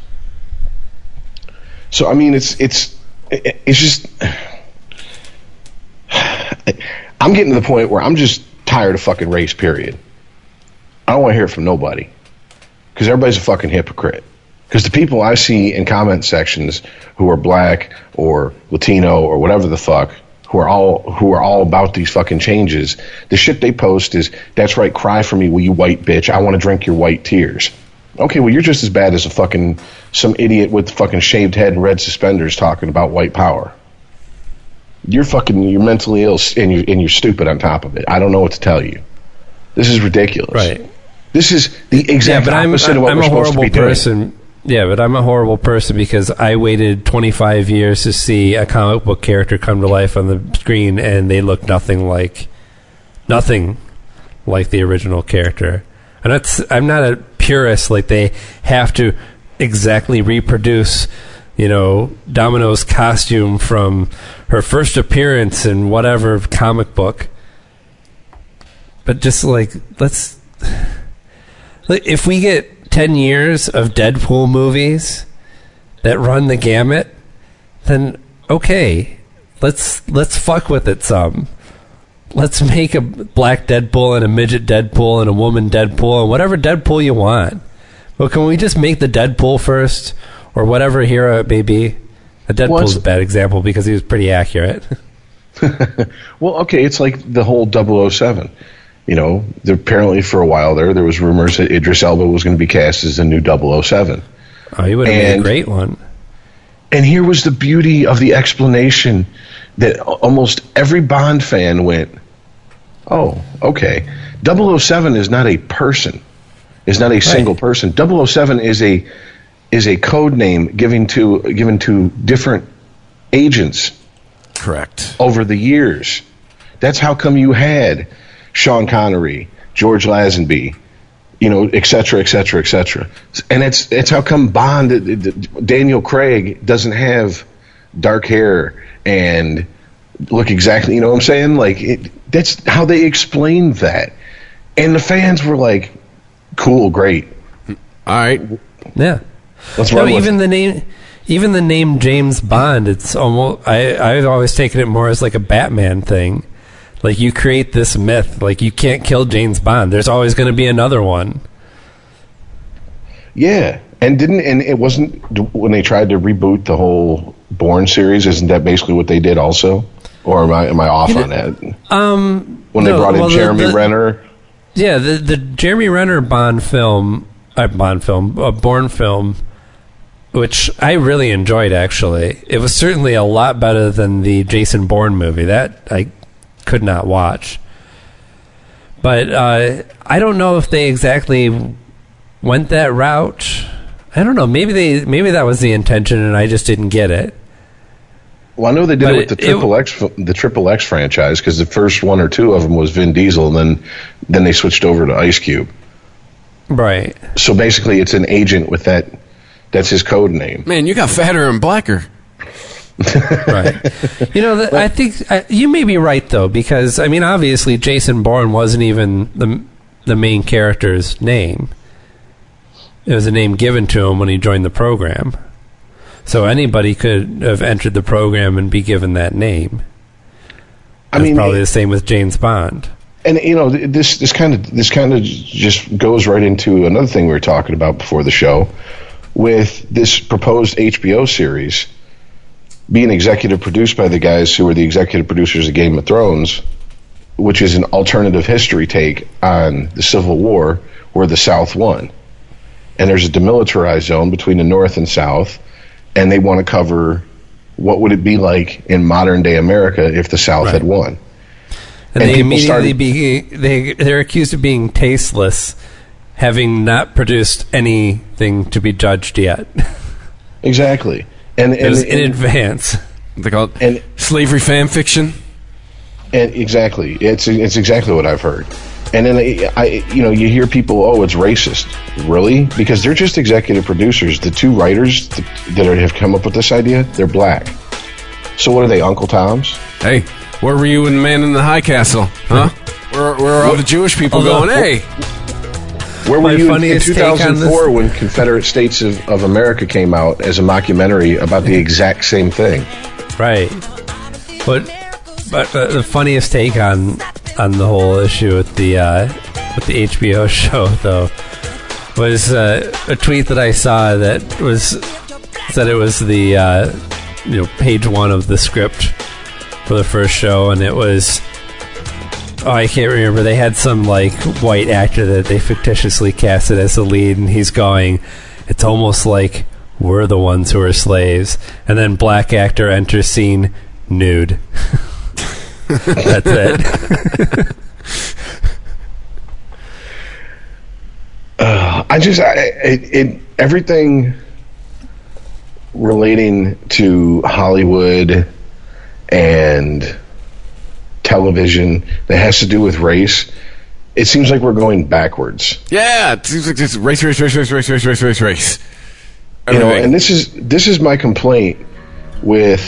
So I mean, it's it's it's just. I'm getting to the point where I'm just tired of fucking race. Period. I don't want to hear from nobody because everybody's a fucking hypocrite. Because the people I see in comment sections who are black or Latino or whatever the fuck, who are all who are all about these fucking changes, the shit they post is that's right, cry for me, will you white bitch? I want to drink your white tears. Okay, well you're just as bad as a fucking some idiot with fucking shaved head and red suspenders talking about white power. You're fucking you're mentally ill and you and you're stupid on top of it. I don't know what to tell you. This is ridiculous. Right. This is the Yeah, exact but I'm, opposite of what I'm we're a supposed to horrible person. doing. Yeah, but I'm a horrible person because I waited 25 years to see a comic book character come to life on the screen, and they look nothing like nothing like the original character. And that's I'm not a purist. Like they have to exactly reproduce, you know, Domino's costume from her first appearance in whatever comic book. But just like let's like, if we get 10 years of Deadpool movies that run the gamut, then okay, let's let's fuck with it some. Let's make a black Deadpool and a midget Deadpool and a woman Deadpool and whatever Deadpool you want. But can we just make the Deadpool first or whatever hero it may be? A Deadpool's What's- a bad example because he was pretty accurate. [LAUGHS] Well, okay, it's like the whole 007. You know, there, apparently for a while there, there was rumors that Idris Elba was going to be cast as the new 007. oh, he would have been a great one. And here was the beauty of the explanation that almost every Bond fan went, "Oh, okay. 007 is not a person. Is not a single person. 007 is a is a code name given to given to different agents Correct. over the years. That's how come you had Sean Connery, George Lazenby, you know, et cetera, et cetera, et cetera. And it's it's how come Bond, Daniel Craig doesn't have dark hair and look exactly. You know what I'm saying? Like it, that's how they explained that, and the fans were like, "Cool, great, All right. Yeah. let's No, even it." the name, even the name James Bond. It's almost. I I've always taken it more as like a Batman thing. Like you create this myth, like you can't kill James Bond. There's always going to be another one. Yeah, and didn't and it wasn't when they tried to reboot the whole Bourne series. Isn't that basically what they did also? Or am I am I off on that? Um, When they brought in well, Jeremy the- Renner. Yeah, the the Jeremy Renner Bond film, uh, Bond film, a Bourne film, which I really enjoyed. Actually, it was certainly a lot better than the Jason Bourne movie. That I could not watch. But uh, I don't know if they exactly went that route. I don't know. Maybe they maybe that was the intention, and I just didn't get it. Well, I know they did But it with the it- it- Triple X the Triple X franchise because the first one or two of them was Vin Diesel, and then then they switched over to Ice Cube. Right. So basically, it's an agent with that. That's his code name. Man, you got fatter and blacker. Right. You know, th- I think uh, you may be right though, because I mean, obviously, Jason Bourne wasn't even the the main character's name. It was a name given to him when he joined the program. So anybody could have entered the program and be given that name. I It's mean, probably the same with James Bond. and you know this this kind of this kind of just goes right into another thing we were talking about before the show with this proposed HBO series being executive produced by the guys who are the executive producers of Game of Thrones, which is an alternative history take on the Civil War where the South won. And there's a demilitarized zone between the North and South, and they want to cover what would it be like in modern day America if the South had won. And, And they immediately started- be they they're accused of being tasteless, having not produced anything to be judged yet. [LAUGHS] Exactly. And and, was in and, advance. They call it And- slavery fan fiction. and exactly, it's it's exactly what I've heard. And then I, I, you know, you hear people, oh, it's racist. Really? Because they're just executive producers. The two writers that, that are, have come up with this idea, they're black. So what are they, Uncle Toms? Hey, where were you in Man in the High Castle? Huh? Where, where are all the Jewish people going? Hey, Where were My you in, in funniest take on 2004 when Confederate States of, of America came out as a mockumentary about the exact same thing? Right. But but uh, the funniest take on on the whole issue with the uh, with the HBO [LAUGHS] show though was uh, a tweet that I saw that was said it was the uh, you know page one of the script for the first show, and it was oh I can't remember. They had some like white actor that they fictitiously casted as the lead, and he's going. It's almost like we're the ones who are slaves, and then black actor enters scene nude. [LAUGHS] That's it. [LAUGHS] Uh, I just, I, it, it, everything relating to Hollywood and television that has to do with race, it seems like we're going backwards. yeah, it seems like just race, race, race, race, race, race, race, race, race. You know, and this is this is my complaint with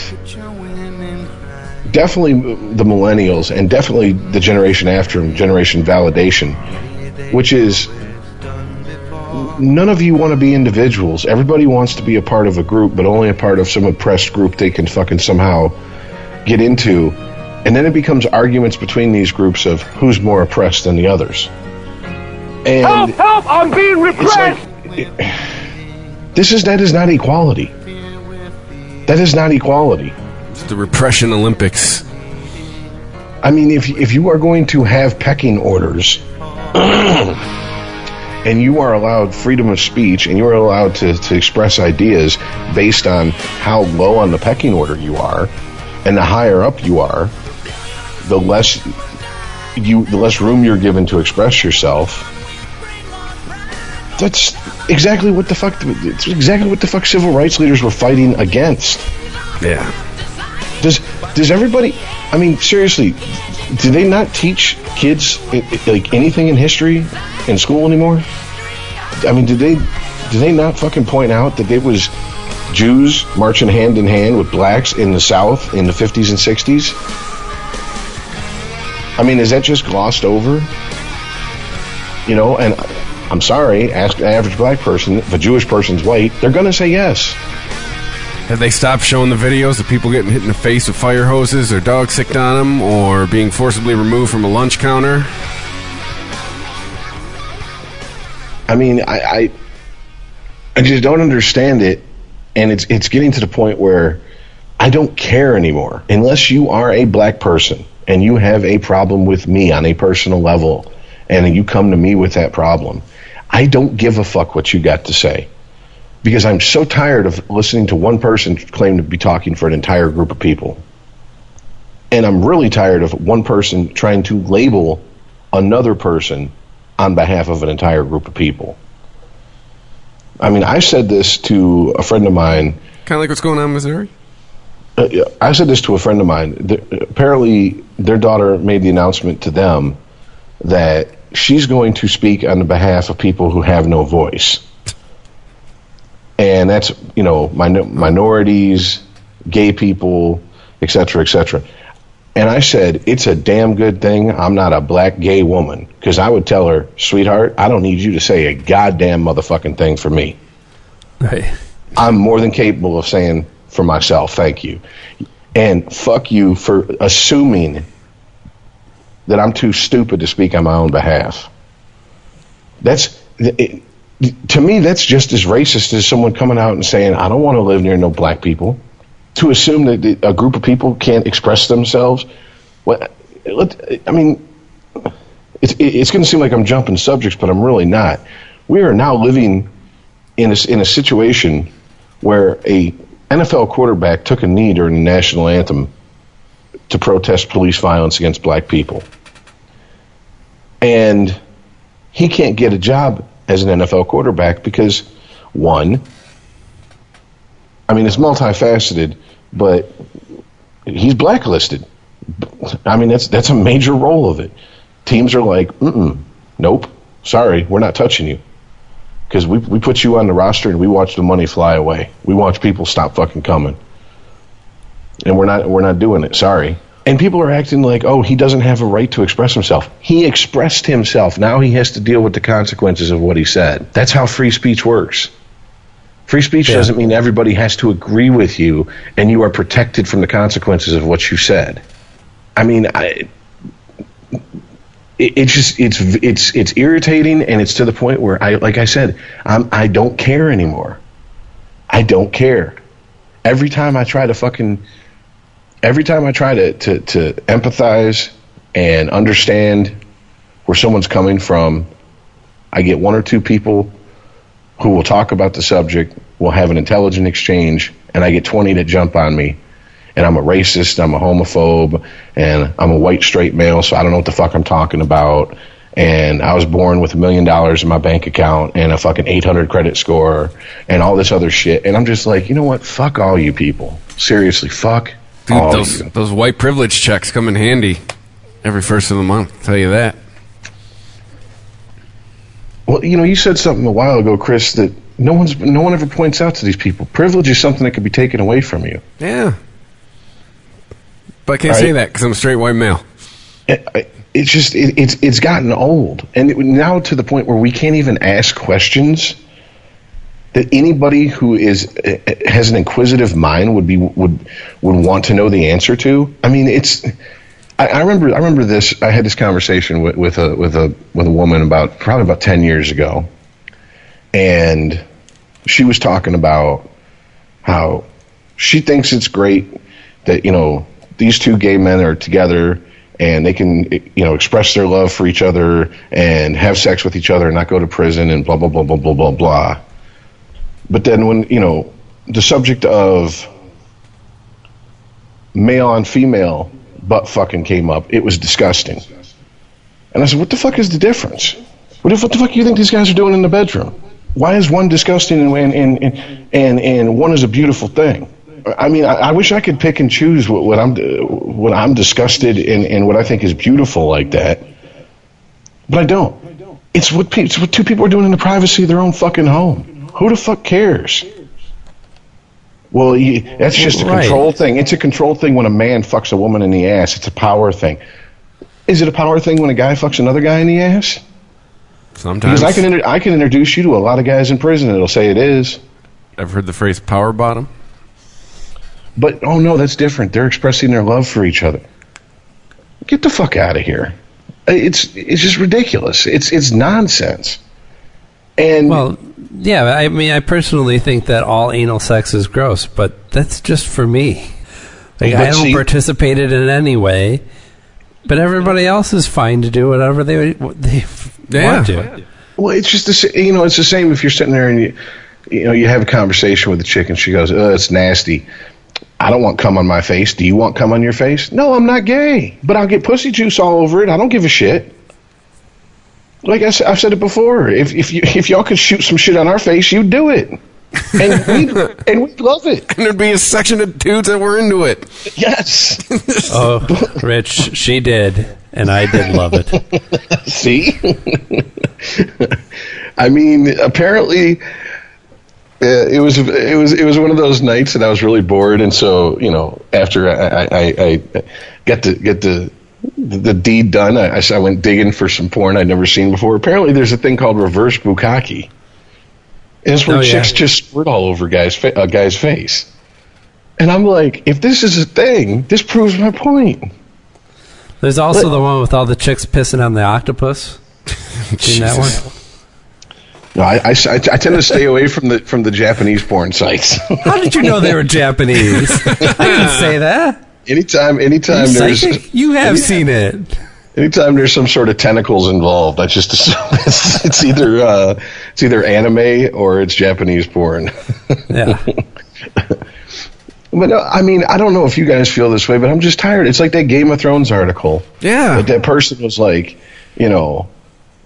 definitely the millennials and definitely the generation after them, generation validation, which is none of you want to be individuals. Everybody wants to be a part of a group, but only a part of some oppressed group they can fucking somehow get into. And then it becomes arguments between these groups of who's more oppressed than the others. And Help! Help! I'm being repressed! like [SIGHS] this is that is not equality. That is not equality. It's the repression Olympics. I mean, if if you are going to have pecking orders, [CLEARS THROAT] and you are allowed freedom of speech, and you are allowed to, to express ideas based on how low on the pecking order you are, and the higher up you are, the less you the less room you're given to express yourself. That's exactly what the fuck. It's exactly what the fuck civil rights leaders were fighting against. Yeah. Does does everybody? I mean, seriously, do they not teach kids like anything in history in school anymore? I mean, did they? Do they not fucking point out that it was Jews marching hand in hand with blacks in the South in the 50s and 60s? I mean, is that just glossed over? You know, and I'm sorry, ask an average black person if a Jewish person's white, they're going to say yes. Have they stopped showing the videos of people getting hit in the face with fire hoses or dogs sicked on them or being forcibly removed from a lunch counter? I mean, I, I, I just don't understand it, and it's it's getting to the point where I don't care anymore. Unless you are a black person and you have a problem with me on a personal level, and you come to me with that problem, I don't give a fuck what you got to say. Because I'm so tired of listening to one person claim to be talking for an entire group of people. And I'm really tired of one person trying to label another person on behalf of an entire group of people. I mean, I said this to a friend of mine. Kind of like what's going on in Missouri? Uh, I said this to a friend of mine. Apparently, their daughter made the announcement to them that she's going to speak on the behalf of people who have no voice. And that's, you know, min- minorities, gay people, etc., cetera, et cetera. And I said, it's a damn good thing I'm not a black gay woman. Because I would tell her, sweetheart, I don't need you to say a goddamn motherfucking thing for me. Right. I'm more than capable of saying for myself, thank you. And fuck you for assuming that I'm too stupid to speak on my own behalf. That's it, to me. That's just as racist as someone coming out and saying, "I don't want to live near no black people." To assume that a group of people can't express themselves. What? I mean, it's it's going to seem like I'm jumping subjects, but I'm really not. We are now living in a, in a situation where a NFL quarterback took a knee during the national anthem to protest police violence against black people. And he can't get a job as an NFL quarterback because, one, I mean, it's multifaceted, but he's blacklisted. I mean, that's that's a major role of it. Teams are like, mm nope, sorry, we're not touching you because we we put you on the roster and we watch the money fly away. We watch people stop fucking coming, and we're not we're not doing it. Sorry. And people are acting like, oh, he doesn't have a right to express himself. He expressed himself. Now he has to deal with the consequences of what he said. That's how free speech works. Free speech Yeah. doesn't mean everybody has to agree with you and you are protected from the consequences of what you said. I mean, I, it, it's just it's it's it's irritating and it's to the point where I like I said I'm I don't care anymore. I don't care. Every time I try to fucking every time I try to to, to empathize and understand where someone's coming from, I get one or two people who will talk about the subject, will have an intelligent exchange, and I get 20 that jump on me. And I'm a racist, I'm a homophobe, and I'm a white straight male, so I don't know what the fuck I'm talking about. And I was born with a million dollars in my bank account and a fucking 800 credit score and all this other shit. And I'm just like, you know what? Fuck all you people. Seriously, fuck Dude, all those, you. those white privilege checks come in handy every first of the month. I'll tell you that. Well, you know, you said something a while ago, Chris, that no one's no one ever points out to these people. Privilege is something that can be taken away from you. Yeah. But I can't Right. say that because I'm a straight white male. It- It's just it, it's it's gotten old, and it, now to the point where we can't even ask questions that anybody who is eh, has an inquisitive mind would be would would want to know the answer to. I mean, it's. I, I remember. I remember this. I had this conversation with, with a with a with a woman about probably about ten years ago, and she was talking about how she thinks it's great that you know these two gay men are together and they can you know express their love for each other and have sex with each other and not go to prison and blah blah blah blah blah blah blah. But then when you know the subject of male on female butt fucking came up, it was disgusting. And I said, what the fuck is the difference? What, if, what the fuck do you think these guys are doing in the bedroom? Why is one disgusting and and and and, and one is a beautiful thing? I mean, I, I wish I could pick and choose what, what I'm what I'm disgusted in and what I think is beautiful like that, but I don't. It's what pe- it's what two people are doing in the privacy of their own fucking home. Who the fuck cares? Well, you, that's just a Right. control thing. It's a control thing when a man fucks a woman in the ass. It's a power thing. Is it a power thing when a guy fucks another guy in the ass? Sometimes Because I can inter- I can introduce you to a lot of guys in prison that'll say it is. I've heard the phrase power bottom. But oh no, that's different. They're expressing their love for each other. Get the fuck out of here. It's it's just ridiculous. It's it's nonsense. And Well, yeah, I mean, I personally think that all anal sex is gross, but that's just for me. Like, I don't see- participate in it anyway, but everybody else is fine to do whatever they they Yeah. want to. Well, it's just the sa- you know it's the same if you're sitting there and you you know you have a conversation with a chick and she goes, "Oh, it's nasty." I don't want cum on my face. Do you want cum on your face? No, I'm not gay, but I'll get pussy juice all over it. I don't give a shit. Like I, have said it before, if if you if y'all could shoot some shit on our face, you'd do it, and we [LAUGHS] and we'd love it. And there'd be a section of dudes that were into it. Yes. [LAUGHS] Oh, Rich, she did, and I did love it. [LAUGHS] See? I mean, apparently, Uh, it was it was it was one of those nights that I was really bored, and so you know, after I, I, I get to get the the deed done, I went digging for some porn I'd never seen before. Apparently, there's a thing called reverse bukkake. And it's where Oh, yeah. chicks just squirt all over guys fa- a guy's face. And I'm like, if this is a thing, this proves my point. There's also the one with all the chicks pissing on the octopus. [LAUGHS] Seen that one? No, I, I, I tend to stay away from the from the Japanese porn sites. How did you know they were Japanese? I didn't say that. anytime, anytime You there's psychic? You have seen it. anytime there's some sort of tentacles involved, I just assume [LAUGHS] it's, it's either uh, it's either anime or it's Japanese porn. Yeah. But uh, I mean, I don't know if you guys feel this way, but I'm just tired. It's like that Game of Thrones article. Yeah. That that person was like, you know,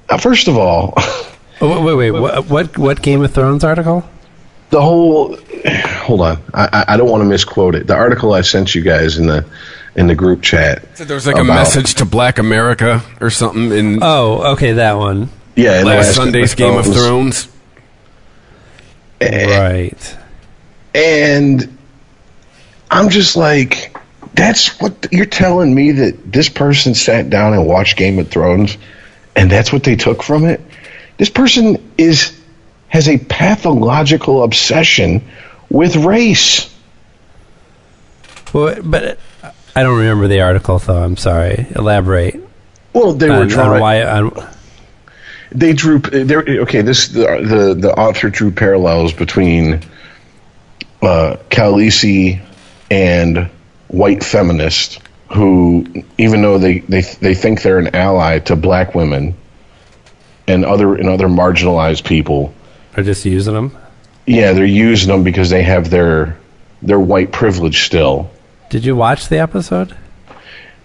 uh, first of all, [LAUGHS] Oh, wait, wait, wait. What, what, what Game of Thrones article? the whole. Hold on, I, I I don't want to misquote it. The article I sent you guys in the in the group chat. There was like a message to Black America or something in Oh, okay, that one. Yeah, in last Sunday's Game of Thrones. Right. And I'm just like, that's what you're telling me that this person sat down and watched Game of Thrones, and that's what they took from it. This person is has a pathological obsession with race. Well, but I don't remember the article, though. I'm sorry. Elaborate. Well, they were on, on trying. why, on, they drew okay this the the, the author drew parallels between uh, Khaleesi and white feminists who even though they, they they think they're an ally to black women and other and other marginalized people are just using them. yeah they're using them because they have their their white privilege still Did you watch the episode?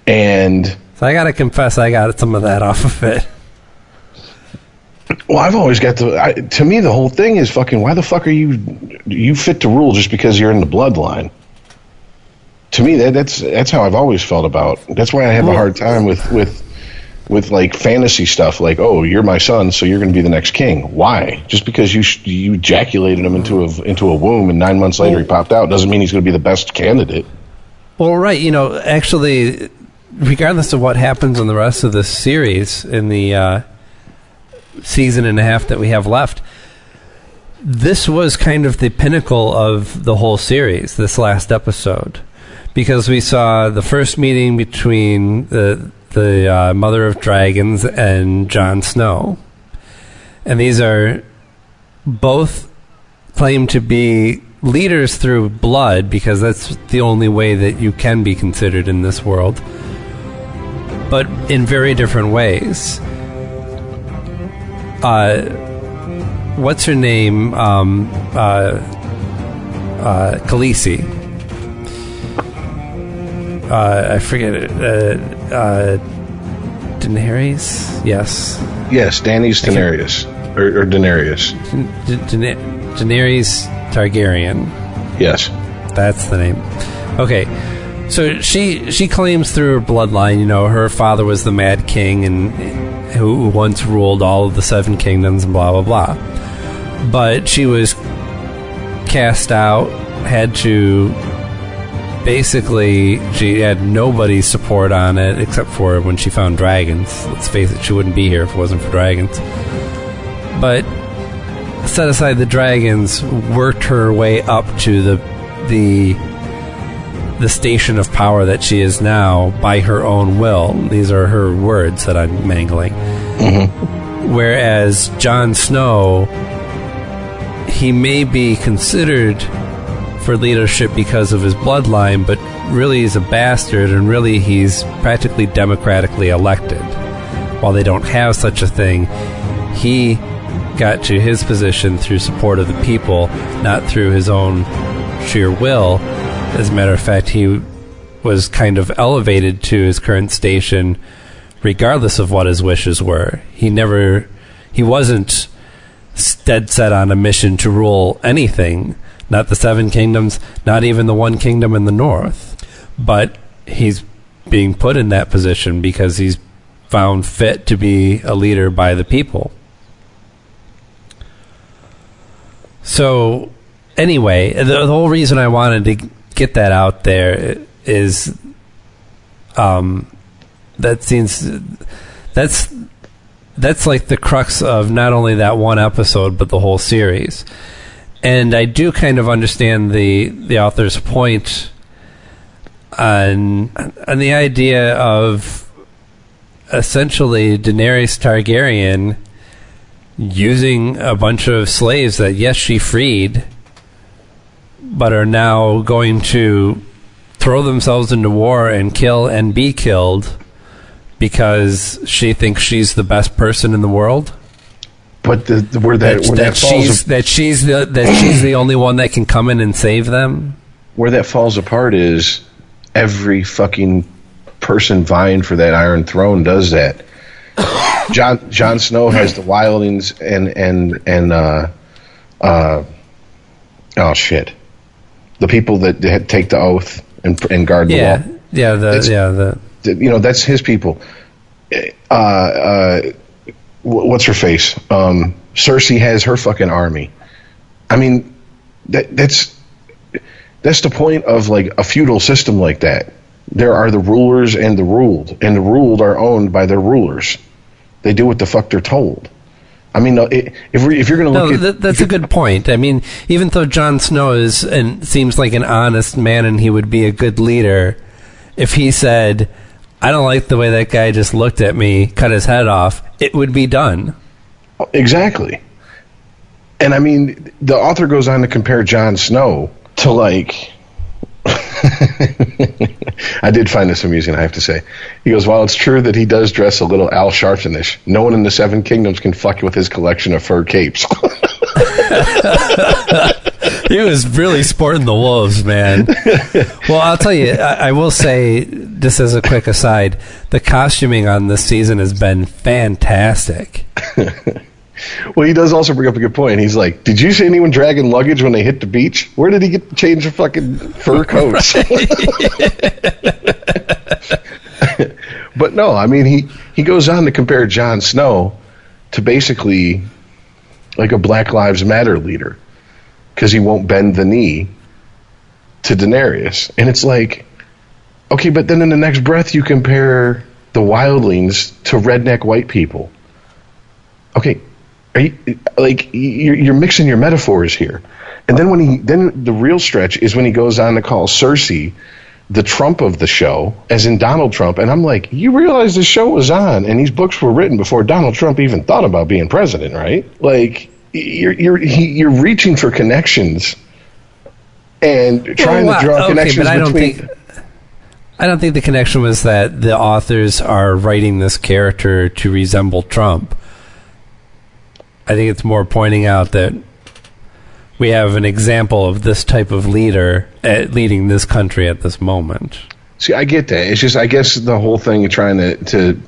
and So I got to confess, I got some of that off of it. Well, I've always got the. I, to me, the whole thing is fucking. Why the fuck are you? You fit to rule just because you're in the bloodline. To me, that, that's that's how I've always felt about. That's why I have a hard time with with with like fantasy stuff. Like, oh, you're my son, so you're going to be the next king. Why? Just because you sh- you ejaculated him into a into a womb and nine months later he popped out doesn't mean he's going to be the best candidate. Well, right. You know, actually, regardless of what happens in the rest of this series in the uh, season and a half that we have left, this was kind of the pinnacle of the whole series, this last episode. Because we saw the first meeting between the the uh, Mother of Dragons and Jon Snow. And these are both claim to be leaders through blood because that's the only way that you can be considered in this world but in very different ways. Uh what's her name? Um uh uh Khaleesi. Uh I forget it uh Daenerys yes Yes, Danny's Daenerys or, or Daenerys. Da- Da- Daenerys Targaryen Yes. That's the name. Okay. So she she claims through her bloodline, you know, her father was the Mad King and who once ruled all of the seven kingdoms and blah blah blah. But she was cast out had to basically she had nobody's support on it except for when she found dragons. Let's face it, she wouldn't be here if it wasn't for dragons. But set aside the dragons, worked her way up to the the the station of power that she is now by her own will. These are her words that I'm mangling. Mm-hmm. Whereas Jon Snow, he may be considered for leadership because of his bloodline, but really he's a bastard, and really he's practically democratically elected. While they don't have such a thing, he got to his position through support of the people, not through his own sheer will. As a matter of fact, he was kind of elevated to his current station regardless of what his wishes were. He never, he wasn't dead set on a mission to rule anything, not the seven kingdoms, not even the one kingdom in the north. But he's being put in that position because he's found fit to be a leader by the people. So, anyway, the, the whole reason I wanted to get that out there is um, that seems that's that's like the crux of not only that one episode but the whole series. And I do kind of understand the the author's point on on the idea of essentially Daenerys Targaryen using a bunch of slaves that yes she freed but are now going to throw themselves into war and kill and be killed because she thinks she's the best person in the world But the, the where that, that, where that that, falls she's that she's the that she's the only one that can come in and save them where that falls apart is every fucking person vying for that Iron Throne does that. John Jon Snow has the Wildlings and and and uh, uh, oh shit, the people that, take the oath and and guard the yeah wall. yeah the yeah the Th- You know that's his people. Uh, uh, what's her face? Um, Cersei has her fucking army. I mean, that that's that's the point of like a feudal system like that. There are the rulers and the ruled, and the ruled are owned by their rulers. They do what the fuck they're told. I mean, it, if we, if you're going to No, look at that, that's a good point. I mean, even though Jon Snow is and seems like an honest man and he would be a good leader, if he said, "I don't like the way that guy just looked at me, cut his head off," it would be done. Exactly. And I mean, the author goes on to compare Jon Snow to like. [LAUGHS] I did find this amusing, I have to say. He goes, While it's true that he does dress a little Al Sharptonish, no one in the Seven Kingdoms can fuck with his collection of fur capes. [LAUGHS] [LAUGHS] [LAUGHS] He was really sporting the wolves, man. well, I'll tell you, I, I will say, just as a quick aside, the costuming on this season has been fantastic. [LAUGHS] well, he does also bring up a good point. He's like, Did you see anyone dragging luggage when they hit the beach? Where did he get the change of fucking fur [LAUGHS] coats? but no, I mean, he, he goes on to compare Jon Snow to basically like a Black Lives Matter leader because he won't bend the knee to Daenerys. And it's like, okay, but then in the next breath, you compare the wildlings to redneck white people. Okay, are you, like you're, you're mixing your metaphors here. And then when he then the real stretch is when he goes on to call Cersei the Trump of the show, as in Donald Trump. And I'm like, you realize the show was on, and these books were written before Donald Trump even thought about being president, right? Like you're you're you're reaching for connections and trying Well, to draw okay, connections but I don't between. think I don't think the connection was that the authors are writing this character to resemble Trump. I think it's more pointing out that we have an example of this type of leader at leading this country at this moment. See, I get that. It's just, I guess, the whole thing of trying to, to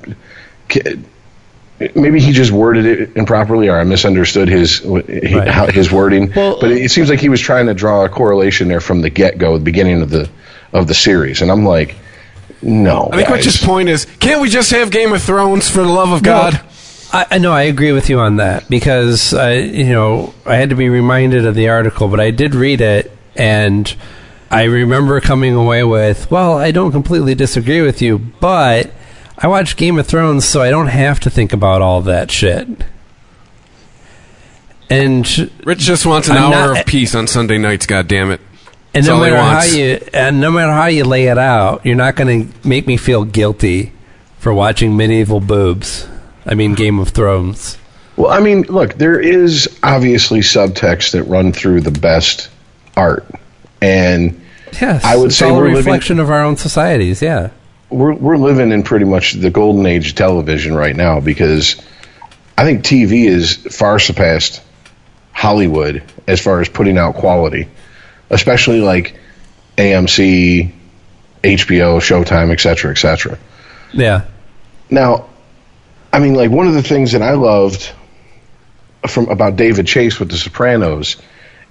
maybe he just worded it improperly, or I misunderstood his Right. how, his wording. Well- but it seems like he was trying to draw a correlation there from the get go, the beginning of the of the series, and I'm like, no. I think guys. Rich's point is, can't we just have Game of Thrones for the love of God? I, I know I agree with you on that because I, you know, I had to be reminded of the article, but I did read it, And I remember coming away with, well, I don't completely disagree with you, but I watch Game of Thrones, so I don't have to think about all that shit. And Rich just wants an I'm hour not- of peace on Sunday nights. God damn it! and That's no matter how you and no matter how you lay it out, you're not going to make me feel guilty for watching medieval boobs. I mean, Game of Thrones. Well, I mean, look, there is obviously subtext that run through the best art, and Yes, I would it's say all we're a living- reflection of our own societies. Yeah, we're we're living in pretty much the golden age of television right now because I think TV is far surpassed Hollywood as far as putting out quality, especially like AMC, HBO, Showtime, etc., cetera, et cetera. yeah. Now, I mean, like one of the things that I loved from about David Chase with The Sopranos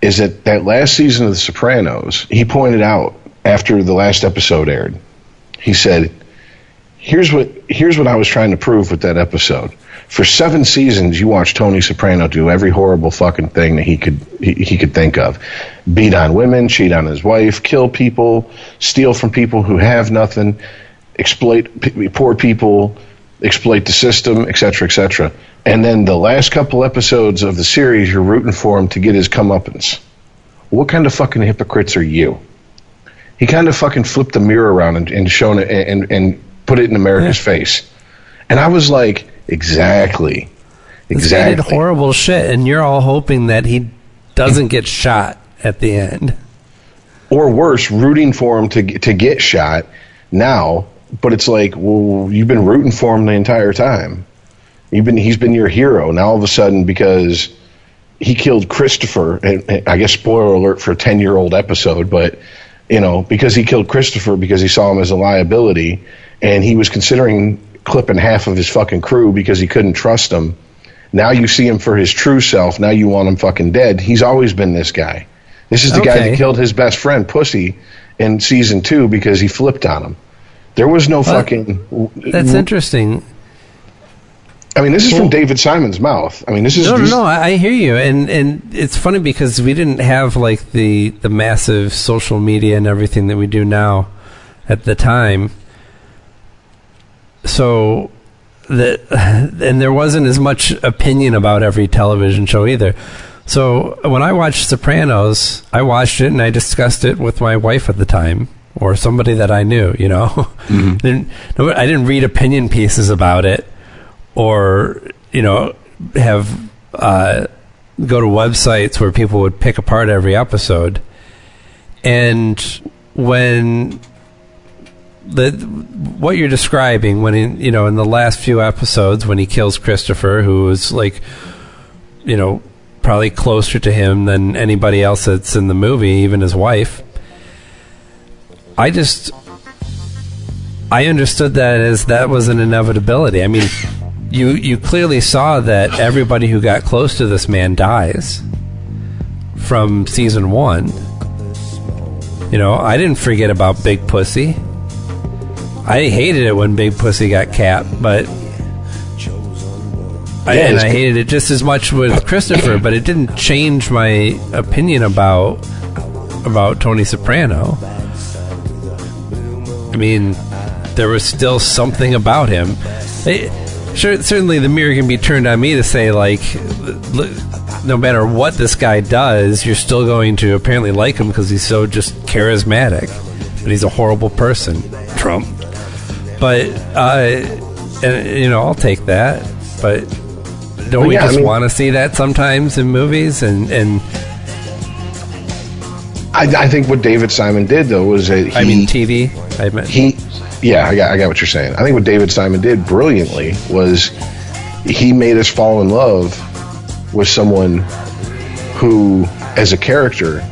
is that that last season of The Sopranos, he pointed out after the last episode aired, he said, "Here's what here's what I was trying to prove with that episode. For seven seasons, you watched Tony Soprano do every horrible fucking thing that he could he, he could think of: beat on women, cheat on his wife, kill people, steal from people who have nothing, exploit p- poor people, exploit the system, etc., etc. And then the last couple episodes of the series, you're rooting for him to get his comeuppance. What kind of fucking hypocrites are you? He kind of fucking flipped the mirror around and, and shown it and, and put it in America's face. And I was like, exactly. This did horrible shit, and you're all hoping that he doesn't get shot at the end. or worse, rooting for him to get- to get shot now. But it's like, well, you've been rooting for him the entire time. You've been he's been your hero. Now all of a sudden, because he killed Christopher, and and I guess spoiler alert for a ten year old episode, but you know because he killed Christopher because he saw him as a liability, and he was considering clipping half of his fucking crew because he couldn't trust them. Now you see him for his true self. Now you want him fucking dead. He's always been this guy. This is the guy Okay. that killed his best friend, Pussy, in season two because he flipped on him. There was no fucking. That's interesting. I mean, this is from David Simon's mouth. I mean, this is. No, no, no. I, hear you, and and it's funny because we didn't have like the the massive social media and everything that we do now at the time. So that [SIGHS] and there wasn't as much opinion about every television show either. So when I watched Sopranos, I watched it and I discussed it with my wife at the time or somebody that I knew. You know, mm-hmm. [LAUGHS] didn't, I didn't read opinion pieces about it or you know have uh, go to websites where people would pick apart every episode. And when the what you're describing when in you know in the last few episodes when he kills Christopher who was like you know probably closer to him than anybody else that's in the movie even his wife I just I understood that as that was an inevitability. I mean you you clearly saw that everybody who got close to this man dies from season 1 you know, I didn't forget about Big Pussy. I hated it when Big Pussy got capped, but I, Yeah, and I hated it just as much with Christopher, but it didn't change my opinion about about Tony Soprano. I mean, there was still something about him. It, sure, certainly, the mirror can be turned on me to say like, look, no matter what this guy does, you're still going to apparently like him because he's so just charismatic. But he's a horrible person, Trump. But uh, and, you know, I'll take that. But don't Well, we yeah, I just mean- want to see that sometimes in movies? And and I, I think what David Simon did though was that he, I mean, TV. I meant he, yeah, I got, I got what you're saying. I think what David Simon did brilliantly was he made us fall in love with someone who, as a character,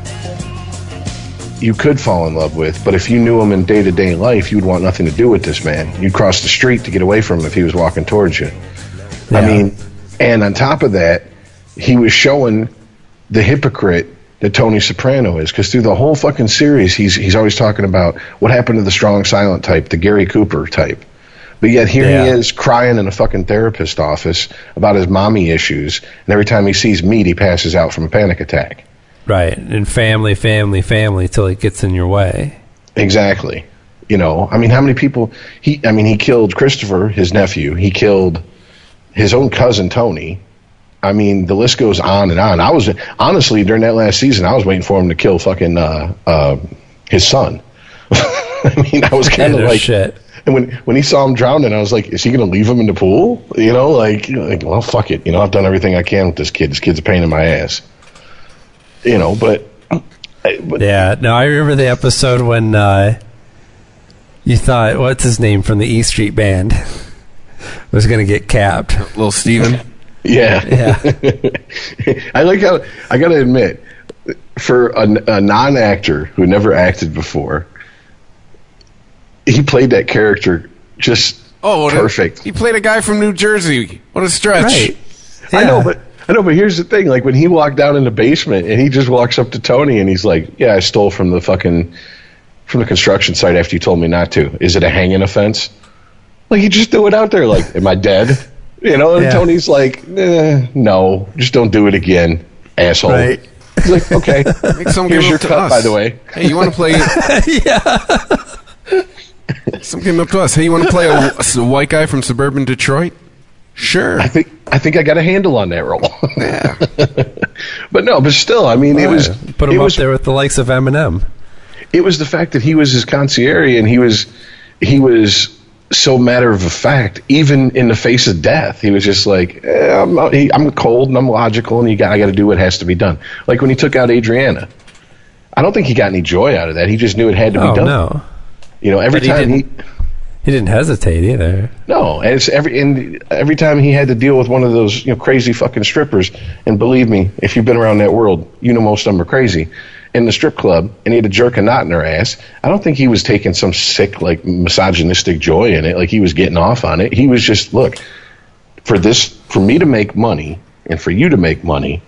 you could fall in love with, but if you knew him in day to day life, you would want nothing to do with this man. You'd cross the street to get away from him if he was walking towards you. I mean, and on top of that, he was showing the hypocrite that Tony Soprano is, because through the whole fucking series, he's he's always talking about what happened to the strong silent type, the Gary Cooper type. But yet here Yeah. he is crying in a fucking therapist office about his mommy issues, and every time he sees meat, he passes out from a panic attack. Right. And family, family, family till it gets in your way. Exactly. You know, I mean, how many people he? I mean, he killed Christopher, his nephew. He killed his own cousin Tony. I mean, the list goes on and on. I was honestly during that last season, I was waiting for him to kill fucking uh, uh, his son. [LAUGHS] I mean, I was kind of like, shit. and when when he saw him drowning, I was like, is he going to leave him in the pool? You know, like, like, well, fuck it. You know, I've done everything I can with this kid. This kid's a pain in my ass. You know, but, but Yeah. No, I remember the episode when uh, you thought, what's his name from the E Street Band [LAUGHS] was going to get capped. Little Steven. Yeah. Yeah. [LAUGHS] I like how I got to admit, for a, a non-actor who never acted before, he played that character just Oh, what a- perfect. he played a guy from New Jersey. What a stretch. right. I know, but I know, but here's the thing: like when he walked down in the basement and he just walks up to Tony and he's like, "Yeah, I stole from the fucking from the construction site after you told me not to. Is it a hanging offense?" Like he just threw it out there, like, "Am I dead?" You know, and Yeah. Tony's like, eh, "No, just don't do it again, asshole." Right. He's like, "Okay, [LAUGHS] Make some here's give your up cut, us. by the way." Hey, you want to play? [LAUGHS] yeah. [LAUGHS] Some came up to us. Hey, you want to play a, a white guy from suburban Detroit? Sure. I think I think I got a handle on that role. Yeah. but no, but still, I mean, it was Put him up was there with the likes of Eminem. it was the fact that he was his concierge and he was he was so matter of fact even in the face of death he was just like eh, I'm, I'm cold and I'm logical and you got I got to do what has to be done like when he took out Adriana I don't think he got any joy out of that he just knew it had to Oh, be done no. you know every But he time he, didn't- He didn't hesitate either. no and it's every and every time he had to deal with one of those you know crazy fucking strippers and believe me if you've been around that world you know most of them are crazy in the strip club and he had to jerk a knot in her ass i don't think he was taking some sick like misogynistic joy in it like he was getting off on it he was just look for this for me to make money and for you to make money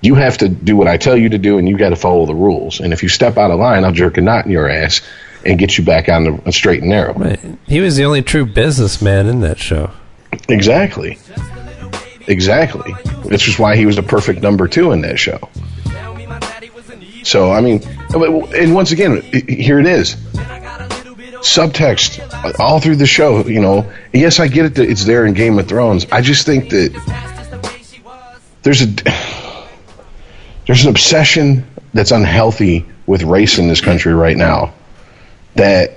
you have to do what i tell you to do and you got to follow the rules and if you step out of line i'll jerk a knot in your ass and get you back on the uh, straight and narrow Right. He was the only true businessman in that show. Exactly. Exactly. Which is why he was a perfect number two in that show. So, I mean, and once again, here it is. Subtext all through the show, you know. Yes, I get it that it's there in Game of Thrones. I just think that there's a [SIGHS] there's an obsession that's unhealthy with race in this country right now that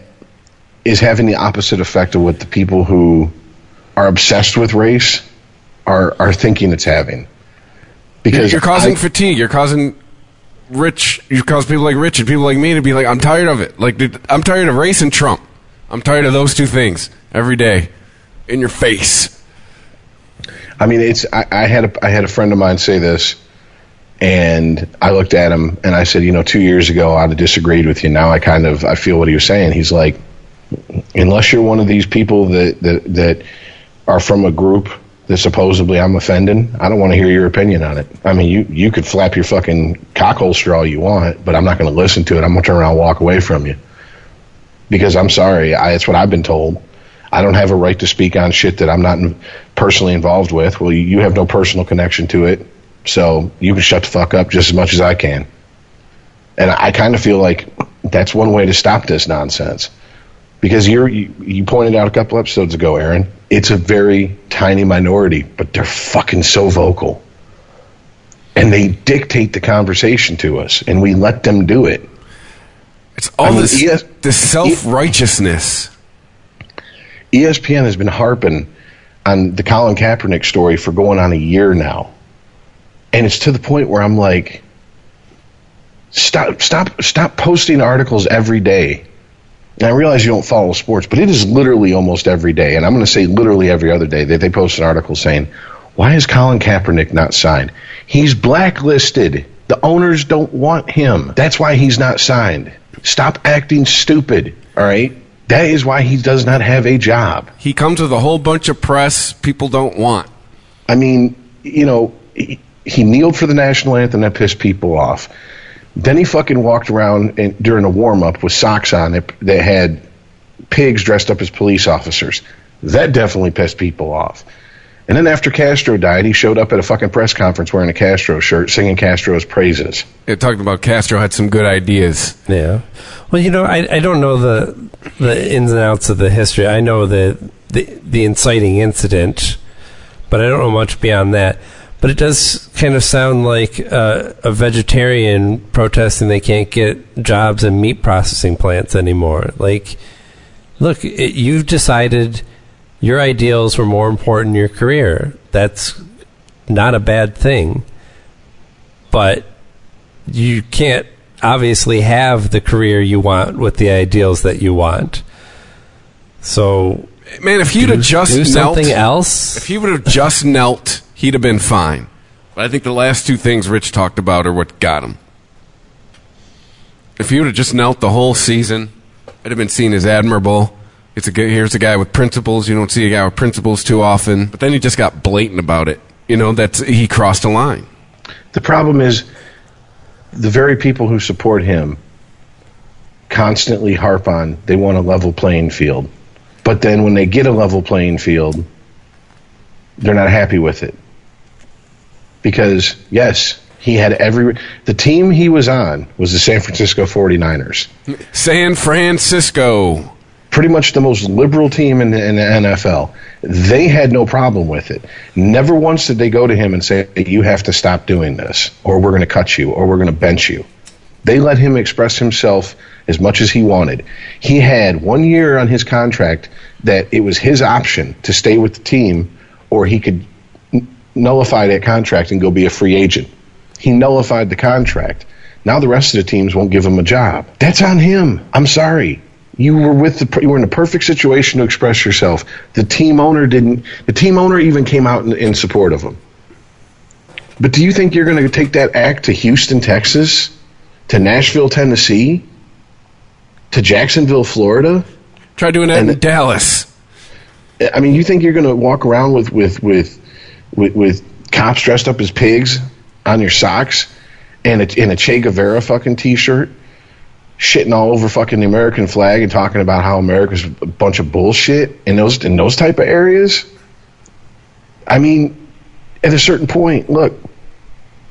is having the opposite effect of what the people who are obsessed with race are are thinking it's having. Because you're causing I- fatigue. You're causing rich. You cause people like Rich and people like me to be like, I'm tired of it. Like, dude, I'm tired of race and Trump. I'm tired of those two things every day in your face. I mean, it's. I, I had a I had a friend of mine say this, and I looked at him and I said, you know, two years ago I'd have disagreed with you. Now I kind of I feel what he was saying. He's like, unless you're one of these people that that that are from a group that supposedly I'm offending, I don't want to hear your opinion on it. I mean, you you could flap your fucking cockholster all you want, but I'm not going to listen to it. I'm going to turn around and walk away from you because I'm sorry. I, it's what I've been told. I don't have a right to speak on shit that I'm not in, personally involved with. Well, you, have no personal connection to it, so you can shut the fuck up just as much as I can. And I, I kind of feel like that's one way to stop this nonsense. Because you're, you, you pointed out a couple episodes ago, Aaron, it's a very tiny minority, but they're fucking so vocal. And they dictate the conversation to us, and we let them do it. It's all I mean, this, this self righteousness. ESPN has been harping on the Colin Kaepernick story for going on a year now. And it's to the point where I'm like, stop, stop, stop posting articles every day. And I realize you don't follow sports, but it is literally almost every day, and I'm going to say literally every other day that they post an article saying, "Why is Colin Kaepernick not signed? He's blacklisted. The owners don't want him. That's why he's not signed. Stop acting stupid. All right." That is why he does not have a job. He comes with a whole bunch of press people don't want. I mean, you know, he, he kneeled for the national anthem that pissed people off. Then he fucking walked around and, during a warm up with socks on that, that had pigs dressed up as police officers. That definitely pissed people off. And then after Castro died, he showed up at a fucking press conference wearing a Castro shirt, singing Castro's praises. It talked about Castro had some good ideas. Yeah. Well, you know, I, I don't know the the ins and outs of the history. I know the the, the inciting incident, but I don't know much beyond that. But it does kind of sound like uh, a vegetarian protesting they can't get jobs in meat processing plants anymore. Like, look, it, you've decided your ideals were more important in your career. That's not a bad thing. But you can't obviously have the career you want with the ideals that you want. So Man, if you'd do, have just do knelt, something else. if he would have just knelt, he'd have been fine. But I think the last two things Rich talked about are what got him. If he would have just knelt the whole season, it'd have been seen as admirable. It's a good, here's a guy with principles. You don't see a guy with principles too often. But then he just got blatant about it. You know, that's he crossed a line. The problem is the very people who support him constantly harp on they want a level playing field. But then when they get a level playing field, they're not happy with it. Because, yes, he had every. The team he was on was the San Francisco 49ers. San Francisco. pretty much the most liberal team in the, in the NFL. They had no problem with it. Never once did they go to him and say, "You have to stop doing this, or we're going to cut you, or we're going to bench you." They let him express himself as much as he wanted. He had one year on his contract that it was his option to stay with the team, or he could nullify that contract and go be a free agent. He nullified the contract. Now the rest of the teams won't give him a job. That's on him. I'm sorry. You were with the you were in a perfect situation to express yourself. The team owner didn't. The team owner even came out in, in support of him. But do you think you're going to take that act to Houston, Texas, to Nashville, Tennessee, to Jacksonville, Florida? Try doing that And in Dallas. I mean, you think you're going to walk around with with with with, with cops dressed up as pigs on your socks and a, in a Che Guevara fucking t-shirt, shitting all over fucking the American flag and talking about how America's a bunch of bullshit in those in those type of areas? I mean, at a certain point, look,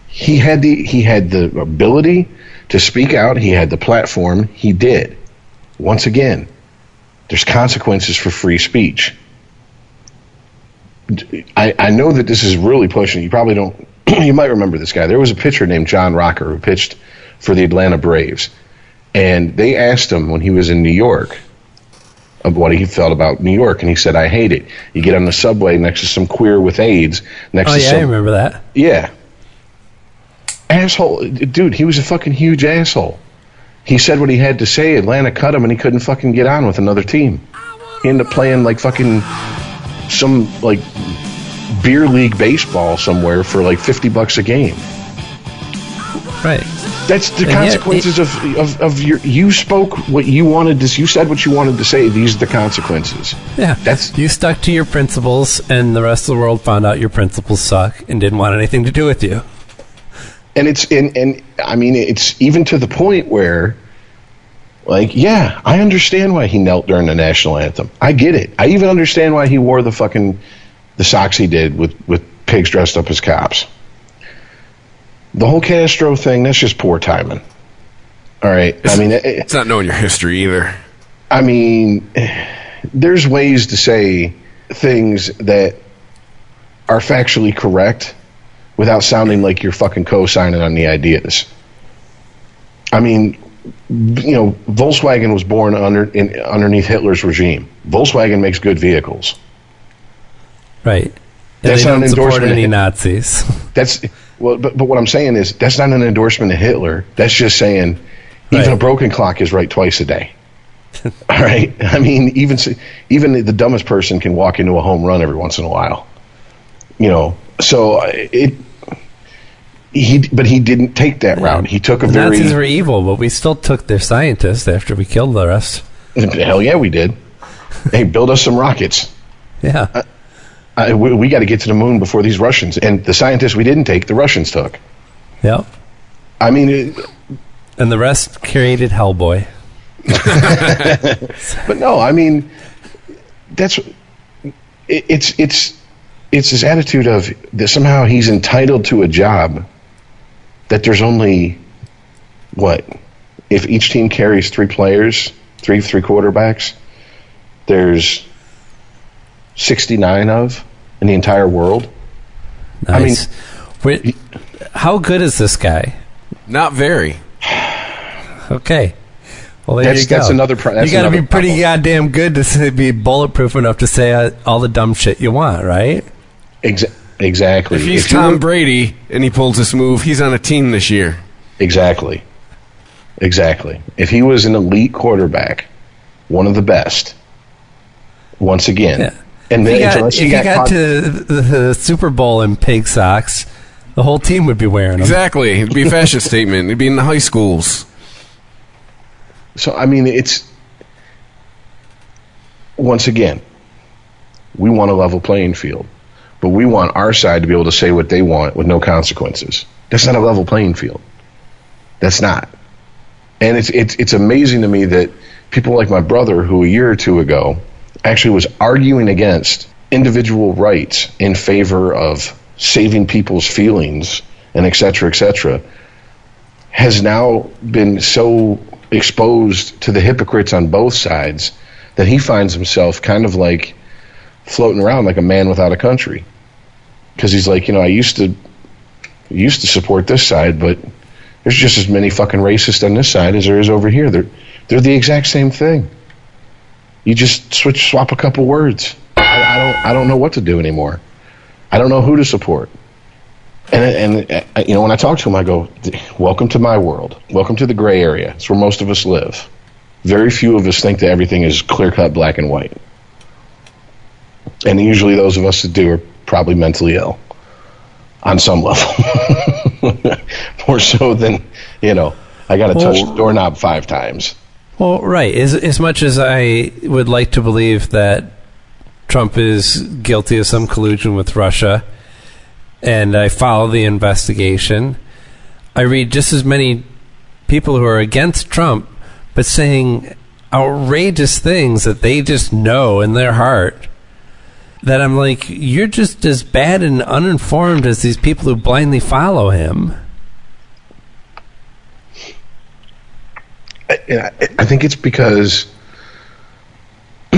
he had the he had the ability to speak out. He had the platform. He did. Once again, there's consequences for free speech. I, I know that this is really pushing. You probably don't. [CLEARS THROAT] you might remember this guy. There was a pitcher named John Rocker who pitched for the Atlanta Braves, and they asked him when he was in New York of what he felt about New York, and he said, "I hate it. You get on the subway next to some queer with AIDS, next Oh to yeah, some I remember that. yeah. Asshole. Dude, he was a fucking huge asshole. He said what he had to say. Atlanta cut him and he couldn't fucking get on with another team. He ended up playing like fucking some like beer league baseball somewhere for like 50 bucks a game. Right. That's the And consequences of, of, of your. You spoke what you wanted to. You said what you wanted to say. These are the consequences. Yeah. That's- you stuck to your principles, and the rest of the world found out your principles suck and didn't want anything to do with you. and it's and and I mean it's even to the point where like yeah I understand why he knelt during the national anthem. I get it. I even understand why he wore the fucking the socks he did with with pigs dressed up as cops. The whole Castro thing that's just poor timing. All right. I mean it, It's not knowing your history either. I mean, there's ways to say things that are factually correct without sounding like you're fucking co-signing on the ideas. I mean, you know, Volkswagen was born under in, underneath Hitler's regime. Volkswagen makes good vehicles. Right. And That's not an endorsement. any Nazis. [LAUGHS] That's well, but, but what I'm saying is that's not an endorsement of Hitler. That's just saying even Right. a broken clock is right twice a day. [LAUGHS] All right. I mean, even even the dumbest person can walk into a home run every once in a while. You know, so it. He, but he didn't take that route. He took a The very Nazis were evil, but we still took their scientists after we killed the rest. [LAUGHS] hell yeah, we did. hey, build us some rockets. Yeah. Uh, we we got to get to the moon before these Russians. And the scientists we didn't take, the Russians took. Yep. I mean, it, And the rest created Hellboy. [LAUGHS] But no, I mean, that's it, it's it's it's this attitude of that somehow he's entitled to a job that there's only what if each team carries three players, three three quarterbacks, there's 69 of in the entire world. I mean- Nice. Wait, how good is this guy? Not very. Okay. Well, there That's- you go. that's another pro- that's you got to be pretty problem. goddamn good to be bulletproof enough to say uh, all the dumb shit you want, right? Exa- exactly. If he's If Tom Brady and he pulls this move, he's on a team this year. Exactly. Exactly. If he was an elite quarterback, one of the best, once again, Yeah. and If then you got, unless if you got caught- to the, the Super Bowl in pig socks, the whole team would be wearing them. Exactly. It'd be a fashion [LAUGHS] statement. It'd be in the high schools. So I mean, it's once again, we want a level playing field, but we want our side to be able to say what they want with no consequences. That's not a level playing field. That's not. And it's it's it's amazing to me that people like my brother, who a year or two ago actually was arguing against individual rights in favor of saving people's feelings and et cetera, et cetera, has now been so exposed to the hypocrites on both sides that he finds himself kind of like floating around like a man without a country. Because he's like, you know, I used to used to support this side, but there's just as many fucking racists on this side as there is over here. They're they're the exact same thing. You just switch swap a couple words. I, I don't I don't know what to do anymore. I don't know who to support. And, and uh, you know, when I talk to him, I go, "Welcome to my world. Welcome to the gray area. It's where most of us live. Very few of us think that everything is clear cut, black and white. And usually, those of us that do are probably mentally ill on some level, [LAUGHS] more so than you know. I got to touch the doorknob five times. Well, right. As, as much as I would like to believe that Trump is guilty of some collusion with Russia, and I follow the investigation, I read just as many people who are against Trump, but saying outrageous things that they just know in their heart. That I'm like, you're just as bad and uninformed as these people who blindly follow him. I, I think it's because [CLEARS THROAT]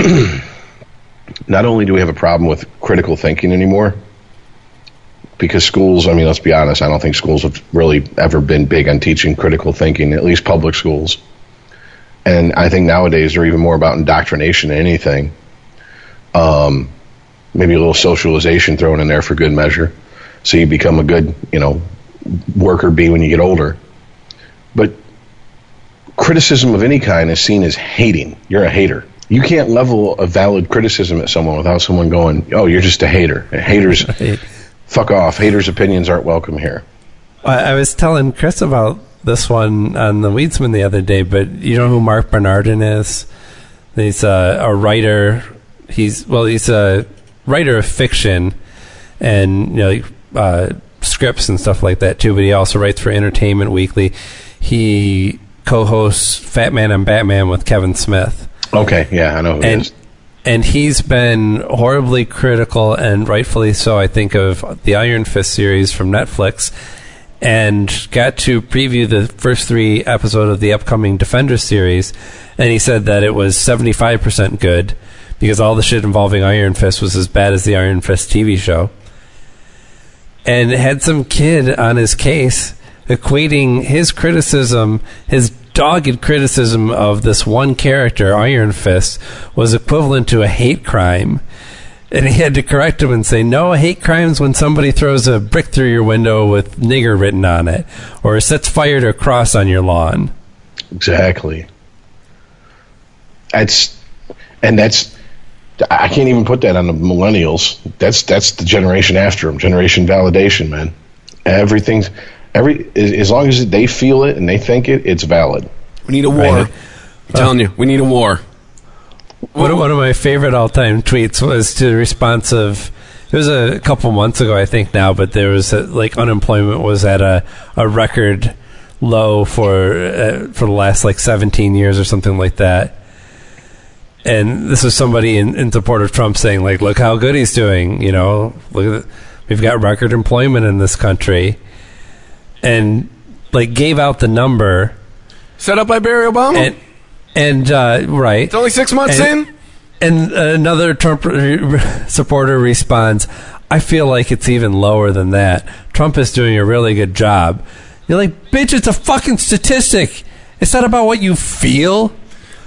not only do we have a problem with critical thinking anymore, because schools, I mean, let's be honest, I don't think schools have really ever been big on teaching critical thinking, at least public schools. And I think nowadays they're even more about indoctrination than anything. Um, maybe a little socialization thrown in there for good measure. So you become a good, you know, worker bee when you get older. But criticism of any kind is seen as hating. You're a hater. You can't level a valid criticism at someone without someone going, "Oh, you're just a hater." Haters, [LAUGHS] fuck off. Haters' opinions aren't welcome here. I, I was telling Chris about this one on the Weedsman the other day, but you know who Mark Bernardin is? He's a, a writer. He's well, he's a writer of fiction and you know uh, scripts and stuff like that too. But he also writes for Entertainment Weekly. He co-hosts Fat Man and Batman with Kevin Smith Okay, yeah, I know and is. and he's been horribly critical and rightfully so I think of the Iron Fist series from Netflix and got to preview the first 3 episodes of the upcoming Defender series and he said that it was 75% good because all the shit involving Iron Fist was as bad as the Iron Fist TV show and had some kid on his case equating his criticism, his dogged criticism of this one character, Iron Fist, was equivalent to a hate crime. And he had to correct him and say, no, hate crime's when somebody throws a brick through your window with nigger written on it, or sets fire to a cross on your lawn. Exactly. That's and that's I can't even put that on the millennials. That's that's the generation after them. Generation validation, man. Everything's every as as long as they feel it and they think it, it's valid. We need a war. Right. I'm telling you, we need a war. One of, one of my favorite all-time tweets was to the response of it was a couple months ago, I think now, but there was a, like unemployment was at a, a record low for uh, for the last like 17 years or something like that. And this is somebody in, in support of Trump saying, like, look how good he's doing. You know, look at the, we've got record employment in this country, and like gave out the number Set up by Barry Obama. and and uh, right. it's only six months and- in. And another Trump supporter responds, I feel like it's even lower than that. Trump is doing a really good job. You're like, bitch, it's a fucking statistic. It's not about what you feel.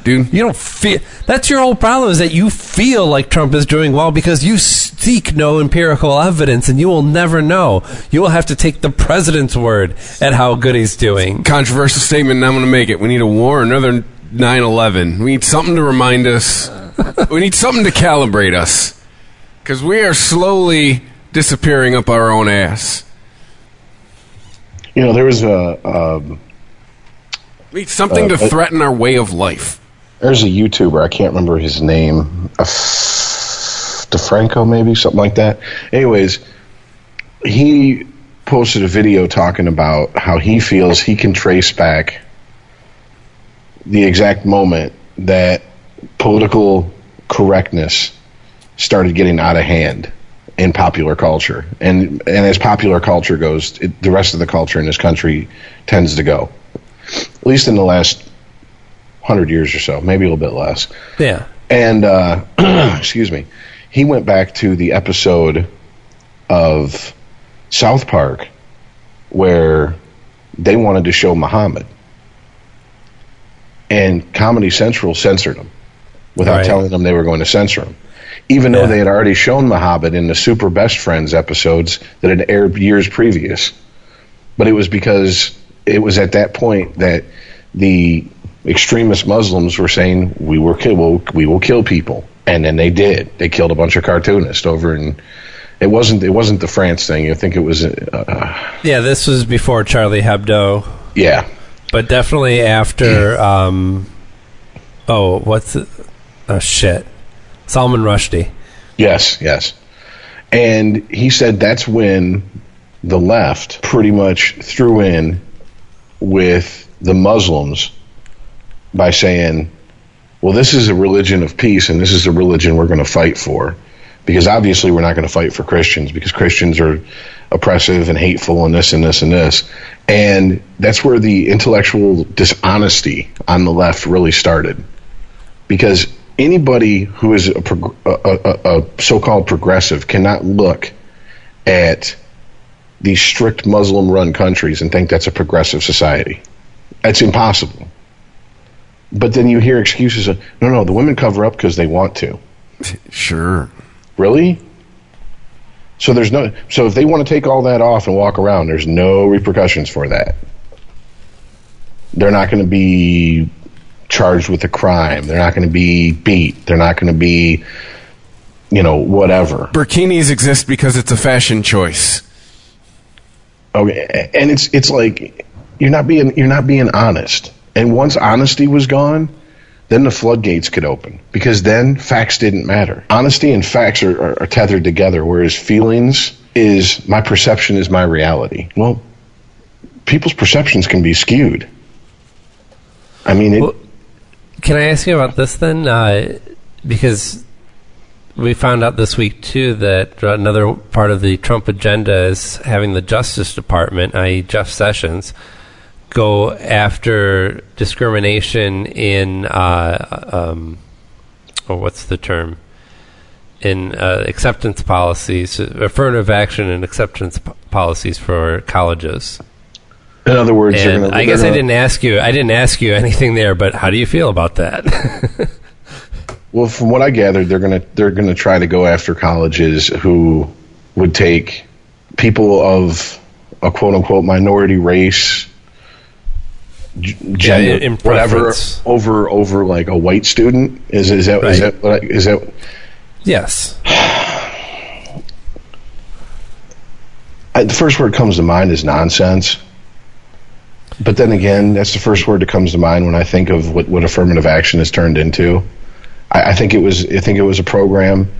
Dude, You don't feel. That's your whole problem is that you feel like Trump is doing well because you seek no empirical evidence and you will never know. You will have to take the president's word at how good he's doing. controversial statement, and I'm going to make it. We need a war, another 9 11. We need something to remind us. [LAUGHS] we need something to calibrate us. Because we are slowly disappearing up our own ass. You know, there was a um, We need something Uh, to threaten our way of life. There's a YouTuber. I can't remember his name. DeFranco, maybe something like that. Anyways, he posted a video talking about how he feels he can trace back the exact moment that political correctness started getting out of hand in popular culture. And and as popular culture goes, it, the rest of the culture in this country tends to go. At least in the last hundred years or so, maybe a little bit less. Yeah. And uh, [CLEARS THROAT] excuse me, he went back to the episode of South Park where they wanted to show Muhammad, and Comedy Central censored him without Right. telling them they were going to censor him. Even though Yeah. they had already shown Muhammad in the Super Best Friends episodes that had aired years previous. But it was because it was at that point that the extremist Muslims were saying we were kill, we'll, we will kill people, and then they did. They killed a bunch of cartoonists over in. It wasn't. It wasn't the France thing. I think it was. Uh, Yeah, this was before Charlie Hebdo. yeah, But definitely after, [CLEARS THROAT] um, oh, what's it? Oh, shit. Salman Rushdie. Yes, yes. And he said that's when the left pretty much threw in with the Muslims by saying, well, this is a religion of peace and this is a religion we're going to fight for. Because obviously we're not going to fight for Christians because Christians are oppressive and hateful and this and this and this. And that's where the intellectual dishonesty on the left really started because anybody who is a, prog- a, a, a so-called progressive cannot look at these strict Muslim-run countries and think that's a progressive society. That's impossible. But then you hear excuses of, no, no, the women cover up because they want to. Sure. Really? So there's no. So if they want to take all that off and walk around, there's no repercussions for that. They're not going to be charged with a crime. They're not going to be beat. They're not going to be, you know, whatever. Burkinis exist because it's a fashion choice. Oh, okay, and it's it's like you're not being you're not being honest. And once honesty was gone, then the floodgates could open because then facts didn't matter. Honesty and facts are, are, are tethered together, whereas feelings is my perception is my reality. Well, people's perceptions can be skewed. I mean, it, Well, Can I ask you about this then? Uh, because we found out this week too that another part of the Trump agenda is having the Justice Department, i.e., Jeff Sessions, go after discrimination in, uh, um, or what's the term? In uh, acceptance policies, affirmative action and acceptance p- policies for colleges. in other words, gonna, I guess I didn't ask you. I didn't ask you [LAUGHS] anything there, but how do you feel about that? [LAUGHS] Well, from what I gathered, they're gonna they're gonna try to go after colleges who would take people of a quote unquote minority race, gender, in whatever, over over like a white student. Is is that is Right. that what I- is that? yes. I, the first word that comes to mind is nonsense. But then again, that's the first word that comes to mind when I think of what, what affirmative action has turned into. I, I think it was I think it was a program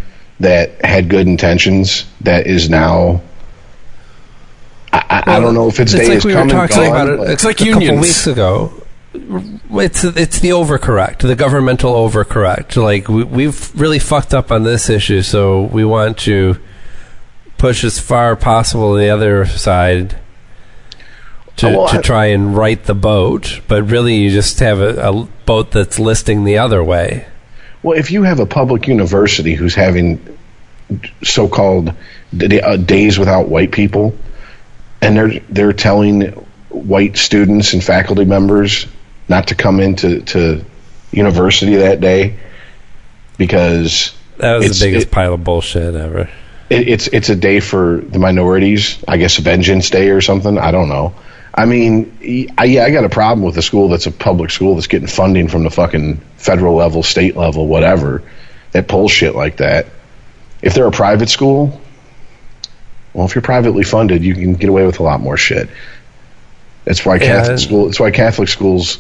that had good intentions that is now. I, I, I don't know if its It's day like is we were coming. talking gone, about it. It's like a unions. couple weeks ago. it's it's the overcorrect, the governmental overcorrect. Like we, we've really fucked up on this issue, so we want to push as far possible the other side to, Oh, well, to I- try and right the boat. But really, you just have a, a boat that's listing the other way. Well, if you have a public university who's having so-called d- uh, days without white people, and they're they're telling white students and faculty members not to come into to university that day because That was the biggest it- pile of bullshit ever. it, it's it's a day for the minorities. I guess Vengeance Day or something. I don't know. I mean, I, yeah, I got a problem with a school that's a public school that's getting funding from the fucking federal level, state level, whatever, that pulls shit like that. If they're a private school, well, if you're privately funded, you can get away with a lot more shit. That's why Yeah. Catholic school. That's why Catholic schools,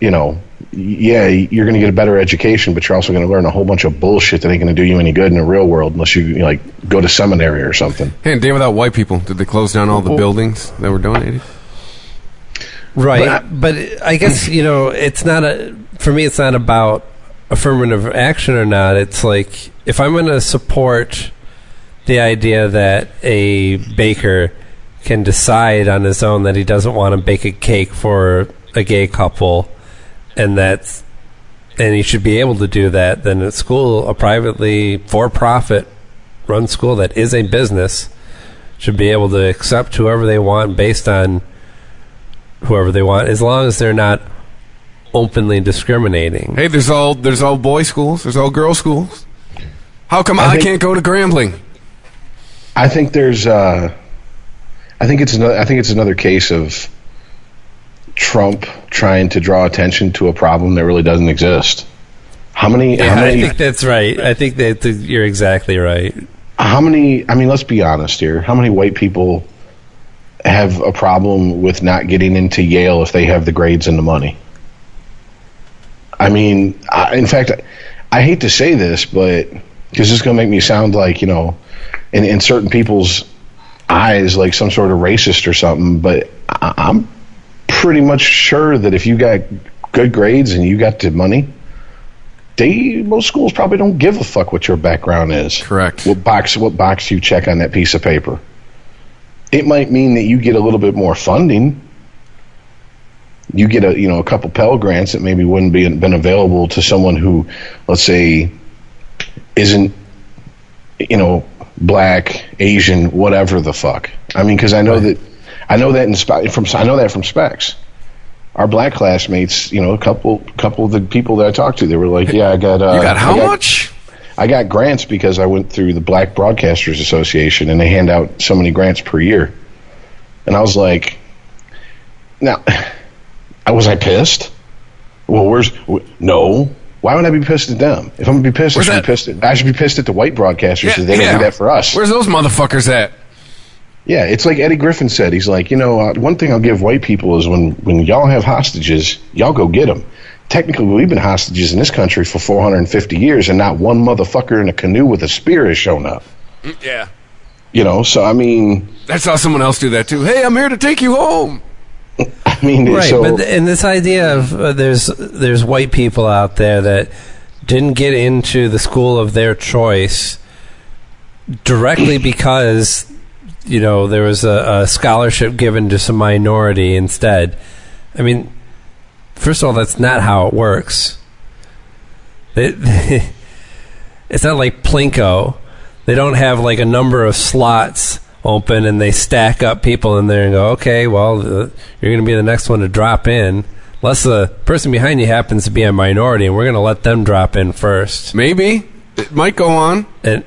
you know, yeah, you're going to get a better education, but you're also going to learn a whole bunch of bullshit that ain't going to do you any good in the real world unless you, you know, like go to seminary or something. Hey, and Day Without White People, did they close down all the buildings that were donated? Right, but, I guess you know it's not a. For me, it's not about affirmative action or not. It's like if I'm going to support the idea that a baker can decide on his own that he doesn't want to bake a cake for a gay couple, and that's and he should be able to do that. Then a school, a privately for-profit run school that is a business, should be able to accept whoever they want based on whoever they want, as long as they're not openly discriminating. Hey, there's all there's all boy schools, there's all girl schools. How come I, think- can't go to Grambling? I think there's, uh, I think it's another, I think it's another case of Trump trying to draw attention to a problem that really doesn't exist. How many? Yeah, how I think that's right. I think that th- you're exactly right. how many? I mean, let's be honest here. How many white people have a problem with not getting into Yale if they have the grades and the money? I mean, I, in fact, I hate to say this, but because this is going to make me sound like you know, in, in certain people's eyes, like some sort of racist or something. But I, I'm pretty much sure that if you got good grades and you got the money, they most schools probably don't give a fuck what your background is. Correct. What box what box you check on that piece of paper. It might mean that you get a little bit more funding. You get a you know a couple Pell grants that maybe wouldn't be been available to someone who, let's say, isn't you know black, Asian, whatever the fuck. I mean, because I know that I know that in spe- from I know that from specs. Our black classmates, you know, a couple couple of the people that I talked to, they were like, "Yeah, I got uh, You got how I got- much? I got grants because I went through the Black Broadcasters Association and they hand out so many grants per year. And I was like, now, [LAUGHS] I was I pissed? Well, where's no? Why would I be pissed at them? If I'm gonna be pissed, I should that- be pissed. At, I should be pissed at the white broadcasters. 'cause they didn't do that for us. Where's those motherfuckers at? Yeah, it's like Eddie Griffin said. He's like, you know, uh, one thing I'll give white people is when when y'all have hostages, y'all go get them. Technically, we've been hostages in this country for 450 years, and not one motherfucker in a canoe with a spear has shown up. Yeah. You know, so I mean, I saw someone else do that too. Hey, I'm here to take you home. [LAUGHS] I mean, Right, so but and this idea of uh, there's there's white people out there that didn't get into the school of their choice directly [CLEARS THROAT] because you know there was a, a scholarship given to some minority instead. I mean, first of all, that's not how it works. It, [LAUGHS] it's not like Plinko. They don't have like a number of slots open and they stack up people in there and go, okay, well, uh, you're going to be the next one to drop in. Unless the person behind you happens to be a minority, and we're going to let them drop in first. Maybe it might go on. And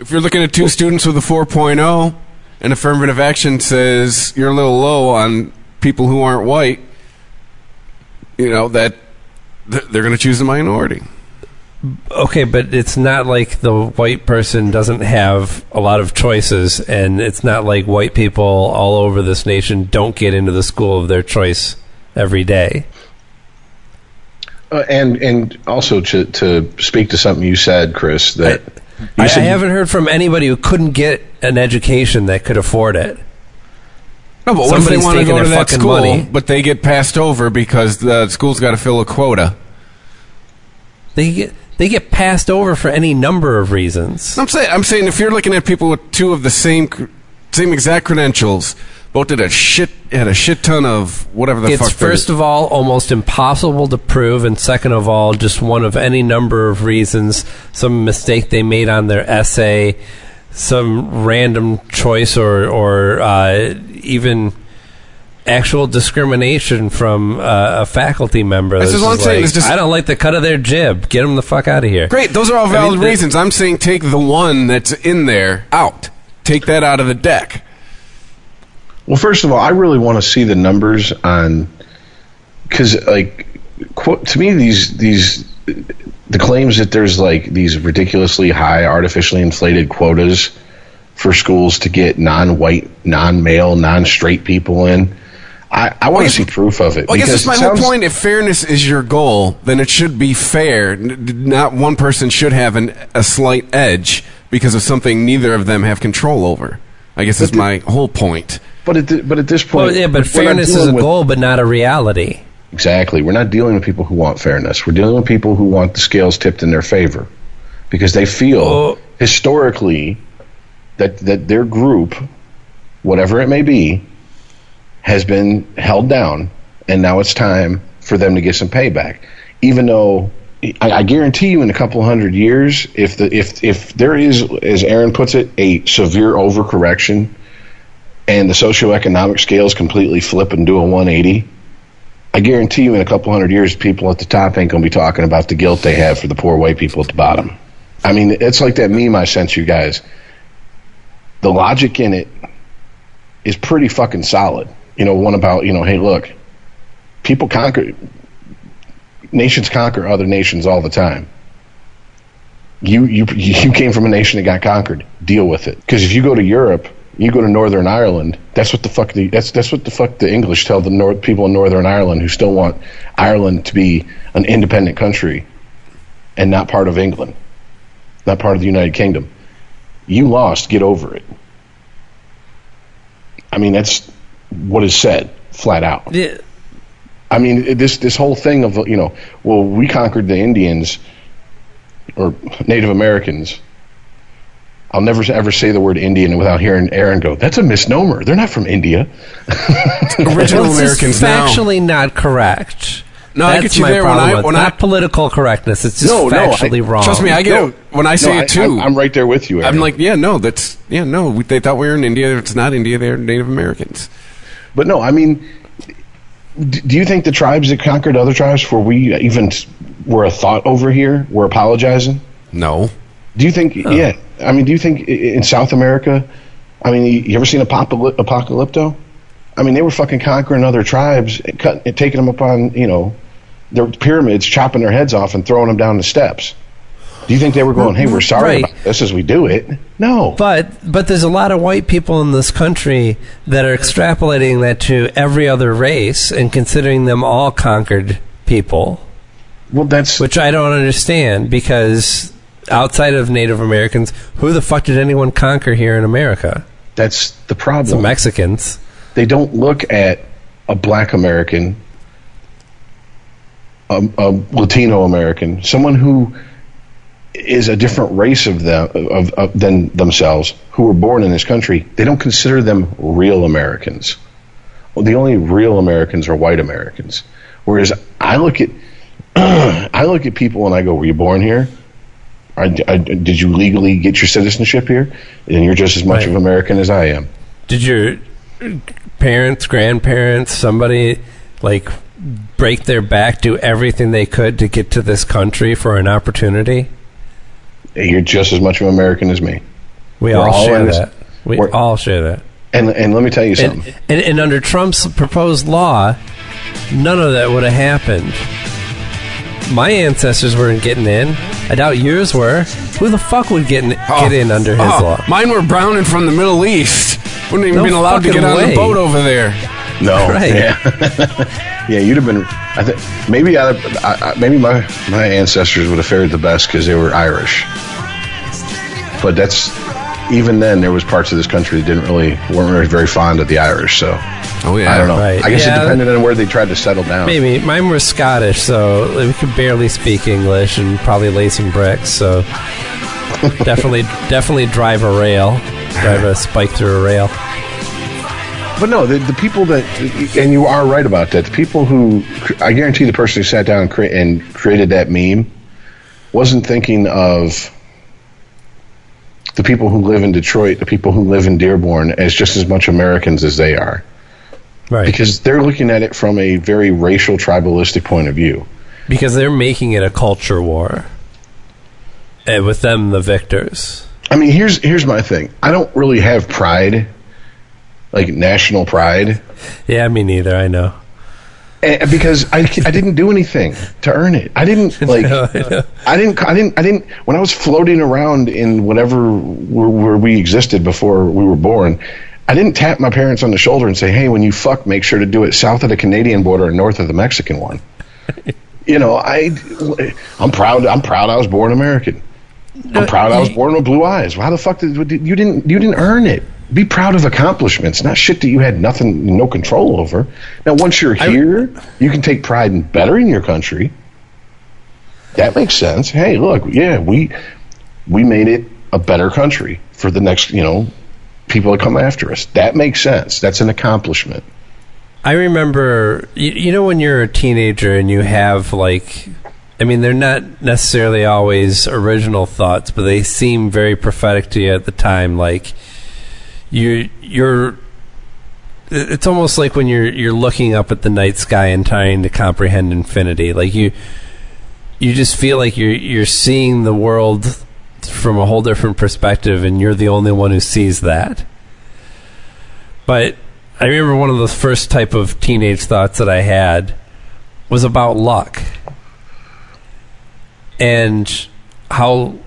If you're looking at two students with a 4.0 and affirmative action says you're a little low on people who aren't white, you know that th- they're going to choose the minority. Okay, but it's not like the white person doesn't have a lot of choices, and it's not like white people all over this nation don't get into the school of their choice every day. uh, and and also to to speak to something you said, Chris, that you I, I said haven't heard from anybody who couldn't get an education that could afford it. No, but what if they Somebody's want to go to that school, money. but they get passed over because the school's got to fill a quota? They get they get passed over for any number of reasons. I'm saying, I'm saying, if you're looking at people with two of the same, same exact credentials, both did a shit, had a shit ton of whatever the It's fuck. they're- first of all almost impossible to prove, and second of all, just one of any number of reasons. Some mistake they made on their essay, some random choice, or or uh, even actual discrimination from uh, a faculty member. This is that's what I'm just saying, like, it's just- I don't like the cut of their jib. Get them the fuck out of here. Great, those are all I valid mean, the- reasons. I'm saying take the one that's in there out. Take that out of the deck. Well, first of all, I really want to see the numbers on because, like, qu- to me, these these the claims that there's like these ridiculously high, artificially inflated quotas for schools to get non-white, non-male, non-straight people in. I, I want to see proof of it. Well, I guess because that's my it whole sounds- point. If fairness is your goal, then it should be fair. Not one person should have an, a slight edge because of something neither of them have control over. I guess that's the- my whole point. But at, the, but at this point, Well, yeah, but fairness is a with- goal, but not a reality. Exactly. We're not dealing with people who want fairness. We're dealing with people who want the scales tipped in their favor because they feel Oh. historically that that their group, whatever it may be, has been held down, and now it's time for them to get some payback. Even though I, I guarantee you, in a couple hundred years, if the if if there is, as Aaron puts it, a severe overcorrection, and the socioeconomic scales completely flip and do a 180. I guarantee you, in a couple hundred years, people at the top ain't to be talking about the guilt they have for the poor white people at the bottom. I mean, it's like that meme I sent you guys. The logic in it is pretty fucking solid. You know, one about, you know, hey, look, people conquer, nations conquer other nations all the time. You, you, you came from a nation that got conquered. Deal with it. Because if you go to Europe, you go to Northern Ireland. That's what the fuck the that's that's what the fuck the English tell the North people in Northern Ireland who still want Ireland to be an independent country and not part of England, not part of the United Kingdom. You lost. Get over it. I mean, that's what is said flat out. Yeah. I mean, this this whole thing of you know, well, we conquered the Indians or Native Americans. I'll never ever say the word Indian without hearing Aaron go, "That's a misnomer. They're not from India." [LAUGHS] Original Well, it's Americans just now. factually not correct. No, I get you there when I- with- when I- not political correctness. It's just No, no, I- factually wrong. Trust me, I get No, it when I say no, it too. I'm, I'm right there with you. Aaron. I'm like, yeah, no, that's yeah, no. We, they thought we were in India. It's not India. They're Native Americans. But no, I mean, do you think the tribes that conquered other tribes, before we even were a thought over here, were apologizing? No, Do you think? Yeah, I mean, do you think in South America? I mean, you, you ever seen Apocalyp- Apocalypto? I mean, they were fucking conquering other tribes, and cut, and taking them up on you know their pyramids, chopping their heads off, and throwing them down the steps. Do you think they were going, "Hey, we're sorry Right. about this as we do it"? No. But but there's a lot of white people in this country that are extrapolating that to every other race and considering them all conquered people, well, that's which I don't understand because outside of Native Americans, who the fuck did anyone conquer here in America? that's the The problem. Mexicans. they don't look at a black American, a, a Latino American, someone who is a different race of them of, of than themselves, who were born in this country. They don't consider them real Americans. Well, the only real Americans are white Americans. Whereas I look at [CLEARS THROAT] I look at people and I go, "Were you born here? Or, uh, did you legally get your citizenship here? And you're just as much Right. of American as I am." Did your parents, grandparents, somebody like break their back, do everything they could to get to this country for an opportunity? You're just as much of an American as me. We We're all, all share in this- that. We we're- all share that. And and let me tell you something. And, and, and under Trump's proposed law, none of that would have happened. My ancestors weren't getting in. I doubt yours were. Who the fuck would get in, ah, get in under his Oh, law? Mine were brown and from the Middle East. Wouldn't even No been allowed to fucking get on way. the boat over there. No, [LAUGHS] Right. yeah, [LAUGHS] yeah, you'd have been. I think maybe I, I, maybe my my ancestors would have fared the best because they were Irish. But that's even then there was parts of this country that didn't really weren't very fond of the Irish. So Oh, yeah. I don't know. Right. I guess Yeah. it depended on where they tried to settle down. Maybe mine were Scottish, so we could barely speak English and probably lay some bricks. So [LAUGHS] definitely, definitely drive a rail, drive a spike through a rail. But no, the, the people that, and you are right about that. The people who, I guarantee, the person who sat down and, cre- and created that meme wasn't thinking of the people who live in Detroit, the people who live in Dearborn, as just as much Americans as they are, Right. because they're looking at it from a very racial, tribalistic point of view. because they're making it a culture war, and with them the victors. I mean, here's here's my thing. I don't really have pride, like national pride. Yeah, me neither. I know. Eh, because I, I didn't do anything to earn it. I didn't [LAUGHS] like. I didn't. I didn't. I didn't. When I was floating around in whatever where, where we existed before we were born, I didn't tap my parents on the shoulder and say, "Hey, when you fuck, make sure to do it south of the Canadian border and north of the Mexican one." [LAUGHS] you know, I. I'm proud. I'm proud. I was born American. I'm proud. I was born with blue eyes. How the fuck did you didn't you didn't earn it? Be proud of accomplishments, not shit that you had nothing, no control over. Now, once you're here, you can take pride in bettering your country. That makes sense. Hey, look, yeah, we we made it a better country for the next, you know, people that come after us. That makes sense. That's an accomplishment. I remember, you, you know, when you're a teenager and you have like, I mean, they're not necessarily always original thoughts, but they seem very prophetic to you at the time. Like you, you're. It's almost like when you're you're looking up at the night sky and trying to comprehend infinity. Like you, you just feel like you're you're seeing the world from a whole different perspective, and you're the only one who sees that. But I remember one of the first type of teenage thoughts that I had was about luck and how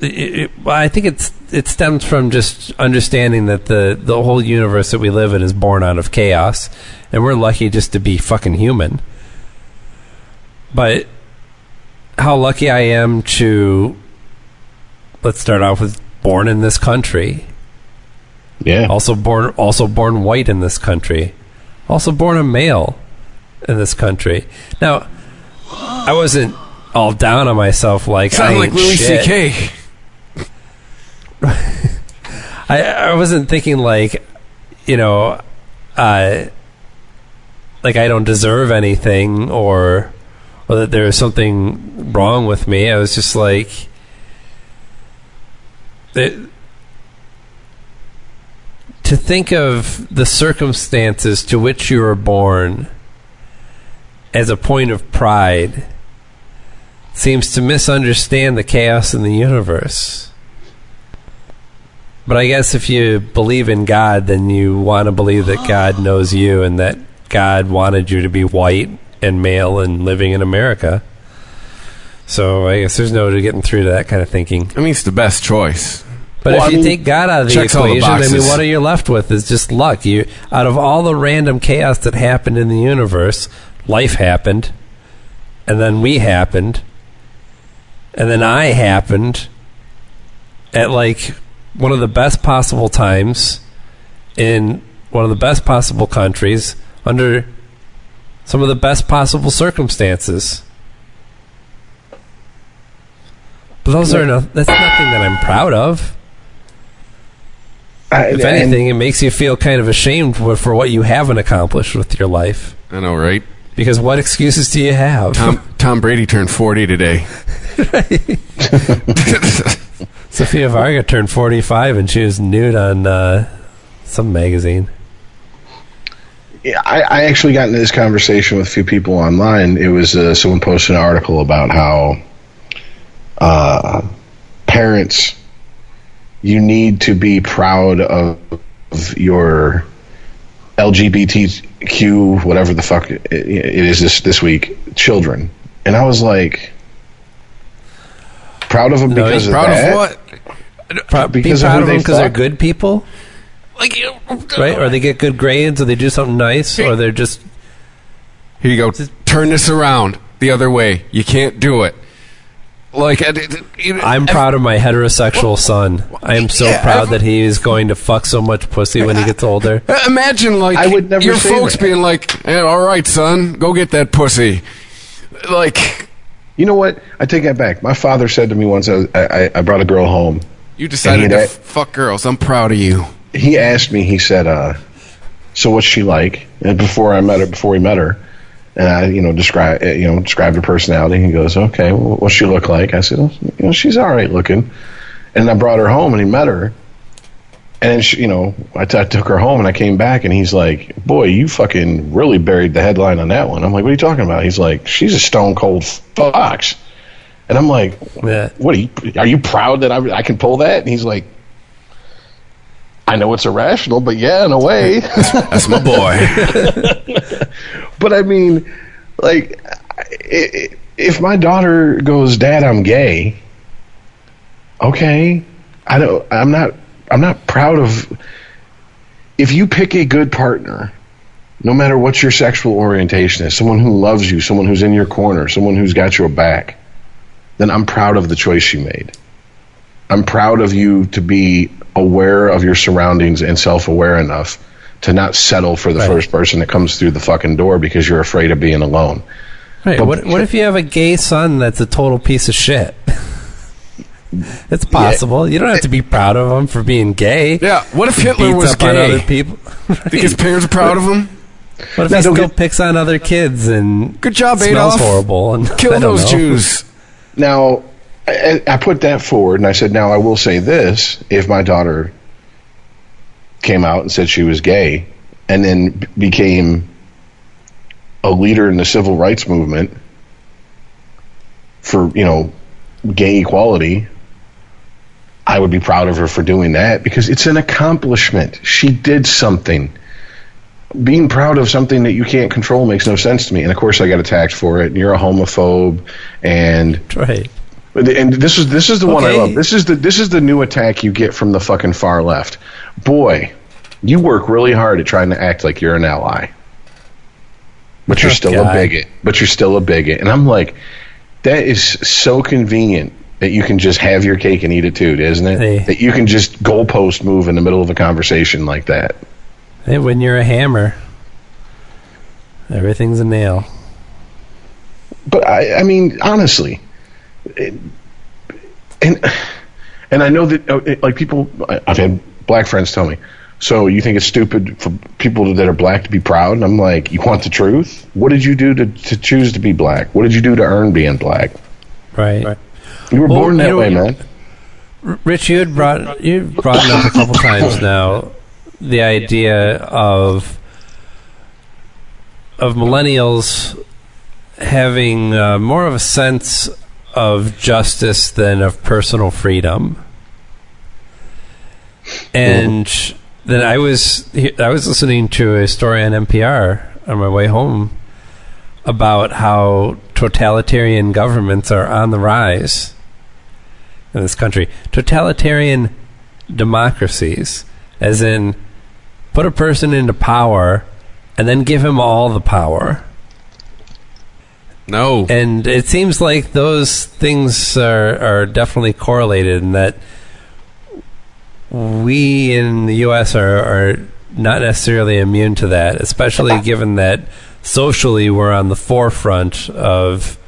it, it, I think it's it stems from just understanding that the the whole universe that we live in is born out of chaos, and we're lucky just to be fucking human. But how lucky I am to let's start off with born in this country Yeah. also born also born white in this country also born a male in this country now i wasn't all down on myself like I Sound like ain't Louis shit. C.K. I, I wasn't thinking like you know uh like i don't deserve anything or or that there's something wrong with me i was just like it, to think of the circumstances to which you were born as a point of pride seems to misunderstand the chaos in the universe. But I guess if you believe in God, then you want to believe that God knows you and that God wanted you to be white and male and living in America. So I guess there's no getting through to that kind of thinking. I mean, it's the best choice. But Well, if I you mean, take God out of the all the I mean, what are you left with? Is just luck. You out of all the random chaos that happened in the universe, life happened, and then we happened, and then I happened at like one of the best possible times in one of the best possible countries under some of the best possible circumstances. But those are no, that's nothing that I'm proud of. I- If anything, it makes you feel kind of ashamed for, for what you haven't accomplished with your life. I know, right? Because what excuses do you have? Tom Tom Brady turned 40 today. [LAUGHS] [LAUGHS] [LAUGHS] Sofia Vergara turned 45 and she was nude on uh, some magazine. Yeah, I, I actually got into this conversation with a few people online. It was uh, someone posted an article about how uh, parents, you need to be proud of, of your LGBTQ, whatever the fuck it, it is this this week, children. And I was like, proud of them No, because of Proud that. of what? Pro- be Because of proud who of them they because they're good people, Like, right? Or they get good grades, or they do something nice, or they're just Here you go. Turn this around the other way. You can't do it. Like, I- I- you know, I'm proud of my heterosexual son. I am so Yeah, proud I've- that he is going to fuck so much pussy when he gets older. [LAUGHS] Imagine like I would never your folks that. being like, "Yeah, "All right, son, go get that pussy." Like You know what? I take that back. My father said to me once, I, I, I brought a girl home. You decided to fuck girls. I'm proud of you. He asked me, he said, uh, so what's she like? And before I met her, before we met her, and I, you know, describe, you know, described her personality. He goes, okay, well, what's she look like? I said, well, you know, she's all right looking. And I brought her home and he met her. And she, you know, I, t- I took her home and I came back and he's like, boy, you fucking really buried the headline on that one. I'm like, what are you talking about? He's like, she's a stone cold fox. And I'm like, Yeah. what are you, are you proud that I, I can pull that? And he's like, I know it's irrational, but yeah, in a way. [LAUGHS] That's my boy. [LAUGHS] but I mean, like, i- i- if my daughter goes, "Dad, I'm gay," okay, I don't. I'm not. I'm not proud of. If you pick a good partner, no matter what your sexual orientation is, someone who loves you, someone who's in your corner, someone who's got your back, then I'm proud of the choice you made. I'm proud of you to be aware of your surroundings and self-aware enough to not settle for the Right. first person that comes through the fucking door because you're afraid of being alone. Right. But- What, what if you have a gay son that's a total piece of shit? [LAUGHS] it's possible. You don't have to be proud of him for being gay. Yeah. What if Hitler Beats was up on other gay? people. [LAUGHS] Think his parents are proud of him? What if Now, he don't still get- picks on other kids and Good job, smells Adolf. horrible and Kill [LAUGHS] those know. Jews. Now, I, I put that forward, and I said, now I will say this: if my daughter came out and said she was gay, and then became a leader in the civil rights movement for you know gay equality, I would be proud of her for doing that because it's an accomplishment. She did something. Being proud of something that you can't control makes no sense to me. And of course, I got attacked for it. And you're a homophobe, and Right. And this is this is the one I love. This is the this is the new attack you get from the fucking far left. Boy, you work really hard at trying to act like you're an ally, but you're still God. a bigot. But you're still a bigot, and I'm like, that is so convenient that you can just have your cake and eat it too, isn't it? Hey. That you can just goalpost move in the middle of a conversation like that. Hey, when you're a hammer, everything's a nail. But I, I mean, honestly, it, and and I know that uh, it- like people, I- I've had black friends tell me, so you think it's stupid for people that are black to be proud? And I'm like, you want the truth? What did you do to to choose to be black? What did you do to earn being black? Right. You were Well, born you that know- way, man. Rich, you had brought you brought it up a couple [LAUGHS] times now. The idea of of millennials having uh, more of a sense of justice than of personal freedom. And then I was I was listening to a story on NPR on my way home about how totalitarian governments are on the rise in this country. Totalitarian democracies, as in put a person into power and then give him all the power. No. And it seems like those things are, are definitely correlated in that we in the U.S. are, are not necessarily immune to that, especially given that socially we're on the forefront of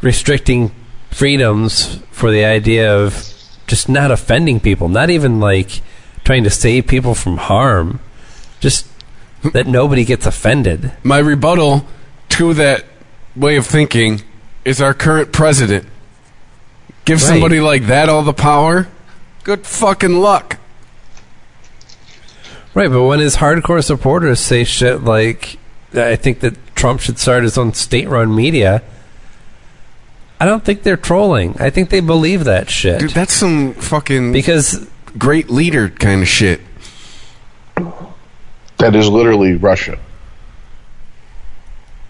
restricting freedoms for the idea of just not offending people, not even like trying to save people from harm, just that nobody gets offended. My rebuttal to that way of thinking is our current president. Give Right. somebody like that all the power? Good fucking luck. Right, but when his hardcore supporters say shit like, I think that Trump should start his own state run media, I don't think they're trolling. I think they believe that shit. Dude, that's some fucking because, great leader kind of shit. That is literally Russia.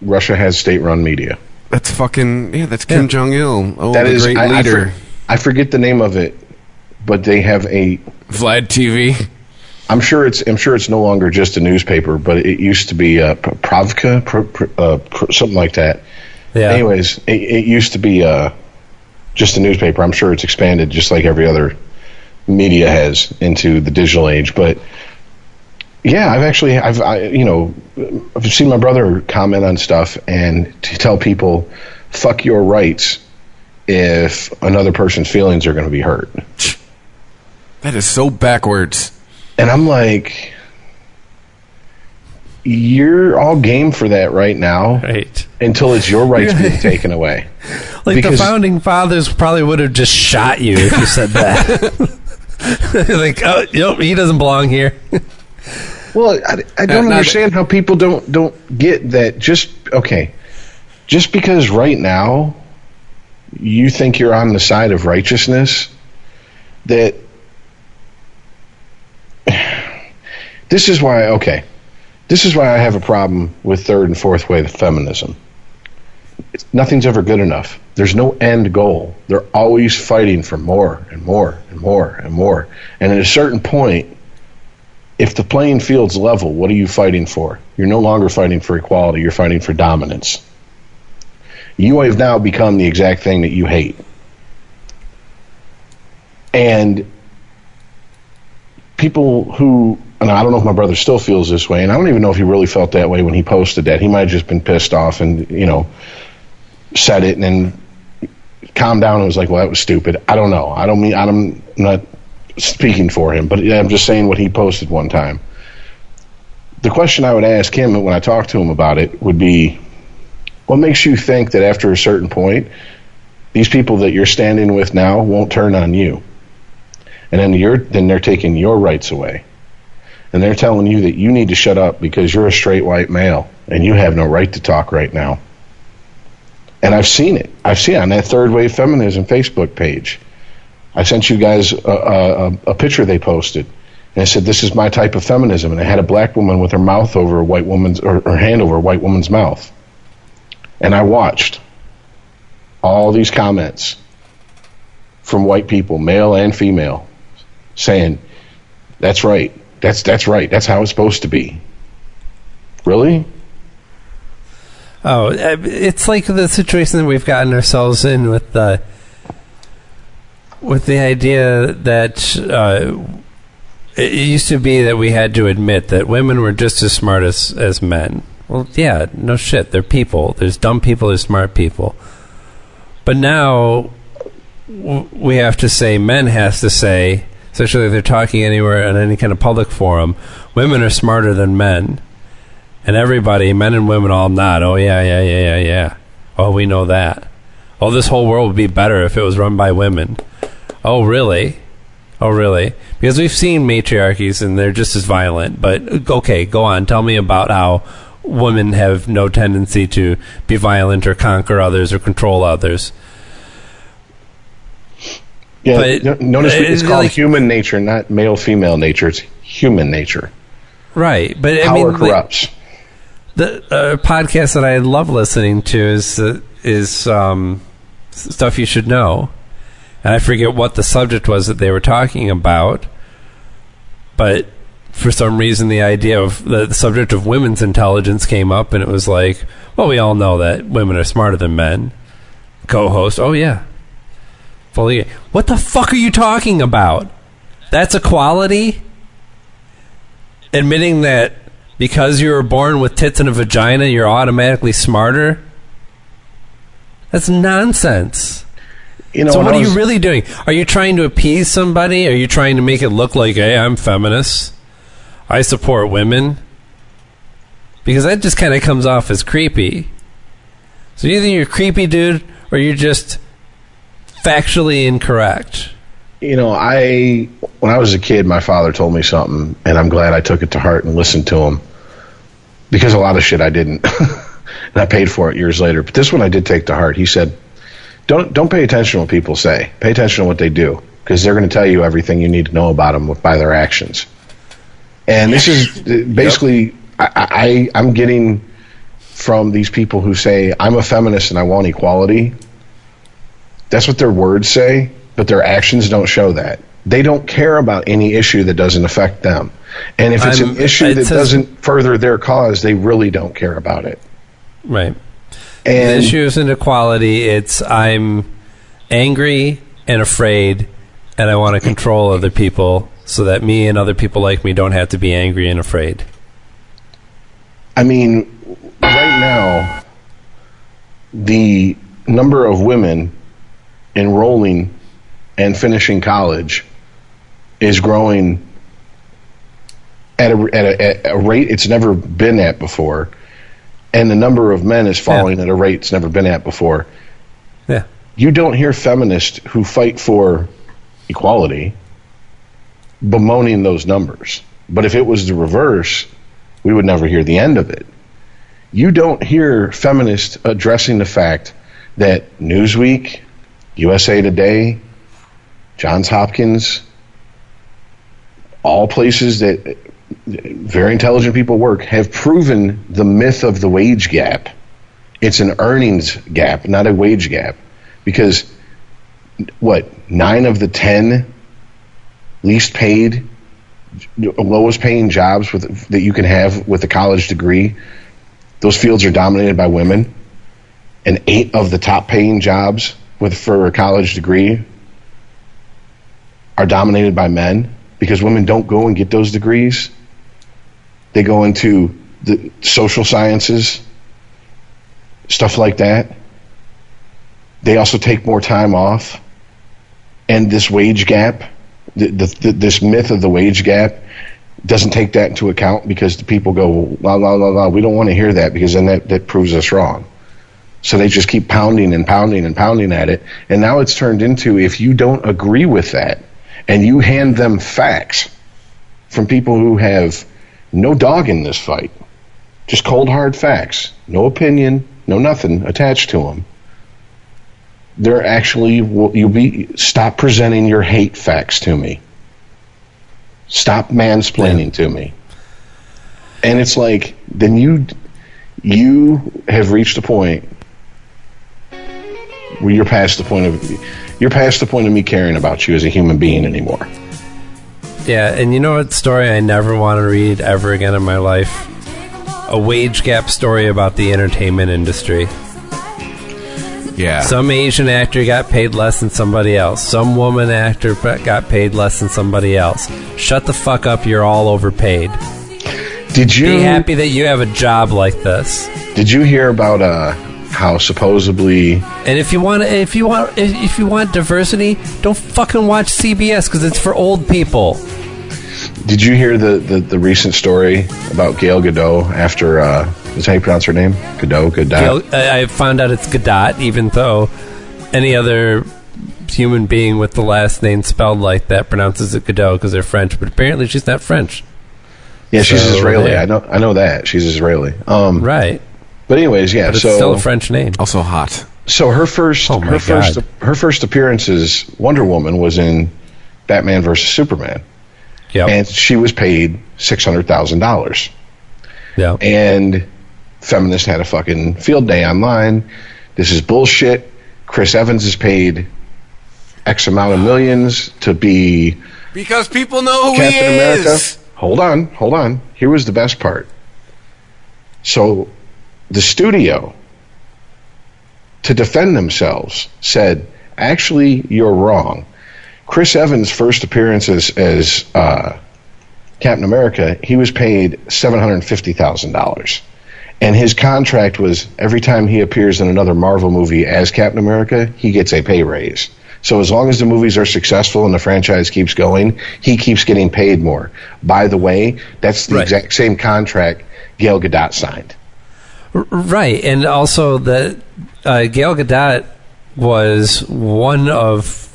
Russia has state-run media. That's fucking yeah. That's Kim Yeah. Jong Il. Oh, That the is great I, I leader. for- I forget the name of it, but they have a Vlad TV. I'm sure it's I'm sure it's no longer just a newspaper, but it used to be uh, P- Pravda, pr- pr- uh, pr- something like that. yeah. Anyways, it, it used to be uh, just a newspaper. I'm sure it's expanded just like every other media has into the digital age. But yeah, I've actually, I've, I, you know, I've seen my brother comment on stuff and to tell people, fuck your rights if another person's feelings are going to be hurt. That is so backwards. And I'm like, you're all game for that right now Right. until it's your rights being [LAUGHS] taken away. Like Because- the founding fathers probably would have just shot you if you said that. [LAUGHS] [LAUGHS] like, oh, nope, he doesn't belong here. [LAUGHS] Well, I, I don't Uh, not- understand how people don't don't get that. Just okay, just because right now you think you're on the side of righteousness, that [SIGHS] this is why. Okay, this is why I have a problem with third and fourth wave feminism. Nothing's ever good enough. There's no end goal. They're always fighting for more and more and more and more. And at a certain point, if the playing field's level, what are you fighting for? You're no longer fighting for equality, you're fighting for dominance. You have now become the exact thing that you hate. And people who, and I don't know if my brother still feels this way, and I don't even know if he really felt that way when he posted that. He might have just been pissed off and, you know, said it and then calmed down and was like, well, that was stupid. I don't know. I don't mean, I'm not speaking for him, but I'm just saying what he posted one time. The question I would ask him when I talk to him about it would be, what makes you think that after a certain point, these people that you're standing with now won't turn on you, and then you're then they're taking your rights away, and they're telling you that you need to shut up because you're a straight white male and you have no right to talk right now. And I've seen it. I've seen it on that third wave feminism Facebook page. I sent you guys a, a, a- picture they posted, and I said, "This is my type of feminism." And it had a black woman with her mouth over a white woman's, or her hand over a white woman's mouth. And I watched all these comments from white people, male and female, saying, "That's right. That's that's right. That's how it's supposed to be." Really? Oh, uh, it's like the situation that we've gotten ourselves in with the with the idea that uh, it used to be that we had to admit that women were just as smart as as men. Well, yeah, no shit. They're people. There's dumb people. There's smart people. But now we have to say men has to say, especially if they're talking anywhere in any kind of public forum, women are smarter than men. And everybody, men and women, all nod. Oh yeah, yeah, yeah, yeah, yeah. Oh, we know that. Oh, this whole world would be better if it was run by women. Oh, really? Oh, really? Because we've seen matriarchies and they're just as violent. But okay, go on. Tell me about how women have no tendency to be violent or conquer others or control others. Yeah. But- no- notice it's called like- human nature, not male female nature. It's human nature. Right, but I Power mean, corrupts. the uh, podcast that I love listening to is uh, is um, stuff you should know, and I forget what the subject was that they were talking about, but for some reason the idea of the, the subject of women's intelligence came up, and it was like, well, we all know that women are smarter than men. Co-host, oh yeah, fully. What the fuck are you talking about? That's equality. Admitting that because you were born with tits and a vagina, you're automatically smarter? That's nonsense. You know, so what are you really doing? Are you trying to appease somebody? Are you trying to make it look like, hey, I'm feminist. I support women? Because that just kind of comes off as creepy. So either you're a creepy dude or you're just factually incorrect. you know, I when I was a kid, my father told me something, and I'm glad I took it to heart and listened to him because a lot of shit I didn't, [LAUGHS] and I paid for it years later. But this one I did take to heart. He said, "Don't don't pay attention to what people say. Pay attention to what they do because they're going to tell you everything you need to know about them by their actions." And this is [LAUGHS] basically I, I I'm getting from these people who say I'm a feminist and I want equality. That's what their words say, but their actions don't show that. They don't care about any issue that doesn't affect them. And if it's I'm- an issue it that says- doesn't further their cause, they really don't care about it. Right. And the issue isn't equality. It's I'm angry and afraid, and I want to control other people so that me and other people like me don't have to be angry and afraid. I mean, right now, the number of women enrolling and finishing college is growing at a, at a, at a rate it's never been at before, and the number of men is falling at a rate it's never been at before. Yeah. You don't hear feminists who fight for equality bemoaning those numbers. But if it was the reverse, we would never hear the end of it. You don't hear feminists addressing the fact that Newsweek, USA Today, Johns Hopkins, all places that very intelligent people work have proven the myth of the wage gap. It's an earnings gap, not a wage gap. Because what, nine of the ten least paid, lowest paying jobs with, that you can have with a college degree, those fields are dominated by women. And eight of the top paying jobs with for a college degree are dominated by men because women don't go and get those degrees. They go into the social sciences, stuff like that. They also take more time off. And this wage gap, the, the, this myth of the wage gap, doesn't take that into account because the people go, la, la, la, la, we don't want to hear that because then that, that proves us wrong. So they just keep pounding and pounding and pounding at it. And now it's turned into if you don't agree with that and you hand them facts from people who have no dog in this fight, just cold hard facts, no opinion, no nothing attached to them. They're actually you'll be stop presenting your hate facts to me. Stop mansplaining to me. And it's like then you you have reached a point you're past the point of you're past the point of me caring about you as a human being anymore. Yeah, and you know what story I never want to read ever again in my life? A wage gap story about the entertainment industry. Yeah. Some Asian actor got paid less than somebody else. Some woman actor got paid less than somebody else. Shut the fuck up, you're all overpaid. Did you Be happy that you have a job like this. Did you hear about uh, how supposedly And if you want, if you want, if you want diversity, don't fucking watch CBS because it's for old people. Did you hear the, the, the recent story about Gail Godot after uh, is that how you pronounce her name? Godot, Godot. Gail- I I found out it's Gadot, even though any other human being with the last name spelled like that pronounces it Godot because they're French. But apparently, she's not French. yeah, she's So, Israeli. yeah. I know I know that she's Israeli. Um, Right. But anyways, yeah. But it's so still a French name. Also hot. so her first Oh, my her first God. her first appearances Wonder Woman was in Batman versus Superman, Yep. and she was paid six hundred thousand dollars. yep. and feminists had a fucking field day online. This is bullshit. Chris Evans is paid X amount of millions to be Because people know who Captain he America. Hold on, hold on. Here was the best part. So the studio, to defend themselves, said, actually, you're wrong. Chris Evans' first appearance as, as uh, Captain America, he was paid $750,000. And his contract was every time he appears in another Marvel movie as Captain America, he gets a pay raise. So as long as the movies are successful and the franchise keeps going, he keeps getting paid more. By the way, that's the Right. exact same contract Gail Gadot signed. Right, and also that uh, Gail Gadot was one of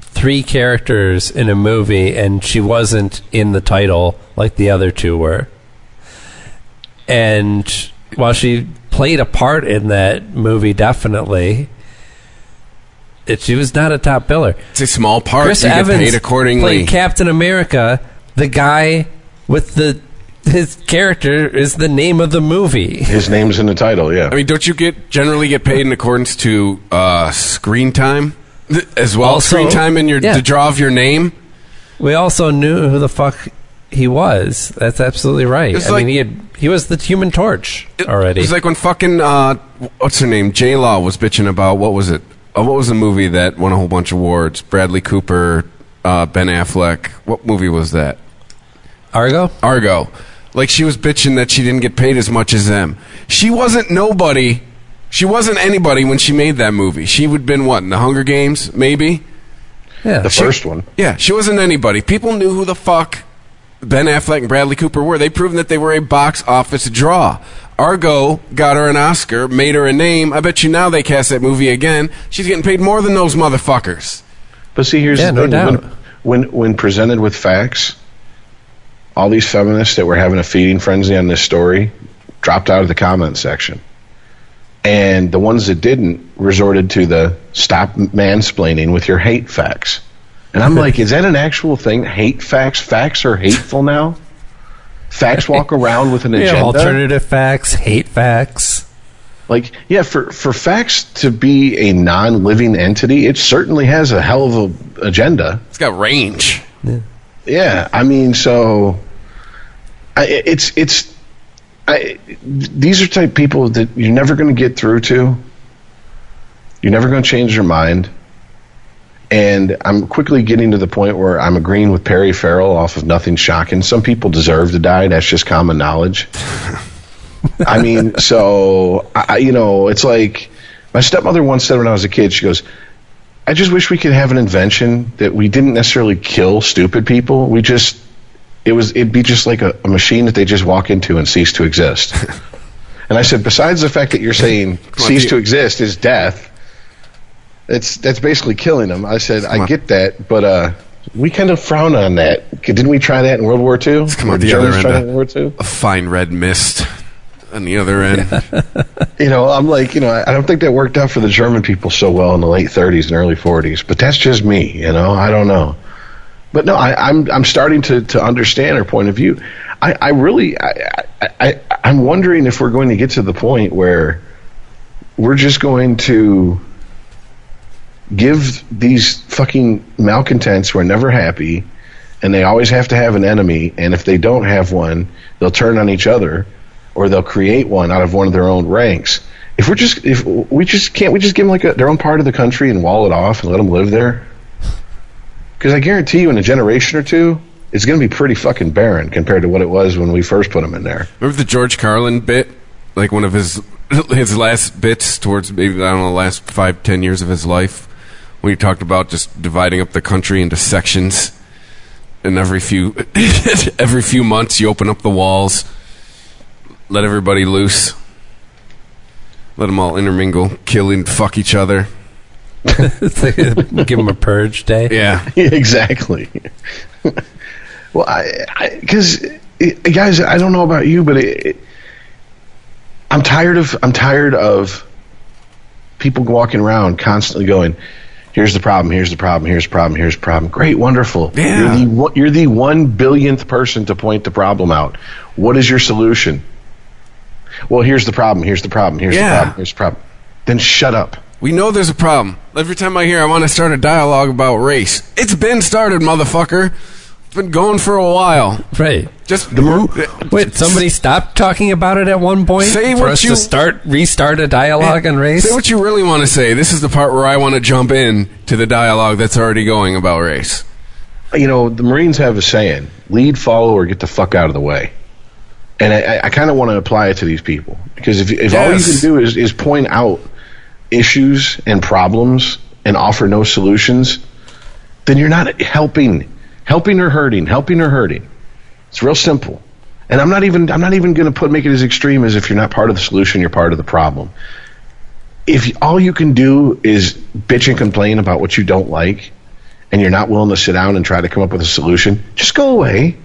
three characters in a movie, and she wasn't in the title like the other two were. And while she played a part in that movie, definitely, it, she was not a top biller. It's a small part. Chris you Evans get paid accordingly. played Captain America. The guy with the his character is the name of the movie. His name's in the title, yeah. I mean, don't you get generally get paid in accordance to uh, screen time as well? Also- screen time in your yeah. the draw of your name. We also knew who the fuck he was. That's absolutely right. It's I like- mean, he had, he was the Human Torch It- already. It was like when fucking uh, what's her name J Law was bitching about what was it Oh, what was the movie that won a whole bunch of awards? Bradley Cooper, uh, Ben Affleck. What movie was that? Argo? Argo. Like she was bitching that she didn't get paid as much as them. She wasn't nobody. She wasn't anybody when she made that movie. She would been what in the Hunger Games, maybe. Yeah. The first one. Yeah, she wasn't anybody. People knew who the fuck Ben Affleck and Bradley Cooper were. They proven that they were a box office draw. Argo got her an Oscar, made her a name. I bet you now they cast that movie again. She's getting paid more than those motherfuckers. But see, here's Yeah, the no thing: doubt. when, when when presented with facts, all these feminists that were having a feeding frenzy on this story dropped out of the comment section, and the ones that didn't resorted to the stop mansplaining with your hate facts. And I'm like, is that an actual thing? Hate facts? Facts are hateful now. Facts walk around with an [LAUGHS] We have agenda. alternative facts, hate facts. Like, yeah, for, for facts to be a non living entity, it certainly has a hell of a agenda. It's got range. Yeah, I mean, so I, it's it's I, these are type people that you're never going to get through to. You're never going to change your mind. And I'm quickly getting to the point where I'm agreeing with Perry Farrell off of Nothing Shocking. Some people deserve to die. That's just common knowledge. [LAUGHS] I mean, so I- you know, it's like my stepmother once said when I was a kid. She goes, I just wish we could have an invention that we didn't necessarily kill stupid people. We just it was it'd be just like a, a machine that they just walk into and cease to exist. [LAUGHS] and I said, besides the fact that you're saying on, cease to exist is death, it's that's basically killing them. I said, I on. get that, but uh, we kind of frown on that. Didn't we try that in World War II? come out the Germans other tried end that in World War II? A fine red mist on the other end. [LAUGHS] You know, I'm like, you know, I I don't think that worked out for the German people so well in the late 30s and early 40s, but that's just me, you know, I don't know. But no, I, I'm I'm starting to, to understand her point of view. I, I really I, I, I I'm wondering if we're going to get to the point where we're just going to give these fucking malcontents who are never happy and they always have to have an enemy and if they don't have one they'll turn on each other or they'll create one out of one of their own ranks. If we're just if we just can't we just give them like a, their own part of the country and wall it off and let them live there? Because i guarantee you in a generation or two it's going to be pretty fucking barren compared to what it was when we first put them in there. Remember the George Carlin bit? Like one of his [LAUGHS] his last bits towards maybe I don't know the last five ten years of his life when he talked about just dividing up the country into sections, and every few [LAUGHS] every few months you open up the walls, let everybody loose, let them all intermingle, kill and fuck each other. [LAUGHS] Give them a purge day. Yeah, [LAUGHS] exactly. well, I because guys, I don't know about you, but it, it, I'm tired of I'm tired of people walking around constantly going. Here's the problem. Here's the problem. Here's the problem. Here's the problem. Great, wonderful. Yeah. You're the you're the one billionth person to point the problem out. What is your solution? Well, here's the problem. Here's the problem. Here's Yeah. the problem. Here's the problem. Then shut up. we know there's a problem. Every time I hear I want to start a dialogue about race, it's been started, motherfucker. It's been going for a while. Right. Just Wait, somebody stopped talking about it at one point Say for what us you- to start restart a dialogue on race. Say what you really want to say. This is the part where I want to jump in to the dialogue that's already going about race. you know, the Marines have a saying: lead, follow, or get the fuck out of the way. And I, I kind of want to apply it to these people because if, if all you can do is, is point out issues and problems and offer no solutions, then you're not helping, helping or hurting, helping or hurting. It's real simple. And I'm not even I'm not even going to put make it as extreme as if you're not part of the solution, you're part of the problem. If all you can do is bitch and complain about what you don't like, and you're not willing to sit down and try to come up with a solution, just go away.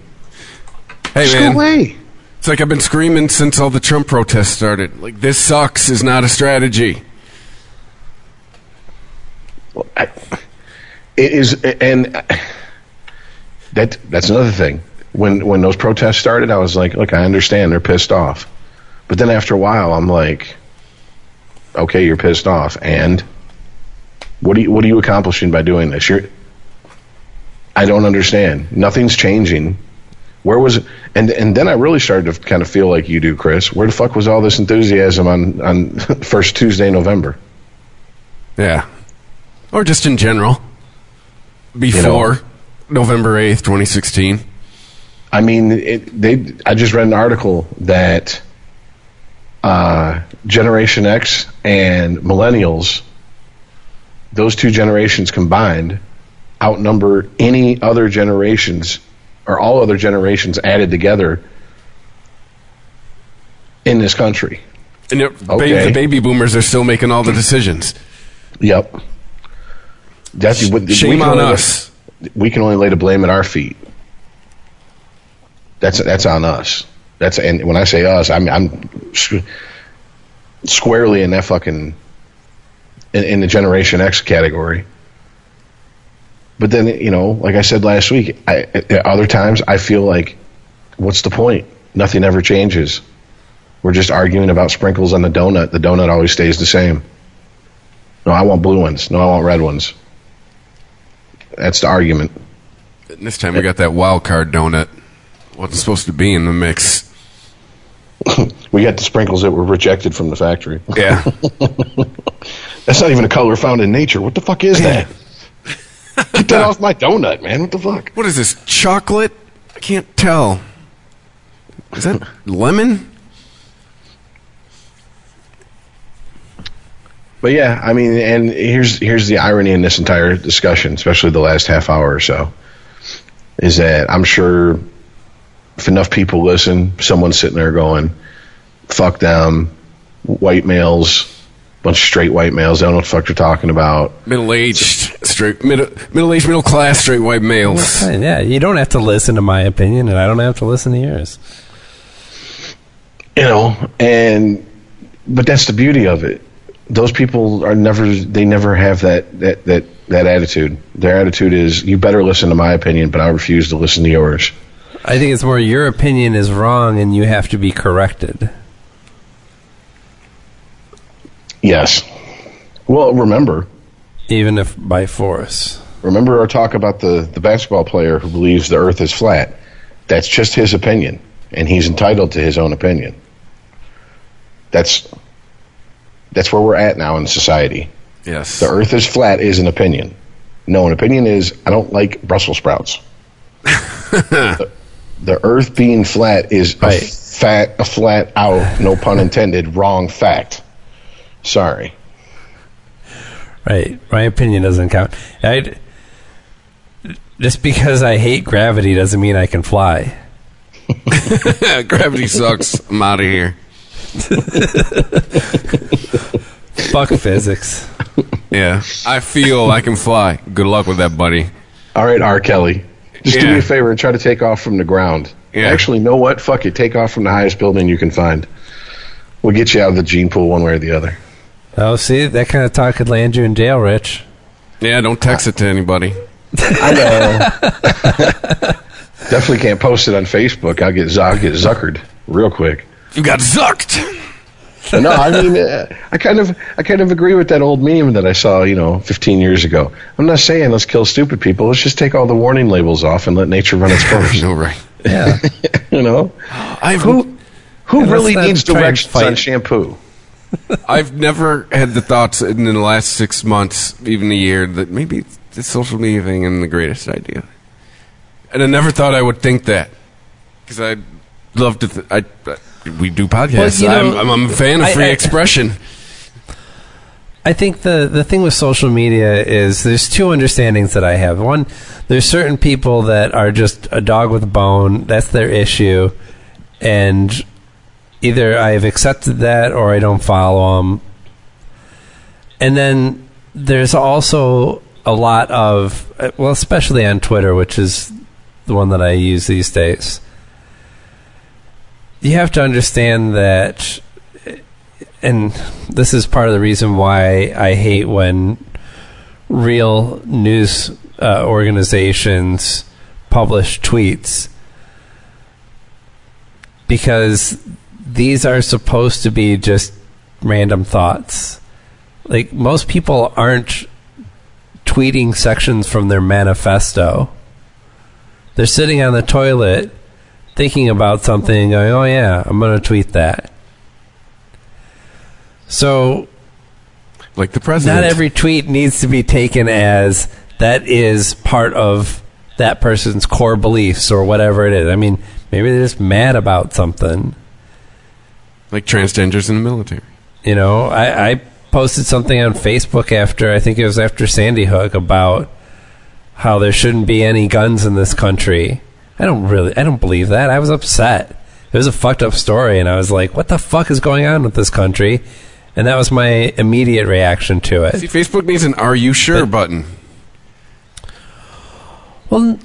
Hey Just man, go away. It's like I've been screaming since all the Trump protests started. Like this sucks is not a strategy. I, it is, and that that's another thing. When when those protests started, I was like, look, I understand they're pissed off, but then after a while, I'm like, okay, you're pissed off, and what are you what are you accomplishing by doing this? You're, I don't understand. Nothing's changing. Where was it? And and then I really started to kind of feel like you do, Chris. Where the fuck was all this enthusiasm on on [LAUGHS] first Tuesday November? Yeah, or just in general before November 8th, 2016. I mean, it, they. I just read an article that uh, Generation X and Millennials, those two generations combined, outnumber any other generations or all other generations added together in this country. And Okay. the baby boomers are still making all the decisions. Yep. That's Shame on us. we can only lay the blame at our feet. That's that's on us. That's and when I say us, I'm I'm squarely in that fucking in, in the Generation X category. But then you know, like I said last week, I, at other times I feel like, what's the point? Nothing ever changes. We're just arguing about sprinkles on the donut. The donut always stays the same. No, I want blue ones. No, I want red ones. That's the argument. And this time we got that wild card donut. Wasn't supposed to be in the mix. [LAUGHS] We got the sprinkles that were rejected from the factory. Yeah. [LAUGHS] That's not even a color found in nature. What the fuck is that? [LAUGHS] Get that off my donut, man. What the fuck? what is this? Chocolate? I can't tell. Is that lemon? But yeah, I mean, and here's here's the irony in this entire discussion, especially the last half hour or so, is that I'm sure if enough people listen, someone's sitting there going, "Fuck them, white males, bunch of straight white males. They don't know what the fuck they're talking about." Middle aged, straight, middle, middle aged, middle class, straight white males. Fine, Yeah, you don't have to listen to my opinion, and I don't have to listen to yours. you know and but that's the beauty of it those people are never they never have that that that that attitude their attitude is you better listen to my opinion but i refuse to listen to yours I think it's more your opinion is wrong, and you have to be corrected. Yes well remember even if by force. remember our talk about the the basketball player who believes the earth is flat that's just his opinion and he's entitled to his own opinion that's that's where we're at now in society Yes. The Earth is flat is an opinion. No, an opinion is I don't like Brussels sprouts. [LAUGHS] the, the Earth being flat is Right. a fat, a flat out, no pun intended, wrong fact. Sorry. Right. My opinion doesn't count. I just because I hate gravity doesn't mean I can fly. [LAUGHS] Gravity sucks. I'm out of here. [LAUGHS] Fuck physics. Yeah. I feel I can fly. Good luck with that, buddy. All right, R. Kelly. Just do me a favor and try to take off from the ground. Yeah. Actually, know what? Fuck it. Take off from the highest building you can find. We'll get you out of the gene pool one way or the other. Oh, see, that kind of talk could land you in jail, Rich. Yeah, don't text it to anybody. I know. [LAUGHS] Definitely can't post it on Facebook. I'll get, I'll get zuckered real quick. You got zucked. no, I mean, uh, I kind of, I kind of agree with that old meme that I saw, you know, 15 years ago. I'm not saying let's kill stupid people. Let's just take all the warning labels off and let nature run its [LAUGHS] course. no, right. Yeah. [LAUGHS] you know, I've who, who Yeah, really needs try directions on shampoo? [LAUGHS] I've never had the thoughts in the last six months, even a year, that maybe the social media thing isn't the greatest idea. And I never thought I would think that because I love to. Th- I, I we do podcasts. Well, you know, I'm, I'm, a fan of I- free I- expression. I think the the thing with social media is there's two understandings that I have. One, there's certain people that are just a dog with a bone. That's their issue, and either I've accepted that or I don't follow them. And then there's also a lot of uh, well, especially on Twitter, which is the one that I use these days. You have to understand that and this is part of the reason why I hate when real news uh, organizations publish tweets because these are supposed to be just random thoughts. Like most people aren't tweeting sections from their manifesto. They're sitting on the toilet thinking about something and going, "Oh yeah, I'm going to tweet that." So like the president. not every tweet needs to be taken as that is part of that person's core beliefs or whatever it is. I mean, maybe they're just mad about something. Like transgenders in the military. You know, I, I posted something on Facebook after I think it was after Sandy Hook about how there shouldn't be any guns in this country. I don't really, I don't believe that. I was upset. It was a fucked up story, and I was like, "What the fuck is going on with this country?" And that was my immediate reaction to it. See. Facebook needs an "Are you sure?" button. Well,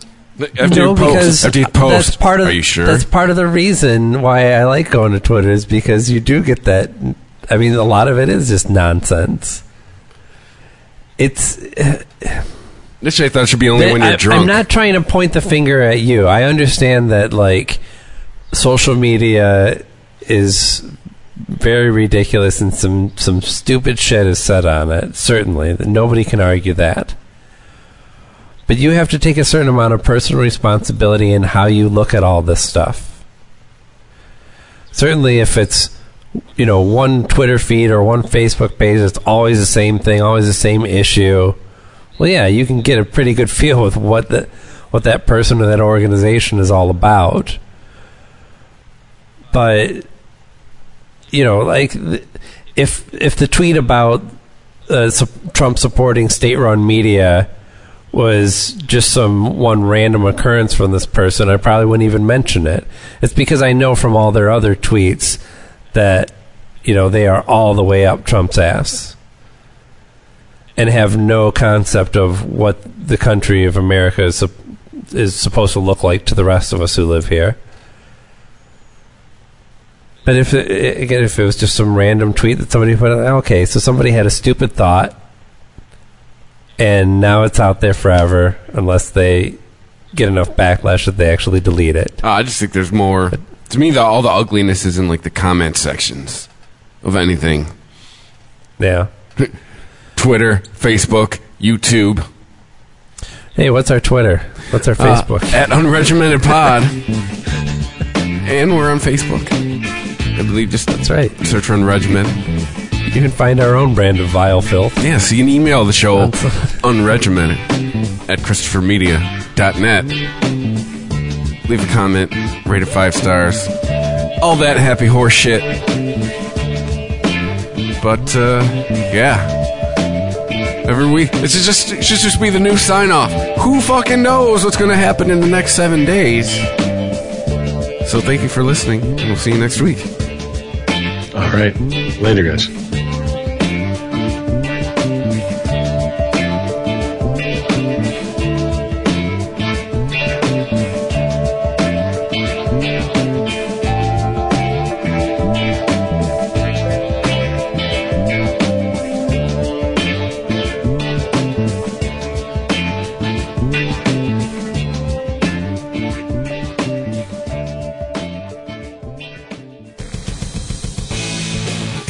After no, because after you post, that's part of are you sure? that's part of the reason why I like going to Twitter is because you do get that. I mean, a lot of it is just nonsense. It's [SIGHS] this I thought should be only when you're I, drunk. I'm not trying to point the finger at you. I understand that like social media is very ridiculous and some some stupid shit is said on it. Certainly, nobody can argue that. But you have to take a certain amount of personal responsibility in how you look at all this stuff. Certainly, if it's you know one Twitter feed or one Facebook page, it's always the same thing, always the same issue. Well, yeah, you can get a pretty good feel with what the what that person or that organization is all about. But you know, like if if the tweet about uh, Trump supporting state-run media was just some one random occurrence from this person, I probably wouldn't even mention it. It's because I know from all their other tweets that you know they are all the way up Trump's ass and have no concept of what the country of America is is supposed to look like to the rest of us who live here. But if it, again, if it was just some random tweet that somebody put, out, okay, so somebody had a stupid thought, and now it's out there forever unless they get enough backlash that they actually delete it. Uh, I just think there's more. To me, the, all the ugliness is in like the comment sections of anything. Yeah. [LAUGHS] Twitter, Facebook, YouTube, Hey, what's our Twitter? What's our Uh, Facebook? at Unregimented Pod, and we're on Facebook. I believe just That's right. search Unregimented. You can find our own brand of vile filth. Yeah, so you can email the show [LAUGHS] unregimented at christophermedia.net. Leave a comment, rate it five stars, all that happy horse shit. But uh, yeah, every week this is just it should just be the new sign off. Who fucking knows what's going to happen in the next seven days? So thank you for listening, and we'll see you next week. All right. Later, guys.